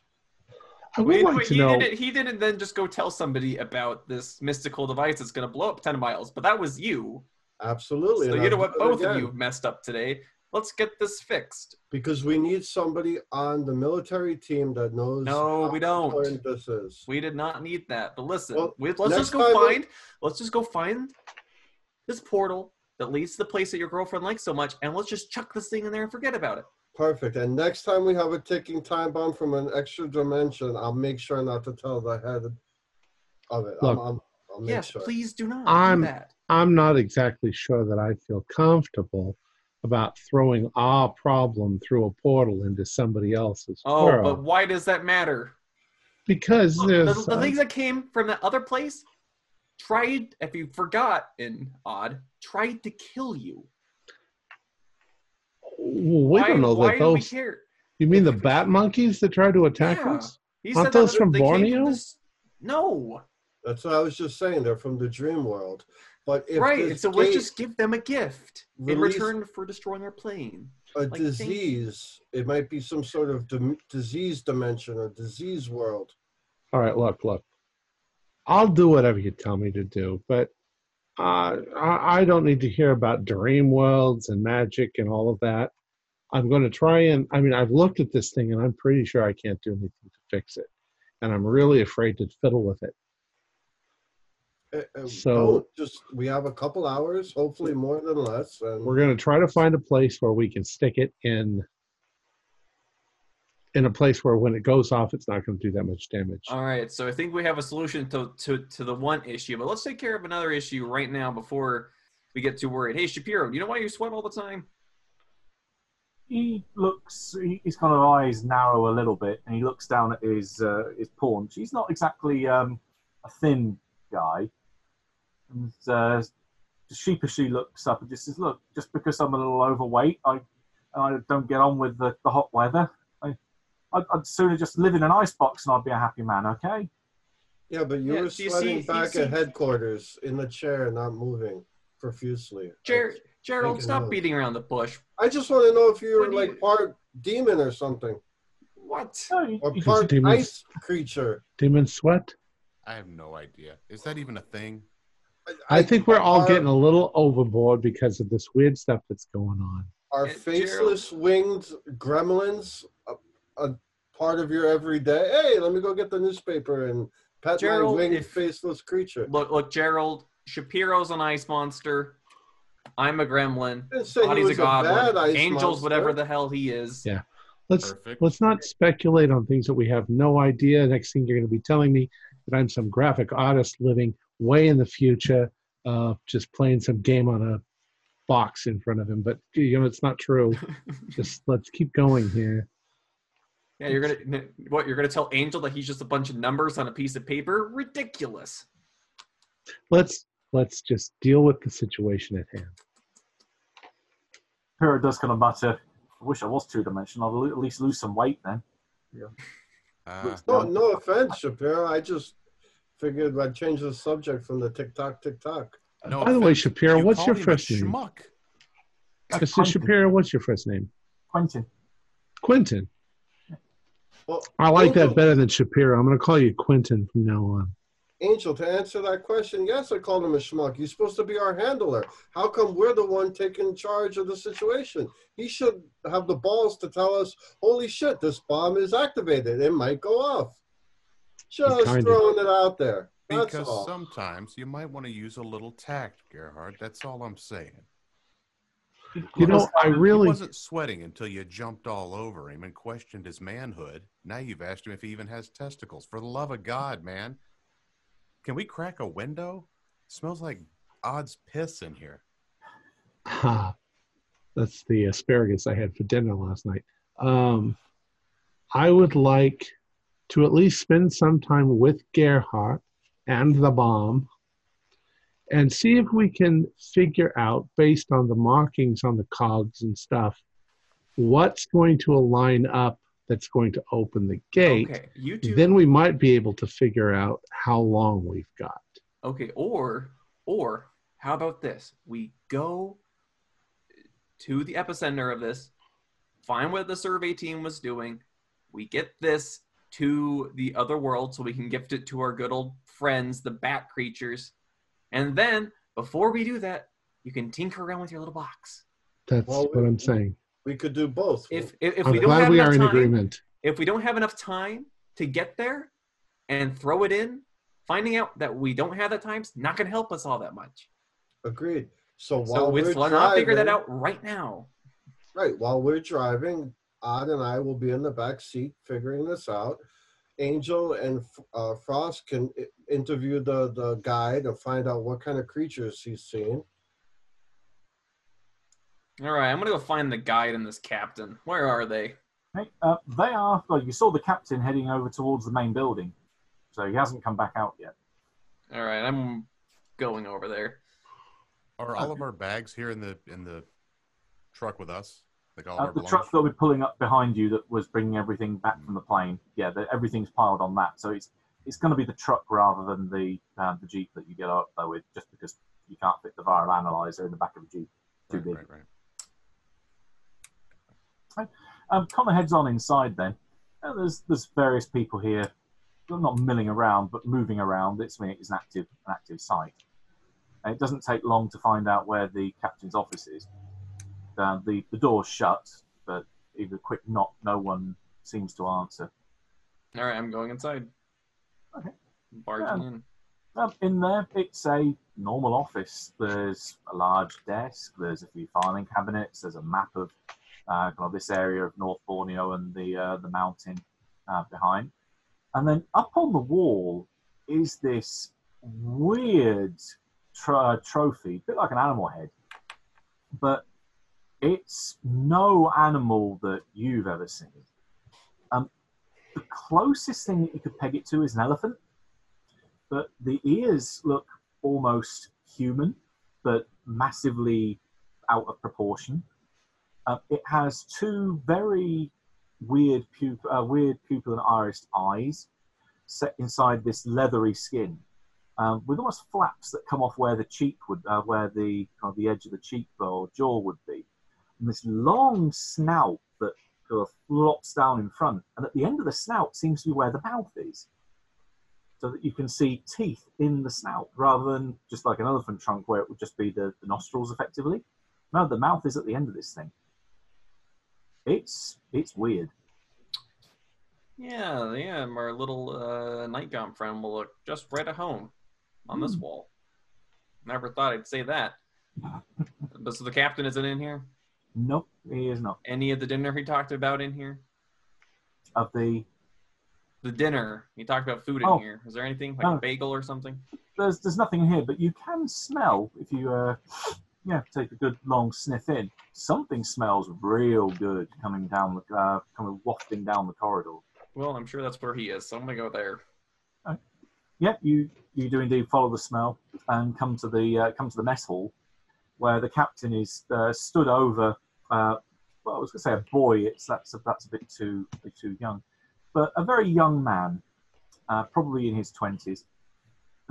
I would Wait, like wait, to he know. didn't he didn't then just go tell somebody about this mystical device that's gonna blow up ten miles, but that was you. Absolutely. So and you know I'll what? do it Both of you messed up today. Let's get this fixed. Because we need somebody on the military team that knows No, how we don't. this is. We did not need that. But listen, Well, we, let's just go time we- find. Let's just go find this portal that leads to the place that your girlfriend likes so much, and let's just chuck this thing in there and forget about it. Perfect. And next time we have a ticking time bomb from an extra dimension, I'll make sure not to tell the head of it. Look. I'll, I'll, I'll make Yes, sure. please do not I'm- do that. I'm not exactly sure that I feel comfortable about throwing our problem through a portal into somebody else's Oh, world but why does that matter? because Look, there's the, the uh, things that came from that other place tried, if you forgot in odd, tried to kill you. We why, don't know why that do those. care? You mean the bat monkeys that tried to attack Yeah. us? He Aren't those from they came Borneo? this- No, That's what I was just saying. They're from the dream world. But if right. this So let's just give them a gift in return for destroying our plane. a like, thank you. disease, it might be some sort of dim- disease dimension or disease world. All right, look, look. I'll do whatever you tell me to do, but uh, I, don't need to hear about dream worlds and magic and all of that. I'm going to try and, I mean, I've looked at this thing and I'm pretty sure I can't do anything to fix it. And I'm really afraid to fiddle with it. Uh, uh, So- don't just we have a couple hours, hopefully more than less, and We're going to try to find a place where we can stick it in. In a place where when it goes off, it's not going to do that much damage. All right, so I think we have a solution to, to, to the one issue, but let's take care of another issue right now before we get too worried. Hey, Shapiro, do you know why you sweat all the time? He looks, his kind of eyes narrow a little bit, and he looks down at his uh, his paunch. He's not exactly um, a thin guy. And uh, sheepishly looks up and just says, "Look, just because I'm a little overweight, I I don't get on with the, the hot weather. I I'd, I'd sooner just live in an icebox and I'd be a happy man. Okay." yeah, but you Yeah, were do you sweating see- back at headquarters in the chair, not moving profusely. Ger- Gerald, stop of- beating around the bush. I just want to know if you were When you- like part demon or something, What? No, he- or part demons. ice creature. Demon sweat? I have no idea. Is that even a thing? I think we're all Are- getting a little overboard because of this weird stuff that's going on. Are Uh, faceless winged gremlins a, a part of your everyday? Hey, let me go get the newspaper and pet Gerald, my winged if- faceless creature. Look, look, Gerald. Shapiro's an ice monster. I'm a gremlin. I didn't say he Body's a a bad goblin. ice Angels, monster. whatever the hell he is. Yeah. Let's Perfect. let's not speculate on things that we have no idea. Next thing you're going to be telling me that I'm some graphic artist living way in the future, uh, just playing some game on a box in front of him. But you know, it's not true. [laughs] just let's keep going here. Yeah, you're gonna what? You're gonna tell Angel that he's just a bunch of numbers on a piece of paper? Ridiculous. Let's let's just deal with the situation at hand. Pyrrha does kind of mutter, I wish I was two dimensional. I'll at least lose some weight then. Uh, No, no offense, Shapiro. I just figured I'd change the subject from the TikTok TikTok. no By the way, offense, Shapiro, you what's your first name? Schmuck. Mr. Quentin. Shapiro, what's your first name? Quentin. Quentin. Well, I like that better than Shapiro. I'm going to call you Quentin from now on. Angel, to answer that question, yes, I called him a schmuck. He's supposed to be our handler. How come we're the one taking charge of the situation? He should have the balls to tell us, holy shit, this bomb is activated. It might go off. Just kind of- throwing it out there. That's Because all. sometimes you might want to use a little tact, Gerhard. That's all I'm saying. You know, I He really wasn't sweating until you jumped all over him and questioned his manhood. Now you've asked him if he even has testicles. For the love of God, man. Can we crack a window? smells like Odd's piss in here. Ha. [laughs] That's the asparagus I had for dinner last night. Um, I would like to at least spend some time with Gerhardt and the bomb and see if we can figure out, based on the markings on the cogs and stuff, what's going to align up that's going to open the gate. Okay, you two. Then we might be able to figure out how long we've got. Okay, or or how about this? We go to the epicenter of this, find what the survey team was doing. We get this to the other world so we can gift it to our good old friends, the bat creatures. And then before we do that, you can tinker around with your little box. That's Well, what I'm saying. we could do both. If if, if I'm we don't glad have we enough are in time, agreement. if we don't have enough time to get there and throw it in, finding out that we don't have that time's not going to help us all that much. Agreed. So So while let's we're let's driving, not figure that out right now. Right. While we're driving, Odd and I will be in the back seat figuring this out. Angel and uh, Frost can interview the, the guide and find out what kind of creatures he's seen. All right, I'm gonna go find the guide and this captain. Where are they? Hey, uh, they are. Well, you saw the captain heading over towards the main building, so he hasn't come back out yet. All right, I'm going over there. Are all of our bags here in the in the truck with us? All Uh, the truck that we're pulling up behind you that was bringing everything back from the plane. Yeah, the, everything's piled on that. So it's it's going to be the truck rather than the uh, the jeep that you get up there with, just because you can't fit the viral analyzer in the back of a jeep. Too Right, big. right, right. Um, Connor heads on inside then. Uh, there's there's various people here, They're not milling around, but moving around. It's it's an active an active site. And it doesn't take long to find out where the captain's office is. Uh, the the door's shut, but even a quick knock, no one seems to answer. All right, I'm going inside. Okay. Barging Yeah. in. Um, in there, it's a normal office. There's a large desk. There's a few filing cabinets. There's a map of uh, kind of this area of North Borneo and the uh, the mountain uh, behind. And then up on the wall is this weird tro- trophy, a bit like an animal head, but it's no animal that you've ever seen. Um, the closest thing that you could peg it to is an elephant but the ears look almost human, but massively out of proportion. Uh, it has two very weird, pup- uh, weird pupil and iris eyes set inside this leathery skin, um, with almost flaps that come off where the cheek would, uh, where the kind of the edge of the cheek or jaw would be, and this long snout that sort of flops down in front, and at the end of the snout seems to be where the mouth is. so that you can see teeth in the snout rather than just like an elephant trunk where it would just be the, the nostrils effectively. No, the mouth is at the end of this thing. It's it's weird. Yeah, yeah. Our little uh, night gaunt friend will look just right at home on this wall. Never thought I'd say that. [laughs] but so the captain isn't in here. Nope, he is not. Any of the dinner he talked about in here? Of the The dinner he talked about food in Oh. here. Is there anything like a bagel or something? there's there's nothing here, but you can smell if you uh yeah take a good long sniff in. Something smells real good coming down the uh, coming wafting down the corridor. Well, I'm sure that's where he is, so I'm gonna go there. Yeah, you you do indeed follow the smell and come to the uh, come to the mess hall, where the captain is uh, stood over. Uh, well, I was going to say a boy. It's that's a, that's a bit too bit too young, but a very young man, uh, probably in his twenties,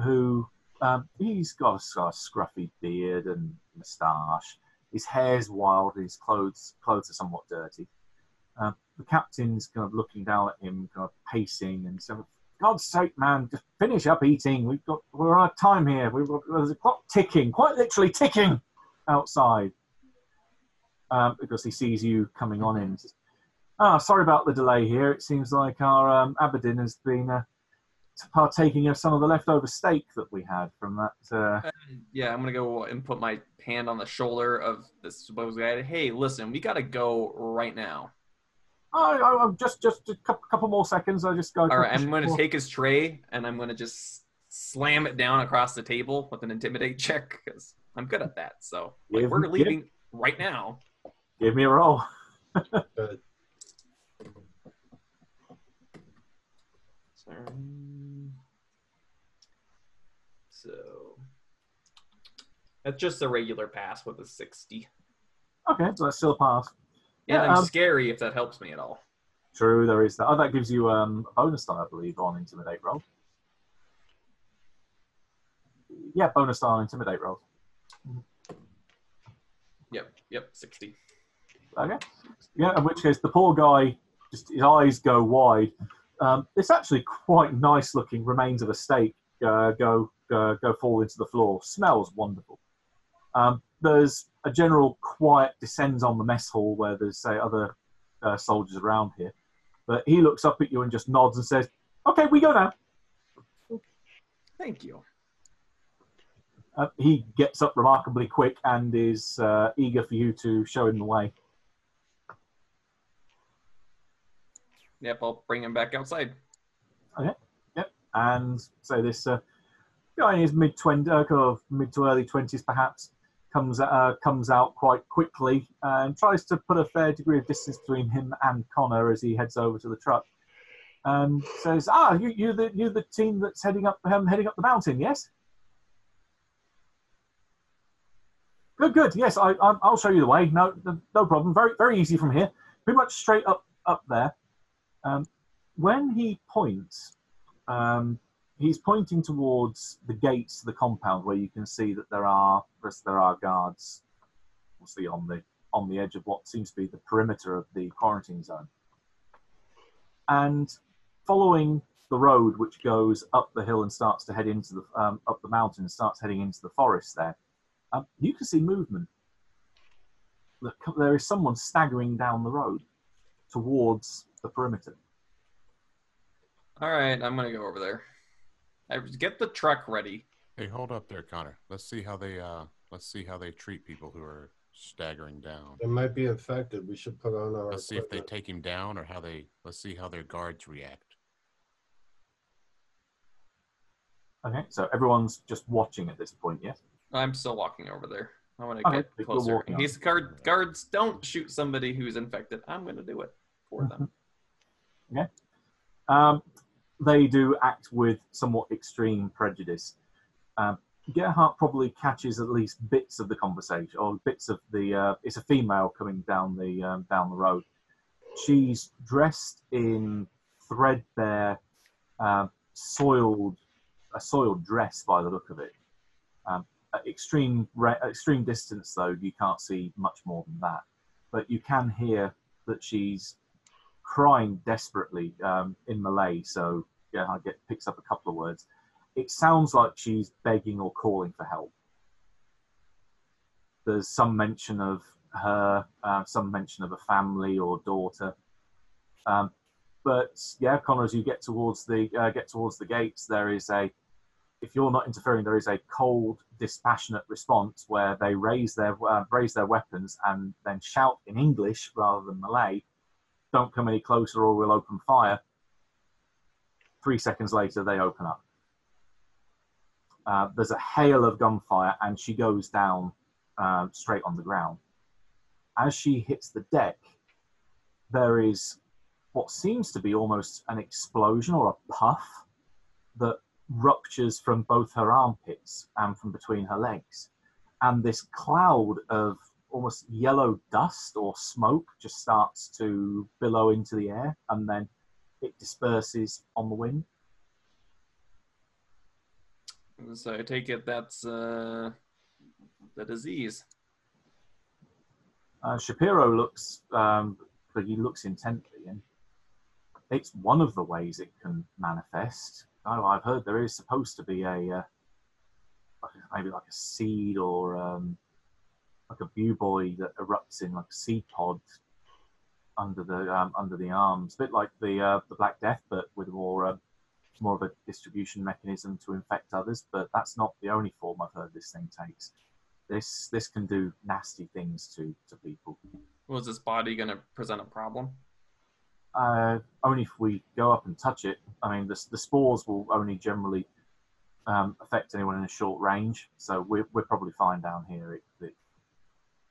who um, he's got a, sort of scruffy beard and moustache. His hair's wild. His clothes clothes are somewhat dirty. Uh, the captain's kind of looking down at him, kind of pacing and saying, God's sake, man, just finish up eating. We've got we're on time here. We've got there's a clock ticking, quite literally ticking outside. Um, because he sees you coming on in. Says, Ah, sorry about the delay here. It seems like our um, Aberdeen has been uh, partaking of some of the leftover steak that we had from that. Uh, Yeah, I'm gonna go and put my hand on the shoulder of this supposed guy. Hey, listen, we gotta go right now. oh, oh, just just a couple, more seconds. I just go. All right, I'm gonna take his tray and I'm gonna just slam it down across the table with an intimidate check because I'm good at that. So like, we're leaving right now. Give me a roll. Good. [laughs] So, so that's just a regular pass with a 60. Okay, so that's still a pass. Yeah, I'm um, scary if that helps me at all. True, there is that. Oh, that gives you um, a bonus die, I believe, on intimidate roll. Yeah, bonus die on intimidate roll. Yep, yep, 60. Okay. Yeah, in which case the poor guy, just his eyes go wide. Um, it's actually quite nice looking remains of a steak uh, go uh, go fall into the floor. Smells wonderful. Um, there's a general quiet descends on the mess hall where there's say other uh, soldiers around here, but he looks up at you and just nods and says, "Okay, we go now." Thank you. Uh, he gets up remarkably quick and is uh, eager for you to show him the way. Yep, I'll bring him back outside. Okay. Yep. And so this uh, guy in his mid twenty, uh, kind of mid to early twenties, perhaps, comes uh, comes out quite quickly and tries to put a fair degree of distance between him and Connor as he heads over to the truck. And says, "Ah, you you the you the team that's heading up um, heading up the mountain, yes?" Good, good. Yes, I, I I'll show you the way. No, no problem. Very very easy from here. Pretty much straight up up there. Um, when he points, um, he's pointing towards the gates to the compound where you can see that there are there are guards obviously on the on the edge of what seems to be the perimeter of the quarantine zone. And following the road which goes up the hill and starts to head into the um, up the mountain and starts heading into the forest there um, you can see movement. There is someone staggering down the road towards the perimeter All right, I'm gonna go over there. I get the truck ready. Hey, hold up there, Connor. Let's see how they uh let's see how they treat people who are staggering down. They might be infected. We should put on our. Let's see if they take him down or how they let's see how their guards react. Okay, so everyone's just watching at this point, yes? I'm still walking over there. I want to Okay, get you're closer. walking In case guard guards don't shoot somebody who's infected, I'm gonna do it for them. [laughs] Um, they do act with somewhat extreme prejudice. Um, Gerhardt probably catches at least bits of the conversation, or bits of the. Uh, it's a female coming down the um, down the road. She's dressed in threadbare, uh, soiled, a soiled dress by the look of it. Um, at extreme re- extreme distance, though, you can't see much more than that. But you can hear that she's crying desperately um, in Malay. So yeah, I get picks up a couple of words. It sounds like she's begging or calling for help. There's some mention of her, uh, some mention of a family or daughter. Um, but yeah, Connor, as you get towards the uh, get towards the gates, there is a if you're not interfering, there is a cold, dispassionate response where they raise their uh, raise their weapons and then shout in English rather than Malay, "Don't come any closer, or we'll open fire." Three seconds later, they open up. Uh, there's a hail of gunfire, and she goes down um, straight on the ground. As she hits the deck, there is what seems to be almost an explosion or a puff that ruptures from both her armpits and from between her legs. And this cloud of almost yellow dust or smoke just starts to billow into the air and then it disperses on the wind. So I take it that's uh, the disease. Uh, Shapiro looks, um, but he looks intently, and it's one of the ways it can manifest. Oh, I've heard there is supposed to be a uh, maybe like a seed or um, like a bubo that erupts in like a seed pod under the um, under the arms, a bit like the uh, the Black Death, but with more uh, more of a distribution mechanism to infect others. But that's not the only form I've heard this thing takes. This this can do nasty things to to people. Was this body going to present a problem? Uh, only if we go up and touch it. I mean, the, the spores will only generally um, affect anyone in a short range, so we're, we're probably fine down here. It, it,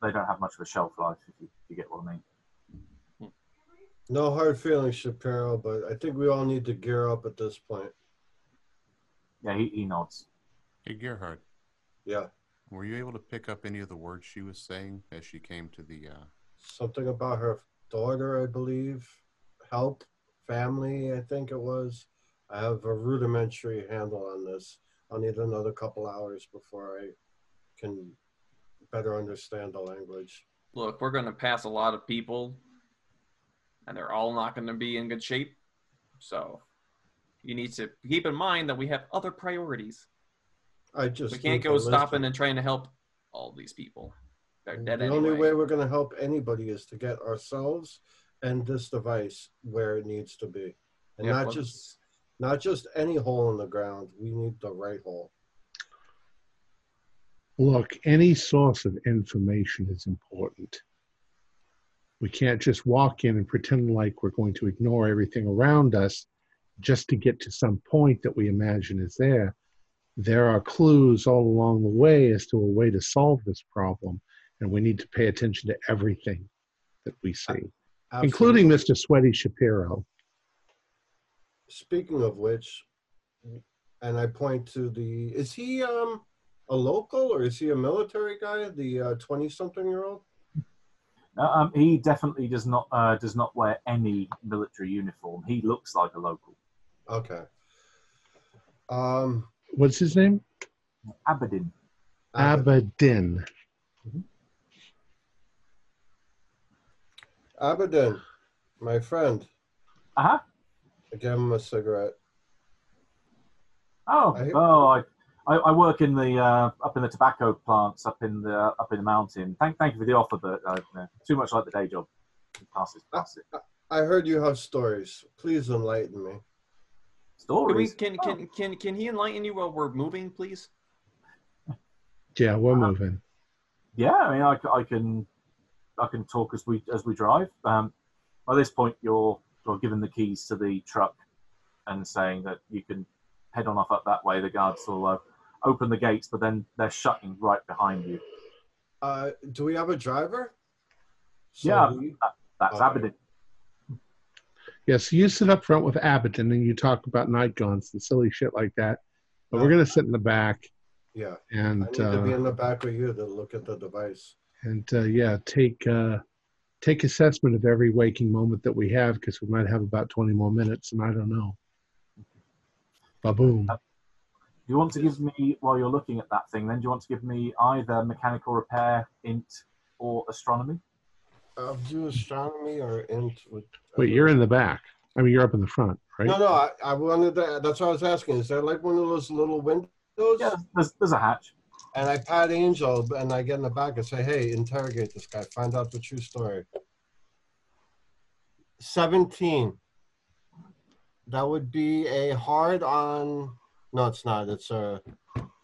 they don't have much of a shelf life, if you, if you get what I mean. No hard feelings, Shapiro, but I think we all need to gear up at this point. Yeah, he, he nods. Hey, Gerhard, Yeah. were you able to pick up any of the words she was saying as she came to the? Uh, Something about her daughter, I believe. Help, family, I think it was. I have a rudimentary handle on this. I'll need another couple hours before I can better understand the language. Look, we're going to pass a lot of people, and they're all not going to be in good shape. So you need to keep in mind that we have other priorities. I just We can't go stopping and trying to help all these people. They're dead the anyway. only way we're going to help anybody is to get ourselves and this device where it needs to be, and Yeah, not just not just any hole in the ground. We need the right hole. Look, any source of information is important. We can't just walk in and pretend like we're going to ignore everything around us just to get to some point that we imagine is there. There are clues all along the way as to a way to solve this problem, and we need to pay attention to everything that we see, including Mr. Sweaty Shapiro. Speaking of which, and I point to the is he um a local or is he a military guy? The twenty something year old. Uh, um, he definitely does not uh, does not wear any military uniform. He looks like a local. Okay. Um, What's his name? Aberdeen. Abedin. Abaddon, my friend. Uh huh. I gave him a cigarette. Oh, I- oh, I, I, I work in the uh, up in the tobacco plants up in the up in the mountain. Thank, thank you for the offer, but uh, no, too much like the day job. Pass it, pass. I heard you have stories. Please enlighten me. Can, we, Stories. can, can, can, can he enlighten you while we're moving, please? Yeah, we're Uh-huh. moving. Yeah, I mean, I, c- I can I can talk as we as we drive. Um, by this point, you're you're given the keys to the truck and saying that you can head on off up that way. The guards will uh, open the gates, but then they're shutting right behind you. Uh, do we have a driver? So Yeah. we- That's Okay. Aberdeen. Yes, you sit up front with Abaddon and you talk about night gaunts and silly shit like that. But we're going to sit in the back yeah. and I need to be uh, in the back with you to look at the device. and uh, yeah, take uh, take assessment of every waking moment that we have because we might have about 20 more minutes and I don't know. Ba boom. Do you want to give me while you're looking at that thing? Then do you want to give me either mechanical repair, int, or astronomy? I'll do astronomy or int with. Wait, you're in the back. I mean, you're up in the front, right? No, no, I, I wanted that. that's what I was asking. Is there like one of those little windows? Yeah, there's, there's a hatch. And I pat Angel and I get in the back and say, hey, interrogate this guy, find out the true story. 17. That would be a hard on. No, it's not. It's a.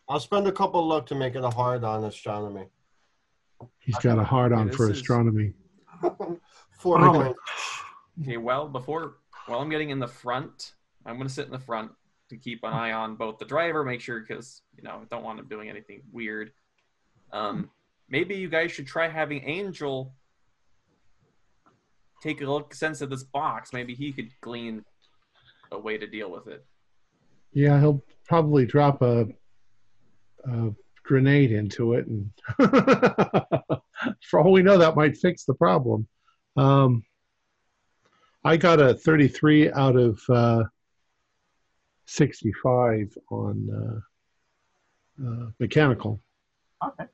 I'll spend a couple of luck to make it a hard on astronomy. He's got a hard on Okay, for is- astronomy. [laughs] Four Okay. points. Okay, well, before while I'm getting in the front, I'm gonna sit in the front to keep an eye on both the driver, make sure because you know I don't want him doing anything weird. Um, maybe you guys should try having Angel take a look sense of this box. Maybe he could glean a way to deal with it. Yeah, he'll probably drop a, a grenade into it, and [laughs] for all we know, that might fix the problem. Um, I got a 33 out of uh, 65 on uh, uh, mechanical. Okay.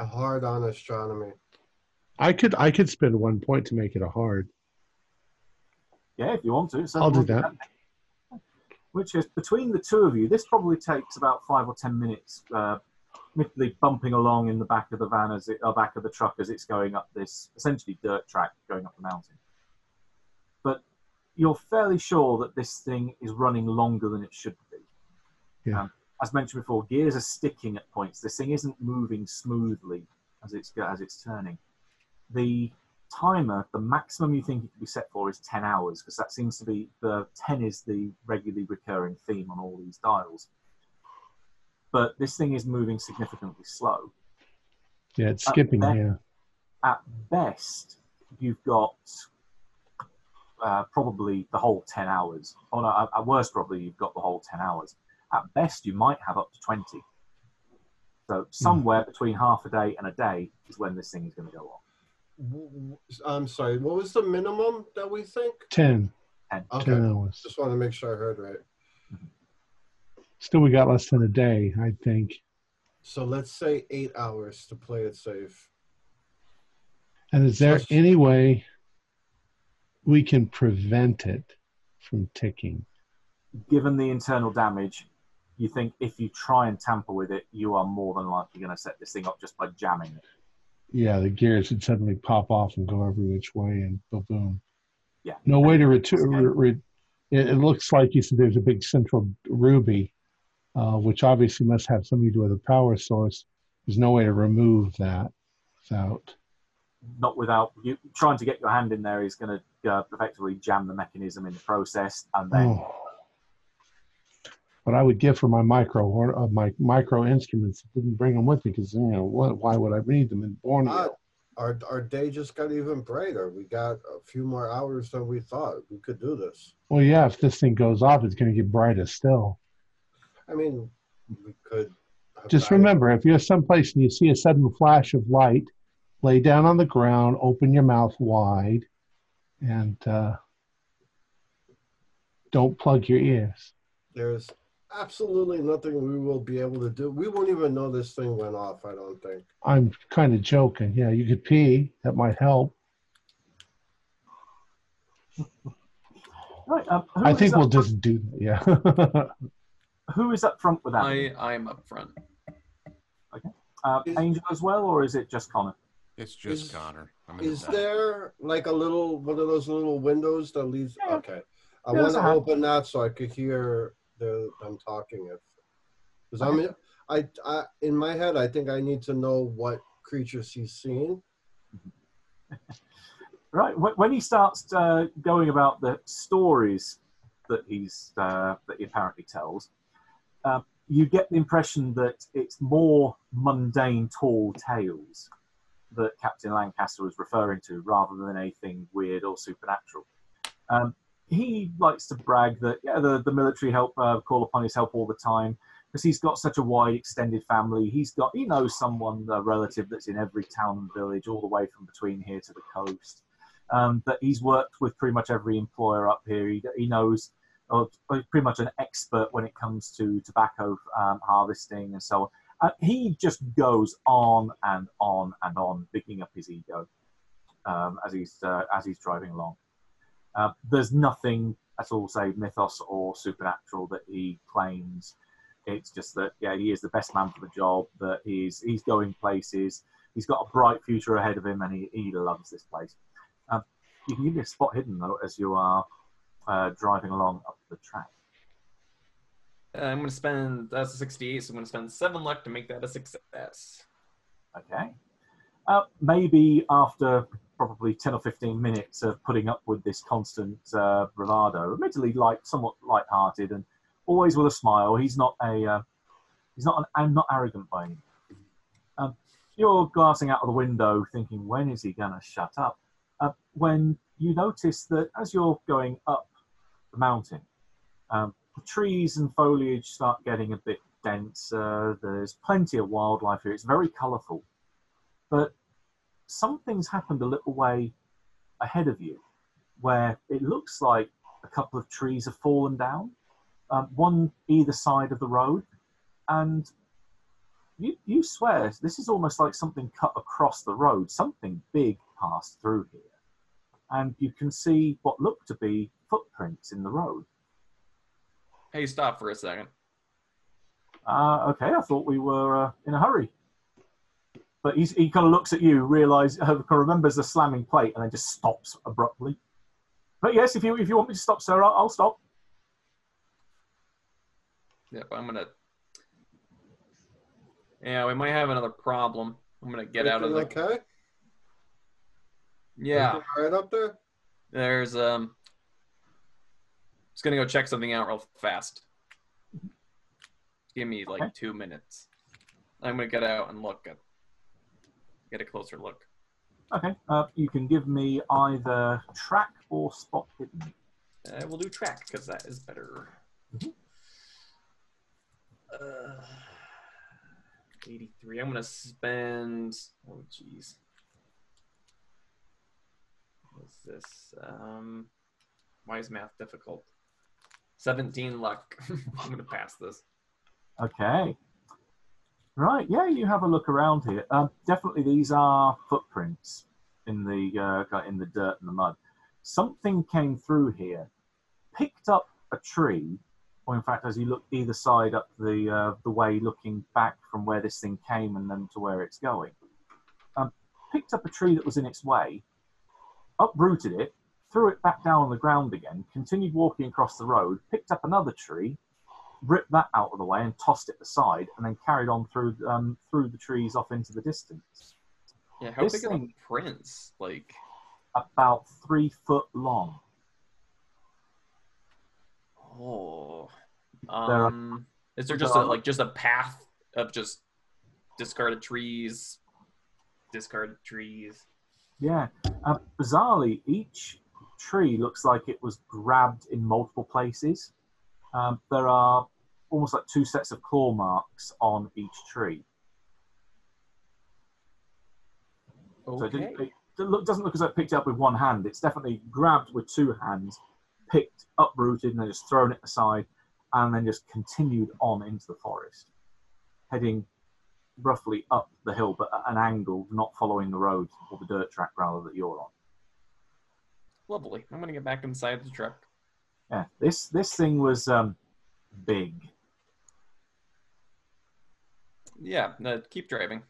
A hard on astronomy. I could I could spend one point to make it a hard. Yeah, if you want to. So I'll do that. Which is between the two of you, this probably takes about five or ten minutes, uh, bumping along in the back of the van as it, or back of the truck as it's going up this essentially dirt track going up the mountain. But you're fairly sure that this thing is running longer than it should be. Yeah. Um, as mentioned before, gears are sticking at points. This thing isn't moving smoothly as it's as it's turning. The timer, the maximum you think it could be set for is 10 hours, because that seems to be the 10 is the regularly recurring theme on all these dials. But this thing is moving significantly slow. Yeah, it's Uh, skipping. that- Yeah, At best, you've got uh, probably the whole 10 hours. Or no, at- at worst, probably you've got the whole 10 hours. At best, you might have up to 20. So somewhere between half a day and a day is when this thing is going to go off. W- w- I'm sorry. What was the minimum that we think? 10, Okay. 10 hours. Just want to make sure I heard right. Still, we got less than a day, I think. So let's say eight hours to play it safe. And is there Yes. any way we can prevent it from ticking? given the internal damage, you think if you try and tamper with it, you are more than likely going to set this thing up just by jamming it. Yeah, the gears would suddenly pop off and go every which way, and boom. Yeah. No way to return. Re- re- it, it looks like you said there's a big central ruby, uh, which obviously must have something to do with a power source. There's no way to remove that without. Not without you trying to get your hand in there is going to uh, effectively jam the mechanism in the process, and then Oh. What I would give for my micro or uh, my micro instruments, didn't bring them with me because you know what? Why would I need them in Borneo? Ah, our, our day just got even brighter. We got a few more hours than we thought. We could do this. Well, yeah, if this thing goes off, it's going to get brighter still. I mean, we could. Just remember, if you're someplace and you see a sudden flash of light, lay down on the ground, open your mouth wide, and uh, don't plug your ears. There's absolutely nothing we will be able to do. We won't even know this thing went off, I don't think. I'm kind of joking. Yeah, you could pee. That might help. right. Um, I think we'll front- just do that. Yeah. [laughs] who is up front with that? I I'm up front. Uh, Is- Angel as well, or is it just Connor? It's just Is- Connor. I'm in the Is there like a little one of those little windows that leads? Yeah. Okay, I Yeah, want to open that so I could hear them talking. If because I'm I, I in my head, I think I need to know what creatures he's seen. [laughs] Right. When he starts uh, going about the stories that he's uh, that he apparently tells, uh, you get the impression that it's more mundane, tall tales that Captain Lancaster was referring to, rather than anything weird or supernatural. Um, he likes to brag that yeah, the, the military help uh, call upon his help all the time because he's got such a wide extended family. He's got he knows someone, a relative that's in every town and village, all the way from between here to the coast. Um, that he's worked with pretty much every employer up here. He, he knows, or, pretty much an expert when it comes to tobacco um, harvesting and so on. Uh, he just goes on and on and on, picking up his ego um, as he's uh, as he's driving along. Uh, there's nothing at all, say mythos or supernatural, that he claims. It's just that yeah, he is the best man for the job. That he's he's going places. He's got a bright future ahead of him, and he, he loves this place. Um, you can give me a spot hidden though as you are uh, driving along up the track. Uh, I'm going to spend, that's a 68, so I'm going to spend 7 luck to make that a success. Okay. Uh, maybe after probably 10 or 15 minutes of putting up with this constant uh, bravado, admittedly like somewhat light-hearted and always with a smile. He's not a uh, he's not an and not arrogant by any means. Um, you're glancing out of the window, thinking, when is he going to shut up? Uh, when you notice that as you're going up the mountain, um, the trees and foliage start getting a bit denser. There's plenty of wildlife here. It's very colourful, but something's happened a little way ahead of you, where it looks like a couple of trees have fallen down, um, one either side of the road, and you, you swear this is almost like something cut across the road. Something big passed through here, and you can see what look to be footprints in the road. Hey, stop for a second. Uh, okay, I thought we were uh, in a hurry. But he's, he kind of looks at you, realize, [laughs] uh, remembers the slamming plate, and then just stops abruptly. But yes, if you if you want me to stop, sir, I'll, I'll stop. Yep, I'm going to. Yeah, we might have another problem. I'm going to get out of the. Everything Okay. Yeah, Everything Right up there. there's. um. Just going to go check something out real fast. Give me like Okay. two minutes. I'm going to get out and look at. Get a closer look. Okay, uh, you can give me either track or spot hidden. Uh, we'll do track because that is better. Mhm. Uh, 83. I'm going to spend. Oh, jeez. What's this? Um, why is math difficult? 17 luck. [laughs] I'm going to pass this. Okay. Right, yeah, you have a look around here. Um, definitely, these are footprints in the uh, in the dirt and the mud. Something came through here, picked up a tree, or in fact, as you look either side up the uh, the way, looking back from where this thing came and then to where it's going, um, picked up a tree that was in its way, uprooted it, threw it back down on the ground again, continued walking across the road, picked up another tree, ripped that out of the way and tossed it aside, and then carried on through um, through the trees off into the distance. Yeah, how This big are thing- prints? Like, About three foot long. oh. There are- Um, is there just there a, like just a path of just discarded trees, discarded trees? Yeah. Uh, bizarrely, each tree looks like it was grabbed in multiple places. Um, there are almost like two sets of claw marks on each tree. So it, it doesn't look as though it picked it up with one hand. It's definitely grabbed with two hands, picked, uprooted, and then just thrown it aside, and then just continued on into the forest, heading roughly up the hill, but at an angle, not following the road or the dirt track rather that you're on. Lovely. I'm gonna get back inside the truck. Yeah, this this thing was um, big. Yeah, no, keep driving.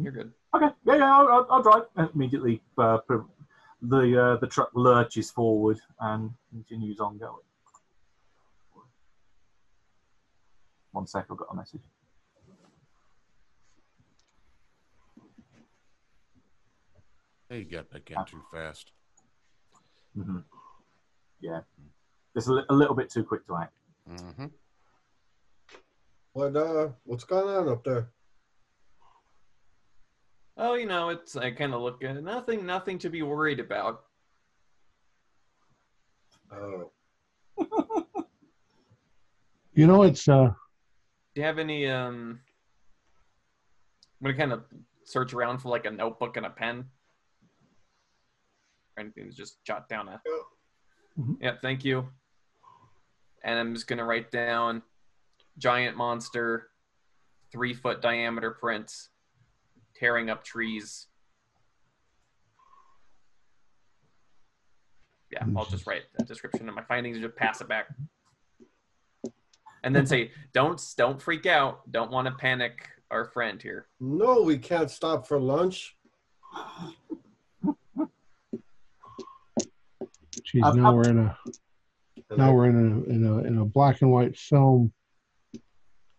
You're good. Okay, yeah, yeah, I'll, I'll, I'll drive. And Immediately, uh, pro- the uh, the truck lurches forward and continues on going. One sec, I've got a message. Hey, you got again too fast. hmm Yeah, just a, li- a little bit too quick to act. Mm-hmm. What uh? What's going on up there? Oh, you know, it's I kind of look at nothing, nothing to be worried about. Oh, [laughs] You know, it's uh, Do you have any um? I'm gonna kind of search around for like a notebook and a pen. Or anything to just jot down a. Yeah, thank you. And I'm just gonna write down giant monster, three foot diameter prints, tearing up trees. Yeah, Yeah, I'll just write a description of my findings and just pass it back. And then say, don't don't freak out. Don't want to panic our friend here. No, we can't stop for lunch. Geez, Um, now we're in a now we're in a in a in a black and white film.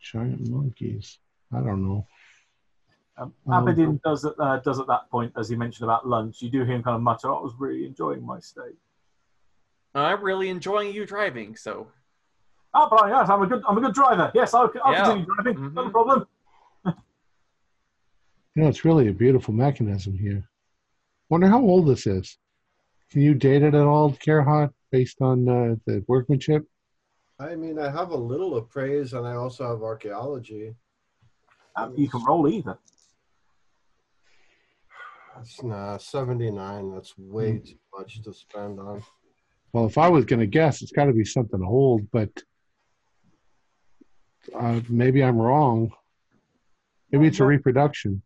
Giant monkeys. I don't know. Um, Um, Aberdeen does at uh, does at that point, as you mentioned about lunch, you do hear him kind of mutter, "I was really enjoying my stay." I'm really enjoying you driving, so Oh, but yes, I'm a good I'm a good driver. Yes, I'll, I'll Yeah. continue driving. No Mhm. problem. You know, it's really a beautiful mechanism here. Wonder how old this is. Can you date it at all, Gerhard, based on uh, the workmanship? I mean, I have a little appraise, and I also have archaeology. Um, you can roll either. That's nah, 79. That's way too much to spend on. Well, if I was going to guess, it's got to be something old, but uh, maybe I'm wrong. Maybe it's a Yeah.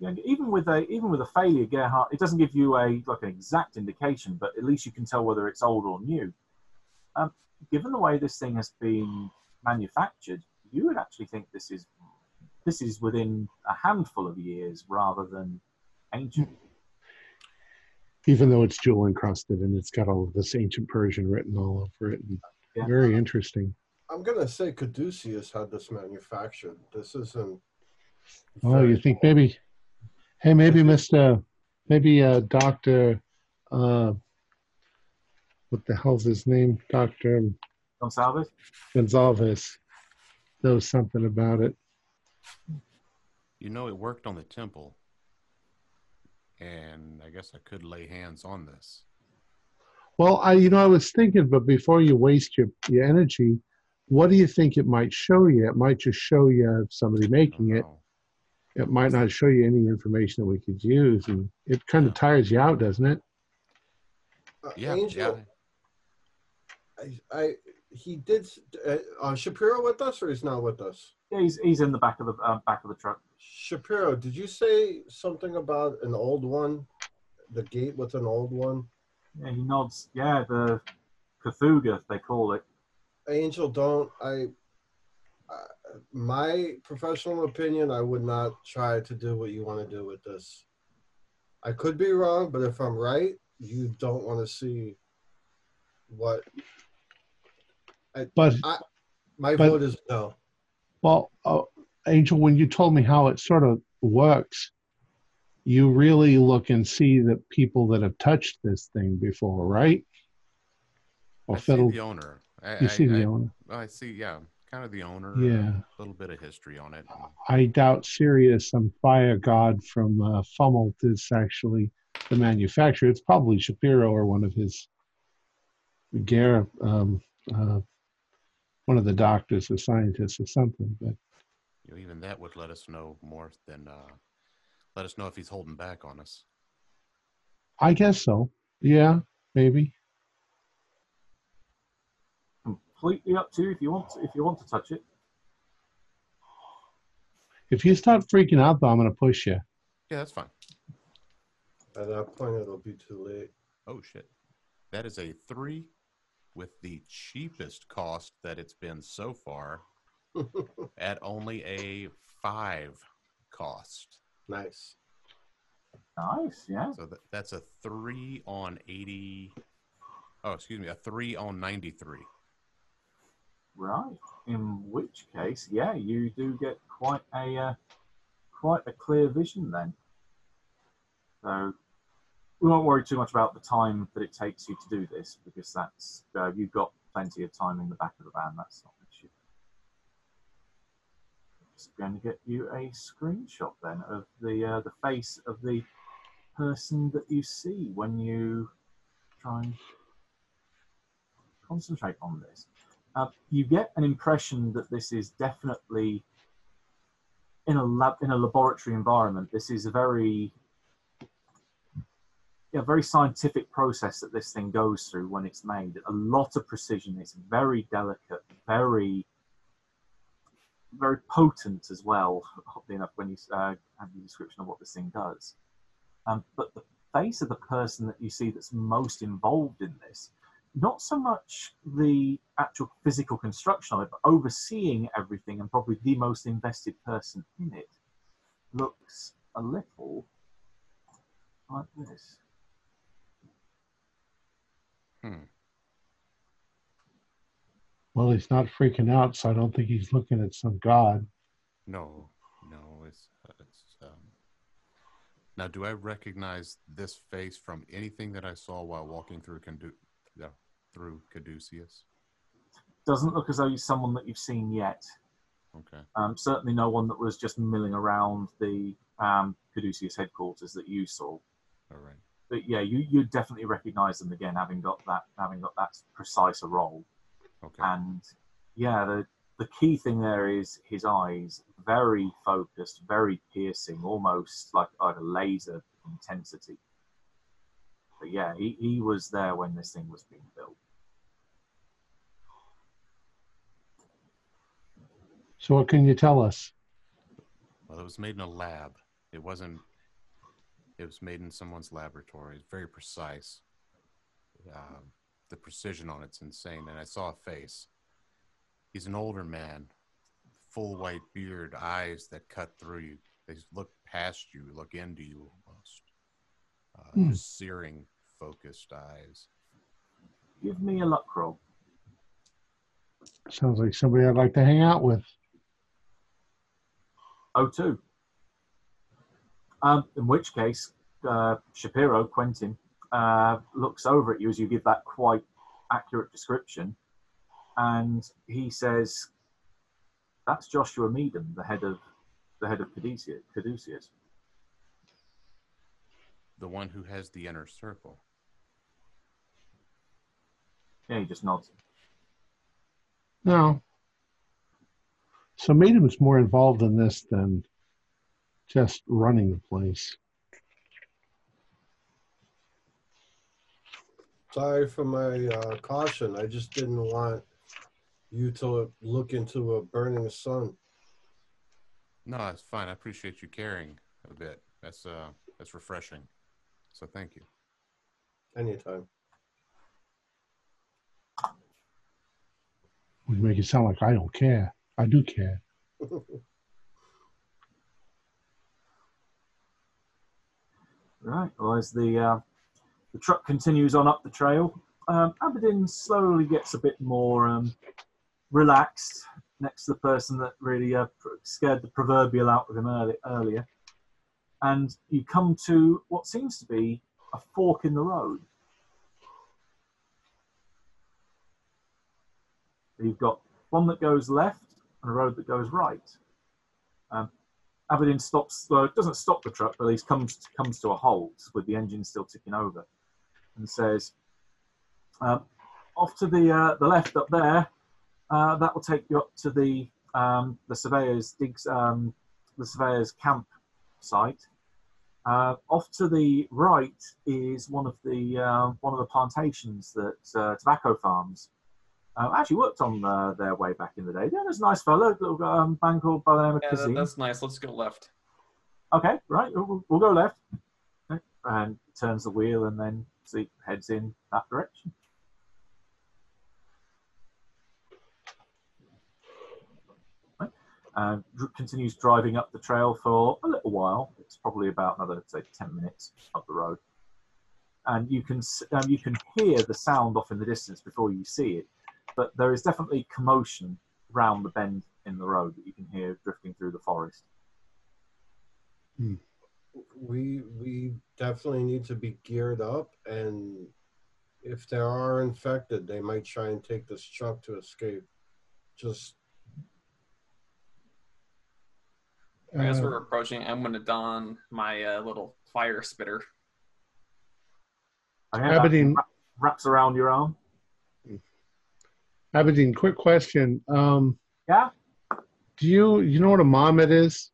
Reproduction. Yeah, even with a even with a failure, Gerhardt, it doesn't give you a like an exact indication, but at least you can tell whether it's old or new. Um, given the way this thing has been manufactured, you would actually think this is this is within a handful of years rather than ancient. even though it's jewel encrusted and it's got all of this ancient Persian written all over it. And Yeah. Very interesting. I'm gonna say Caduceus had this manufactured. This isn't. Oh, you think old. maybe? Hey, maybe Mister, maybe uh, Doctor, uh, what the hell's his name? Doctor Gonsalves? Gonzalez knows something about it. You know, it worked on the temple, and I guess I could lay hands on this. Well, I, you know, I was thinking, but before you waste your, your energy, what do you think it might show you? It might just show you somebody making it. know. It might not show you any information that we could use, and it kind of tires you out, doesn't it? Uh, Yeah, Angel, I, I, he did. Uh, uh, Shapiro with us, or he's not with us? Yeah, he's, he's in the back of the uh, back of the truck. Shapiro, did you say something about an old one? The gate with an old one? Yeah, he nods. Yeah, the Cthulhu they call it. Angel, don't I? My professional opinion, I would not try to do what you want to do with this. I could be wrong, but if I'm right, you don't want to see what. But My But- vote is no. Well, uh, Angel, when you told me how it sort of works, you really look and see the people that have touched this thing before, right? Or I see the owner. I, You I- see the I- owner. I see, yeah, kind of the owner. Yeah. A little bit of history on it. I doubt Sirius, some fire god from uh, Fomalhaut, is actually the manufacturer. It's probably Shapiro or one of his Gar, um, uh, one of the doctors or scientists or something. But You know, even that would let us know more than uh, let us know if he's holding back on us. I guess so. Yeah, maybe. Completely up to you if you want if you want to touch it. If you start freaking out, though, I'm going to push you. Yeah, that's fine. At that point, it'll be too late. Oh shit, that is a three, with the cheapest cost that it's been so far, [laughs] at only a five cost. nice. Nice, yeah. So that, that's a three on eighty. Oh, excuse me, a three on ninety-three. Right. In which case, yeah, you do get quite a uh, quite a clear vision then. So we won't worry too much about the time that it takes you to do this because that's uh, you've got plenty of time in the back of the van. That's not an issue. Just going to get you a screenshot then of the uh, the face of the person that you see when you try and concentrate on this. Uh, you get an impression that this is definitely in a lab in a laboratory environment. This is a very yeah, very scientific process that this thing goes through when it's made. A lot of precision. It's very delicate, very very potent as well. Oddly enough, when you uh, have the description of what this thing does, um, but the face of the person that you see that's most involved in this. Not so much the actual physical construction of it, but overseeing everything and probably the most invested person in it looks a little like this. Hmm. Well, he's not freaking out, so I don't think he's looking at some god. No, no, it's it's. Um... Now, do I recognize this face from anything that I saw while walking through Condu- yeah, through Caduceus? Doesn't look as though he's someone that you've seen yet. Okay. Um, certainly no one that was just milling around the um, Caduceus headquarters that you saw. All right. But yeah, you you definitely recognise them again, having got that having got that precise a role. Okay. And yeah, the the key thing there is his eyes, very focused, very piercing, almost like like a laser intensity. But yeah, he, he was there when this thing was being built. So, what can you tell us? Well, it was made in a lab. It wasn't. It was made in someone's laboratory. It's very precise. Um, the precision on it's insane. And I saw a face. He's an older man, full white beard, eyes that cut through you. They look past you, look into you almost. Uh, just searing, focused eyes. Give me a luck roll. Sounds like somebody I'd like to hang out with. Oh, two. Um, in which case, uh, Shapiro, Quentin, uh, looks over at you as you give that quite accurate description, and he says, "That's Joshua Meadham, the head of the head of Caduceus." Caduceus. The one who has the inner circle. Yeah, he just nods. No. So, Meadham's more involved in this than just running the place. Sorry for my uh, caution. I just didn't want you to look into a burning sun. No, that's fine. I appreciate you caring a bit. That's uh, that's refreshing. So thank you. Anytime. We make it sound like I don't care. I do care. [laughs] Right. Well, as the uh, the truck continues on up the trail, um, Aberdeen slowly gets a bit more um, relaxed next to the person that really uh, scared the proverbial out of him early, earlier, and you come to what seems to be a fork in the road. You've got one that goes left and a road that goes right. Um, Aberdeen stops, it doesn't stop the truck, but least comes comes to a halt with the engine still ticking over, and says, um, "Off to the uh, the left up there, uh, that will take you up to the um, the surveyors digs um, the surveyors camp site. Uh, off to the right is one of the uh, one of the plantations that uh, tobacco farms uh, actually worked on uh, their way back in the day. Yeah, there's a nice fellow, little um, man called by the name of Yeah, Kazim. that's nice. Let's go left. Okay, right, we'll, we'll go left. Okay, And turns the wheel and then see, heads in that direction. Right, And continues driving up the trail for a little while. It's probably about another, say, 10 minutes up the road. And you can, s- um, you can hear the sound off in the distance before you see it. But there is definitely commotion round the bend in the road that you can hear drifting through the forest. we we definitely need to be geared up and if there are infected they might try and take this truck to escape just As Uh, we're approaching, I'm going to don my uh, little fire spitter. I hear that Aberdeen, wraps around your arm. Aberdeen, quick question. Um, Yeah, do you you know what a marmot is?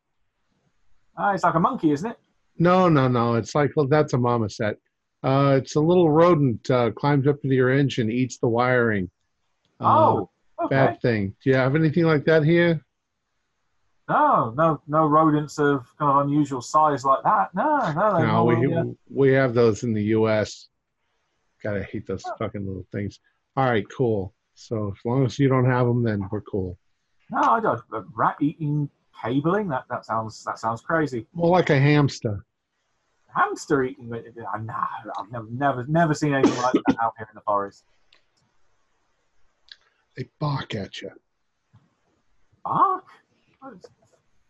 Ah, it's like a monkey, isn't it? No, no, no. It's like well, that's a marmoset. Uh, it's a little rodent uh, climbs up into your engine, eats the wiring. Uh, oh, okay. bad thing. Do you have anything like that here? No, no, no rodents of kind of unusual size like that. No, no, No, we we have those in the U.S. Gotta hate those fucking little things. All right, cool. So as long as you don't have them, then we're cool. no, I don't. Rat eating cabling. That that sounds that sounds crazy. More like a hamster. Hamster eating. uh, No, I've never never never seen anything like that out here in the forest. They bark at you. Bark.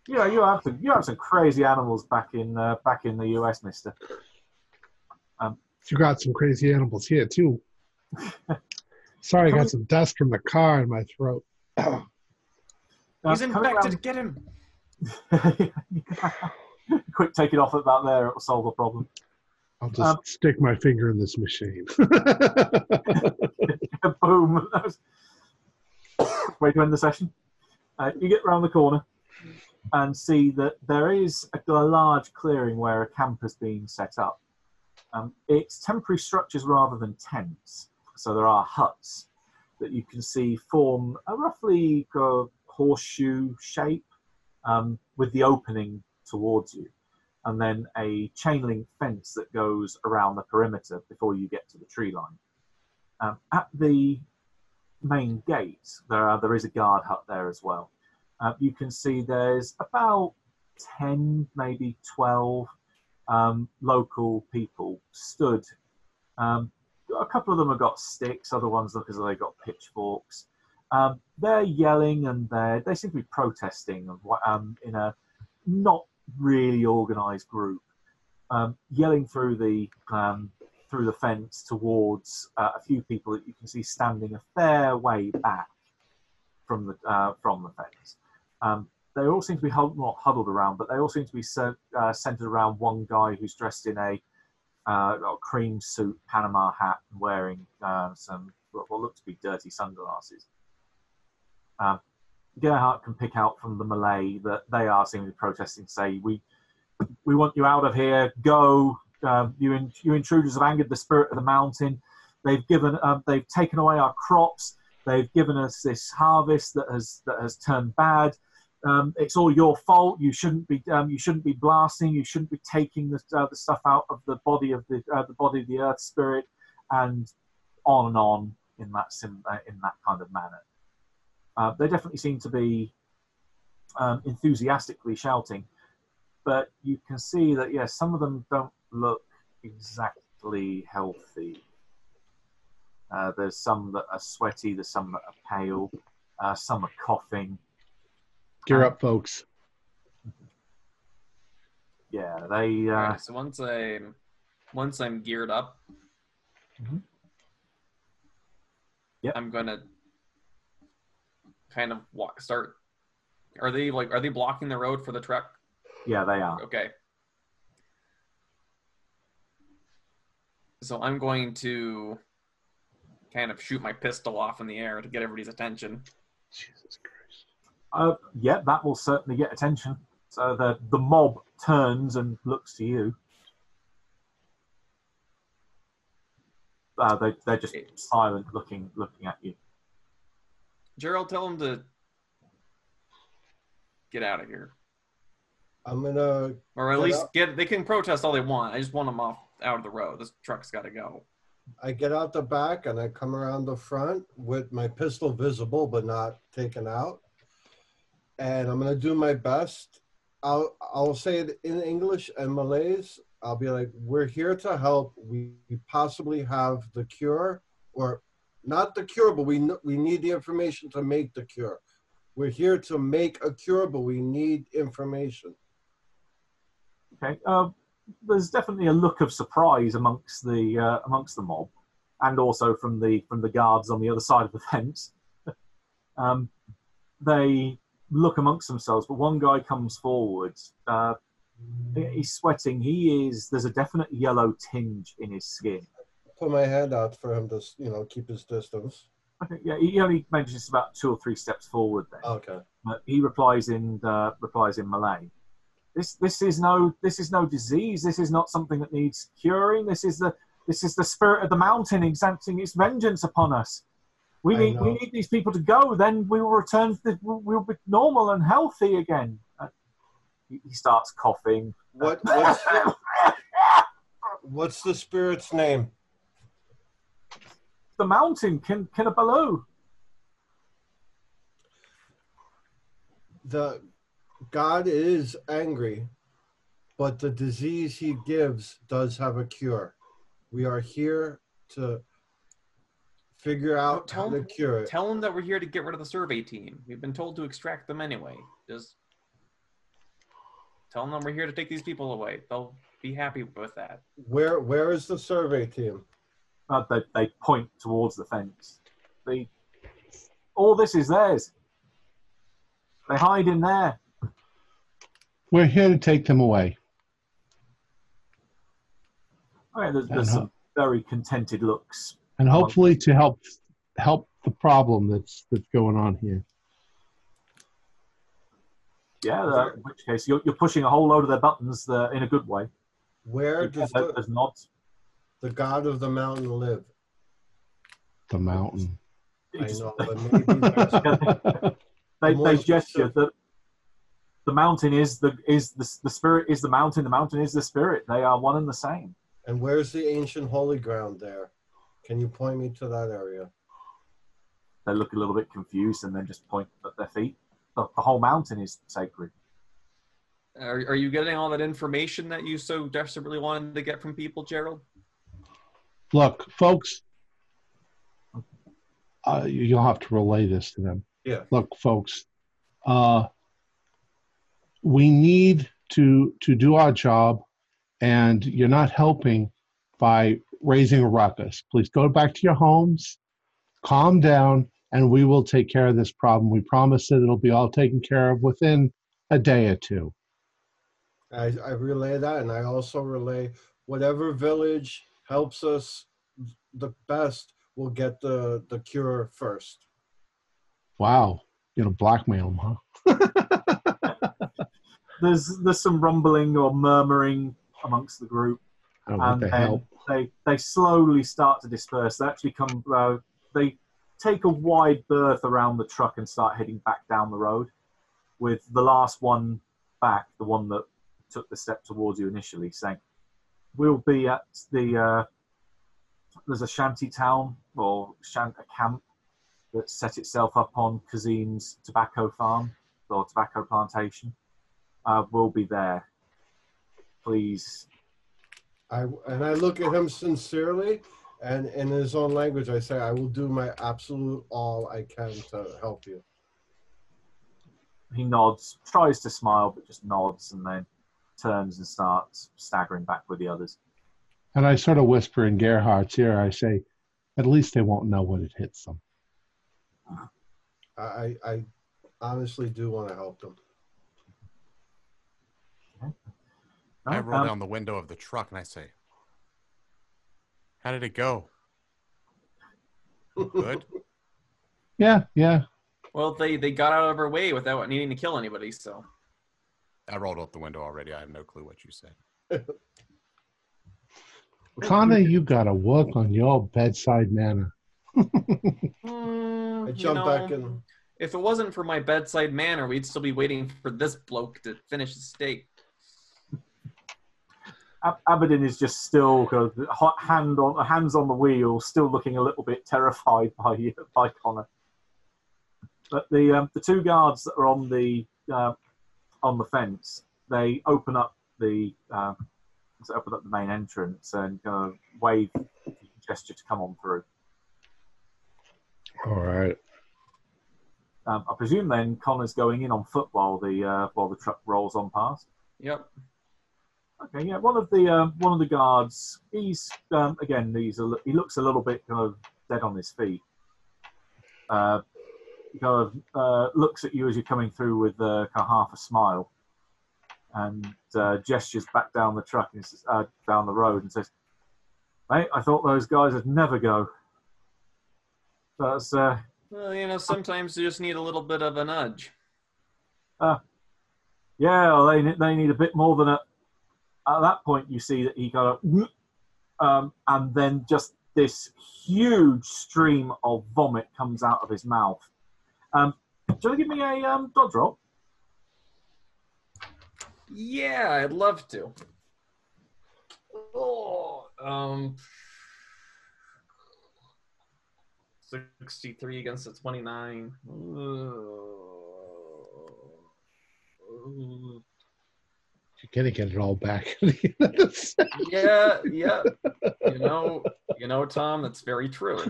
Yeah, you have some you have some crazy animals back in uh, back in the US, Mister. You got some crazy animals here too. [laughs] Sorry, I got some dust from the car in my throat. Uh, [coughs] He's infected. Get him. Quick, take it off about there. It'll solve the problem. I'll just Um, stick my finger in this machine. [laughs] [laughs] Boom. That was- Way to end the session. Uh, you get round the corner and see that there is a, a large clearing where a camp has been set up. Um, it's temporary structures rather than tents. So there are huts that you can see form a roughly uh, horseshoe shape um, with the opening towards you. And then a chain link fence that goes around the perimeter before you get to the tree line. Um, at the main gate, there are, there is a guard hut there as well. Uh, you can see there's about 10, maybe 12 um, local people stood. Um, a couple of them have got sticks, other ones look as though they've got pitchforks. Um, they're yelling and they they seem to be protesting um, in a not really organised group, um, yelling through the um, through the fence towards uh, a few people that you can see standing a fair way back from the uh, from the fence. Um, they all seem to be huddled, not huddled around, but they all seem to be uh, centered around one guy who's dressed in a, uh, cream suit, Panama hat, and wearing uh, some what what look to be dirty sunglasses. Um, Gerhardt can pick out from the Malay that they are seemingly protesting, say, "We, we want you out of here. Go. Um, you, in, you intruders have angered the spirit of the mountain. They've given, um, they've taken away our crops. They've given us this harvest that has that has turned bad. Um, it's all your fault. You shouldn't be, um, you shouldn't be blasting. You shouldn't be taking the, uh, the stuff out of the body of the uh, the body of the earth spirit, and on and on in that sim- uh, in that kind of manner. Uh, they definitely seem to be um, enthusiastically shouting, but you can see that yes, some of them don't look exactly healthy. Uh, there's some that are sweaty, there's some that are pale, uh, some are coughing. Gear up, folks. Yeah, they. Uh, Alright, so once I once I'm geared up, Mhm. Yep. I'm gonna kind of walk, start. Are they like are they blocking the road for the truck? Yeah, they are. Okay. So I'm going to kind of shoot my pistol off in the air to get everybody's attention. Jesus Christ. Uh, yeah, that will certainly get attention. So the the mob turns and looks to you. Uh, they they're just silent, looking looking at you. Gerald, tell them to get out of here, I'm gonna or at least out. get. They can protest all they want. I just want them off out of the road. This truck's got to go. I get out the back and I come around the front with my pistol visible but not taken out. And I'm gonna do my best. I'll I'll say it in English and Malays. I'll be like, "We're here to help. We possibly have the cure, or not the cure, but we we need the information to make the cure. We're here to make a cure, but we need information." Okay. Uh, there's definitely a look of surprise amongst the uh, amongst the mob, and also from the from the guards on the other [laughs] side of the fence. [laughs] um, they look amongst themselves, but one guy comes forward. Uh, he's sweating. He is. There's a definite yellow tinge in his skin. Put my hand out for him to, you know, keep his distance. Okay, yeah, he only mentions about two or three steps forward. Then Okay. But he replies in uh, replies in Malay. This this is no this is no disease. This is not something that needs curing. This is the this is the spirit of the mountain exacting its vengeance upon us. We I need we need these people to go. Then we will return. To the, we'll be normal and healthy again. Uh, he, he starts coughing. What what's the, what's the spirit's name? the mountain, Kin- Kinabalu. The God is angry, but the disease he gives does have a cure. We are here to figure out Tell how to him- cure it. Tell them that we're here to get rid of the survey team. We've been told to extract them anyway. Just tell them we're here to take these people away. They'll be happy with that. Where where is the survey team? Uh, they, they point towards the fence. They, all this is theirs. They hide in there. We're here to take them away. Okay, there's, And there's ho- some very contented looks. and hopefully to help help the problem that's that's going on here. Yeah, uh, in which case you're, you're pushing a whole load of their buttons uh, in a good way. Where Yeah, does there- the, there's nods. the God of the mountain live? The mountain. I know, [laughs] but maybe there's- [laughs] they, they gesture that the mountain is the is the, the spirit is the mountain. The mountain is the spirit. They are one and the same. and where's the ancient holy ground there? Can you point me to that area? They look a little bit confused and then just point at their feet. The, the whole mountain is sacred. Are, are you getting all that information that you so desperately wanted to get from people, Gerald? Look, folks, uh, you- you'll have to relay this to them. Yeah. Look, folks, uh, we need to to do our job, and you're not helping by raising a ruckus. Please go back to your homes, calm down, and we will take care of this problem. We promise that it'll be all taken care of within a day or two. I, I relay that, and I also relay whatever village helps us the best will get the the cure first. Wow, you know, blackmail them, huh? [laughs] There's there's some rumbling or murmuring amongst the group. I and the then they they slowly start to disperse. They actually come. Uh, they take a wide berth around the truck and start heading back down the road, with the last one back, the one that took the step towards you initially, saying, "We'll be at the." Uh, there's a shanty town or shant- a camp that set itself up on Kazim's tobacco farm or tobacco plantation. Uh, we'll be there. Please I and I look at him sincerely, and in his own language, I say, "I will do my absolute all I can to help you." he nods, tries to smile, but just nods, and then turns and starts staggering back with the others. And I sort of whisper in Gerhardt's ear, I say, at least they won't know when it hits them. I I, I honestly do want to help them. I roll um, down the window of the truck and I say, "How did it go? Good." [laughs] Yeah, yeah. Well, they they got out of our way without needing to kill anybody. So I rolled out the window already. I have no clue what you said. [laughs] Connor, you got to work on your bedside manner. [laughs] Mm, I you jump back in. If it wasn't for my bedside manner, we'd still be waiting for this bloke to finish the steak. Ab- Aberdeen is just still kind of hot hand on hands on the wheel, still looking a little bit terrified [laughs] by by Connor. But the um, the two guards that are on the uh, on the fence, they open up the uh, open up the main entrance and uh, wave gesture to come on through. All right. Um, I presume then Connor's going in on foot while the uh, while the truck rolls on past. Yep. Okay, yeah. One of the um, one of the guards, he's um, again, he's a, he looks a little bit kind of dead on his feet. Uh, he kind of uh, looks at you as you're coming through with uh, kind of half a smile, and uh, gestures back down the truck and says, uh, down the road and says, "Mate, I thought those guys would never go." That's uh, Well, you know, sometimes you just need a little bit of a nudge. yeah. Well, they they need a bit more than a. At that point, you see that he got a, um, and then just this huge stream of vomit comes out of his mouth. Um, do you give me a um, dodge roll? Yeah, I'd love to. Oh, um, sixty-three against a twenty-nine. Ooh. You're gonna get it all back. [laughs] at the end of the set. Yeah, yeah. You know, you know, Tom, that's very true.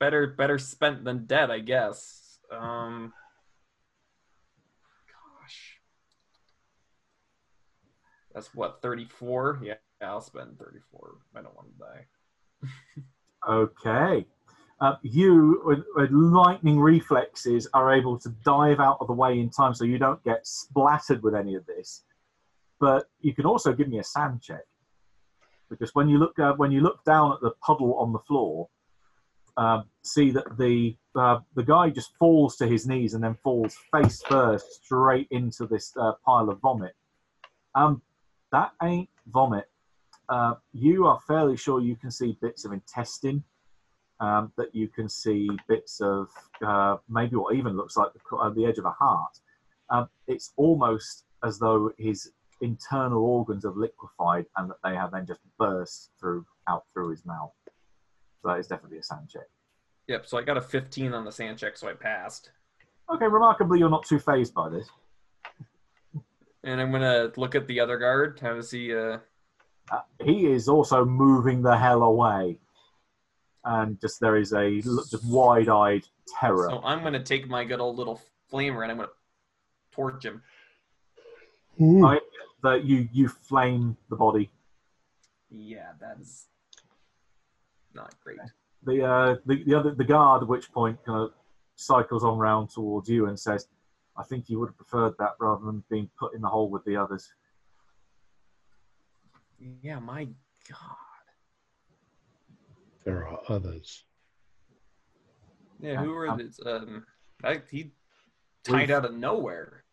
better, better spent than dead, I guess. Um, gosh, that's what thirty-four. Yeah, I'll spend thirty-four. I don't want to die. [laughs] Okay. Uh, you, with, with lightning reflexes, are able to dive out of the way in time so you don't get splattered with any of this. But you can also give me a SAN check because when you look uh, when you look down at the puddle on the floor, um, see that the uh, the guy just falls to his knees and then falls face first straight into this uh, pile of vomit. Um, that ain't vomit. Uh, you are fairly sure you can see bits of intestine um, that you can see bits of uh, maybe what even looks like the, uh, the edge of a heart. Um, it's almost as though his internal organs have liquefied and that they have then just burst through out through his mouth. So that is definitely a SAN check. Yep. So I got a fifteen on the SAN check, so I passed. Okay, remarkably, you're not too phased by this. And I'm gonna look at the other guard. How does he? Uh, Uh, he is also moving the hell away, and just there is a just wide-eyed terror. so I'm gonna take my good old little flamer and I'm gonna torch him. Ooh. I, that you you flame the body. Yeah, that is not great. the uh, the the other the guard at which point kind of cycles on round towards you and says, "I think you would have preferred that rather than being put in the hole with the others." Yeah, my God. There are others. Yeah, who Um, are these? Um, I, he tied out of nowhere.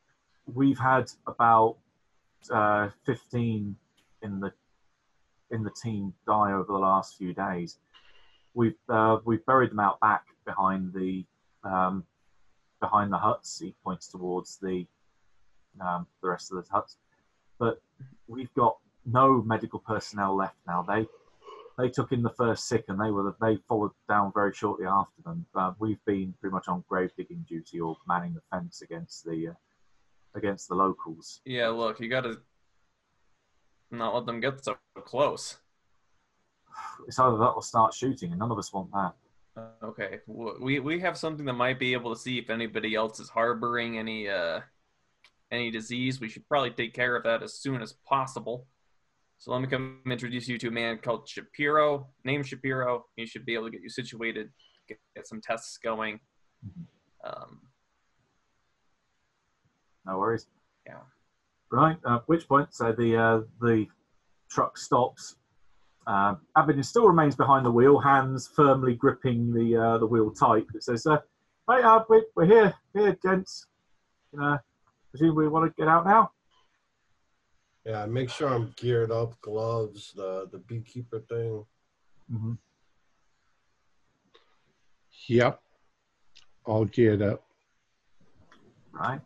We've had about uh, fifteen in the in the team die over the last few days. We've uh, we've buried them out back behind the um, behind the huts. He points towards the um, the rest of the huts, but we've got no medical personnel left now. They they took in the first sick and they were they followed down very shortly after them. Uh, we've been pretty much on grave digging duty or manning the fence against the uh, against the locals. Yeah, look, you gotta not let them get so close. It's either that or start shooting, and none of us want that. Uh, Okay, we we have something that might be able to see if anybody else is harboring any uh any disease. We should probably take care of that as soon as possible. So let me come introduce you to a man called Shapiro. Name Shapiro. He should be able to get you situated, get, get some tests going. Um, No worries. Yeah. Right. At which point, so the uh, the truck stops. Uh, Aberdeen still remains behind the wheel, hands firmly gripping the uh, the wheel tight. It says, uh, "Right, uh, we, we're here, here, gents. Uh, presume we want to get out now." Yeah, make sure I'm geared up, gloves, the the beekeeper thing. Mm-hmm. Yep. All geared up. Right.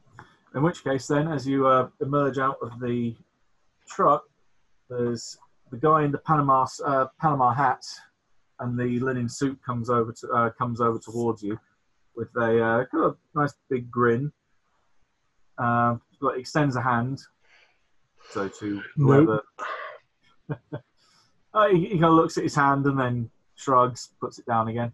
In which case, then, as you uh, emerge out of the truck, there's the guy in the Panama uh, Panama hat and the linen suit comes over to uh, comes over towards you with a uh, kind of nice big grin. Um, but extends a hand. So to whoever. [laughs] uh, he, he kind of looks at his hand and then shrugs, puts it down again.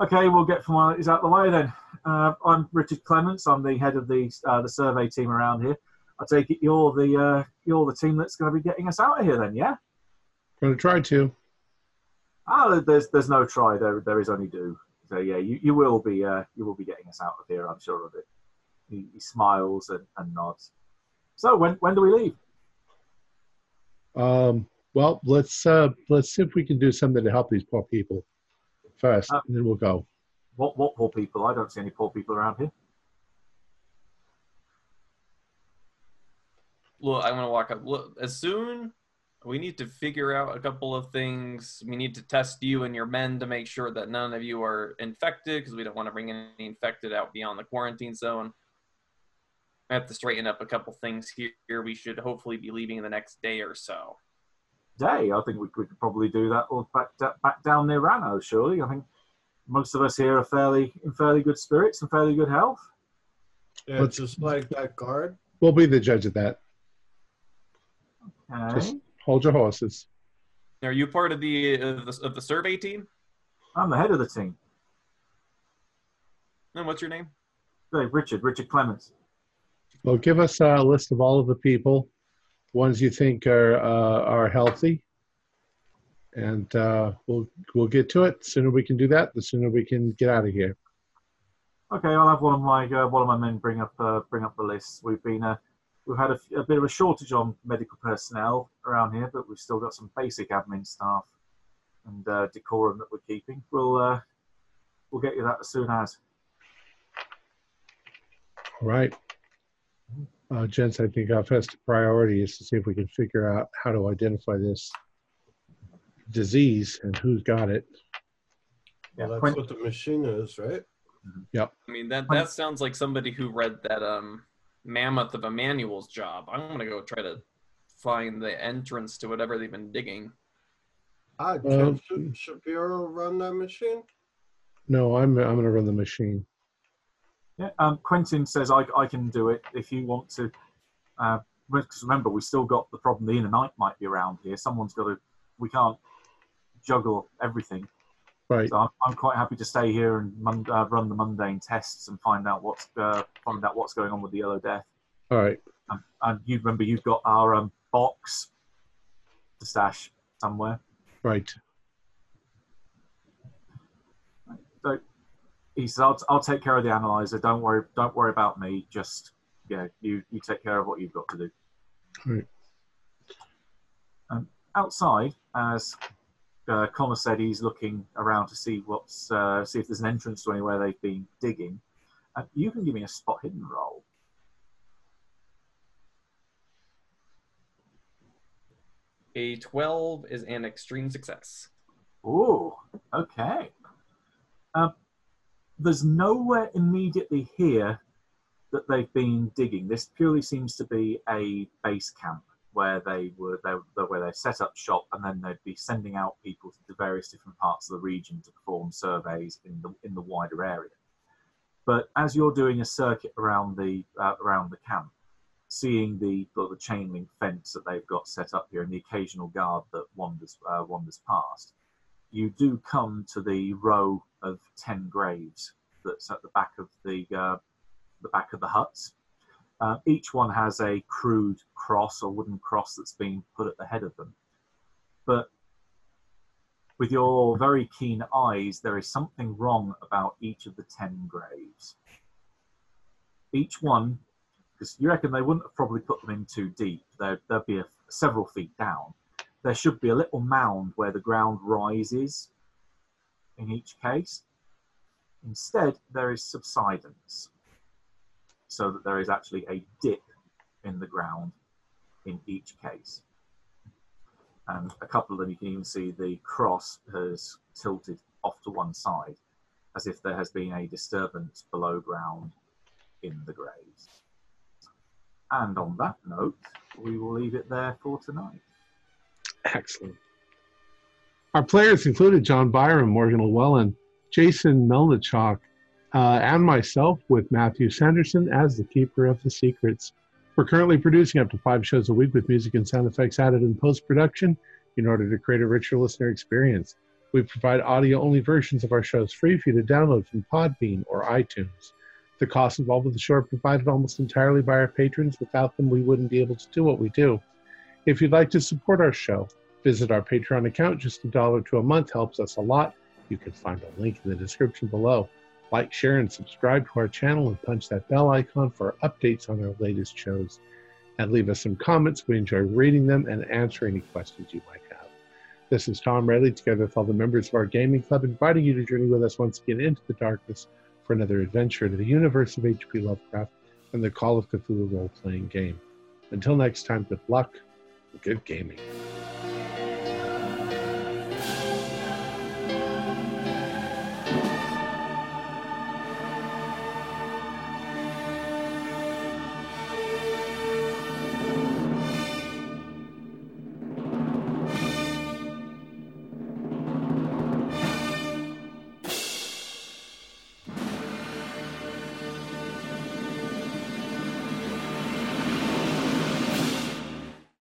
Okay, we'll get formalities out of the way then. Uh, I'm Richard Clements. I'm the head of the uh, the survey team around here. I take it you're the uh, you're the team that's going to be getting us out of here then, yeah? Gonna try to. Ah, there's there's no try. There there is only do. So yeah, you, you will be uh, you will be getting us out of here. I'm sure of it. He, he smiles and, and nods. So when when do we leave? Um, well, let's uh, let's see if we can do something to help these poor people first, Uh, and then we'll go. What what poor people? I don't see any poor people around here. look, I'm gonna walk up. Look, as soon we need to figure out a couple of things. We need to test you and your men to make sure that none of you are infected because we don't want to bring any infected out beyond the quarantine zone. I have to straighten up a couple things here. We should hopefully be leaving in the next day or so. Day, I think we we could probably do that or back back down near Ranau. Surely, I think most of us here are fairly in fairly good spirits and fairly good health. Yeah, Let's- just like that guard. We'll be the judge of that. Okay. Just hold your horses. Are you part of the of the, of the survey team? I'm the head of the team. And what's your name? Hey, Richard, Richard Clements. Well, give us a list of all of the people, ones you think are uh, are healthy, and uh, we'll we'll get to it. The sooner we can do that, the sooner we can get out of here. Okay, I'll have one of my uh, one of my men bring up uh, bring up the list. We've been uh, we've had a, f- a bit of a shortage on medical personnel around here, but we've still got some basic admin staff and uh, decorum that we're keeping. We'll uh, we'll get you that as soon as. All right, uh, gents. I think our first priority is to see if we can figure out how to identify this disease and who's got it. Yeah, Well, that's Quint- what the machine is, right? Yep. I mean that that sounds like somebody who read that um mammoth of a manual's job. I'm gonna go try to find the entrance to whatever they've been digging. Ah, Um, can Sh- Shapiro run that machine? No, I'm I'm going to run the machine. Yeah, um, Quentin says I, I can do it if you want to. Uh, because remember, we still got the problem. The inner night might be around here. Someone's got to. We can't juggle everything. Right. So I'm, I'm quite happy to stay here and mun- uh, run the mundane tests and find out what's uh, find out what's going on with the yellow death. All right. Um, and you remember you've got our um, box to stash somewhere. Right. So he says, I'll, "I'll take care of the analyzer. Don't worry. Don't worry about me. Just yeah, you you take care of what you've got to do." Right. Um, outside, as uh, Connor said, he's looking around to see what's uh, see if there's an entrance to anywhere they've been digging. Uh, you can give me a spot hidden roll. A 12 is an extreme success. Oh, okay. Um, there's nowhere immediately here that they've been digging. This purely seems to be a base camp where they were they, where they set up shop and then they'd be sending out people to the various different parts of the region to perform surveys in the in the wider area. But as you're doing a circuit around the uh, around the camp, seeing the the chain link fence that they've got set up here and the occasional guard that wanders uh, wanders past, you do come to the row of ten graves that's at the back of the uh, the back of the huts. Uh, each one has a crude cross or wooden cross that's been put at the head of them. But with your very keen eyes, there is something wrong about each of the ten graves. Each one, because you reckon they wouldn't have probably put them in too deep. They'd, they'd be a, several feet down. There should be a little mound where the ground rises in each case. Instead, there is subsidence, so that there is actually a dip in the ground in each case. And a couple of them, you can even see the cross has tilted off to one side, as if there has been a disturbance below ground in the graves. And on that note, we will leave it there for tonight. Excellent. Our players included John Byron, Morgan Llewellyn, Jason Melnichok, uh, and myself with Matthew Sanderson as the keeper of the secrets. We're currently producing up to five shows a week with music and sound effects added in post production in order to create a richer listener experience. We provide audio only versions of our shows free for you to download from Podbean or iTunes. The costs involved with the show are provided almost entirely by our patrons. Without them, we wouldn't be able to do what we do. If you'd like to support our show, visit our Patreon account. Just a dollar to a month helps us a lot. You can find a link in the description below. Like, share, and subscribe to our channel and punch that bell icon for updates on our latest shows. And leave us some comments. We enjoy reading them and answering any questions you might have. This is Tom Rayleigh, together with all the members of our gaming club, inviting you to journey with us once again into the darkness for another adventure to the universe of H.P. Lovecraft and the Call of Cthulhu role playing game. Until next time, good luck good gaming.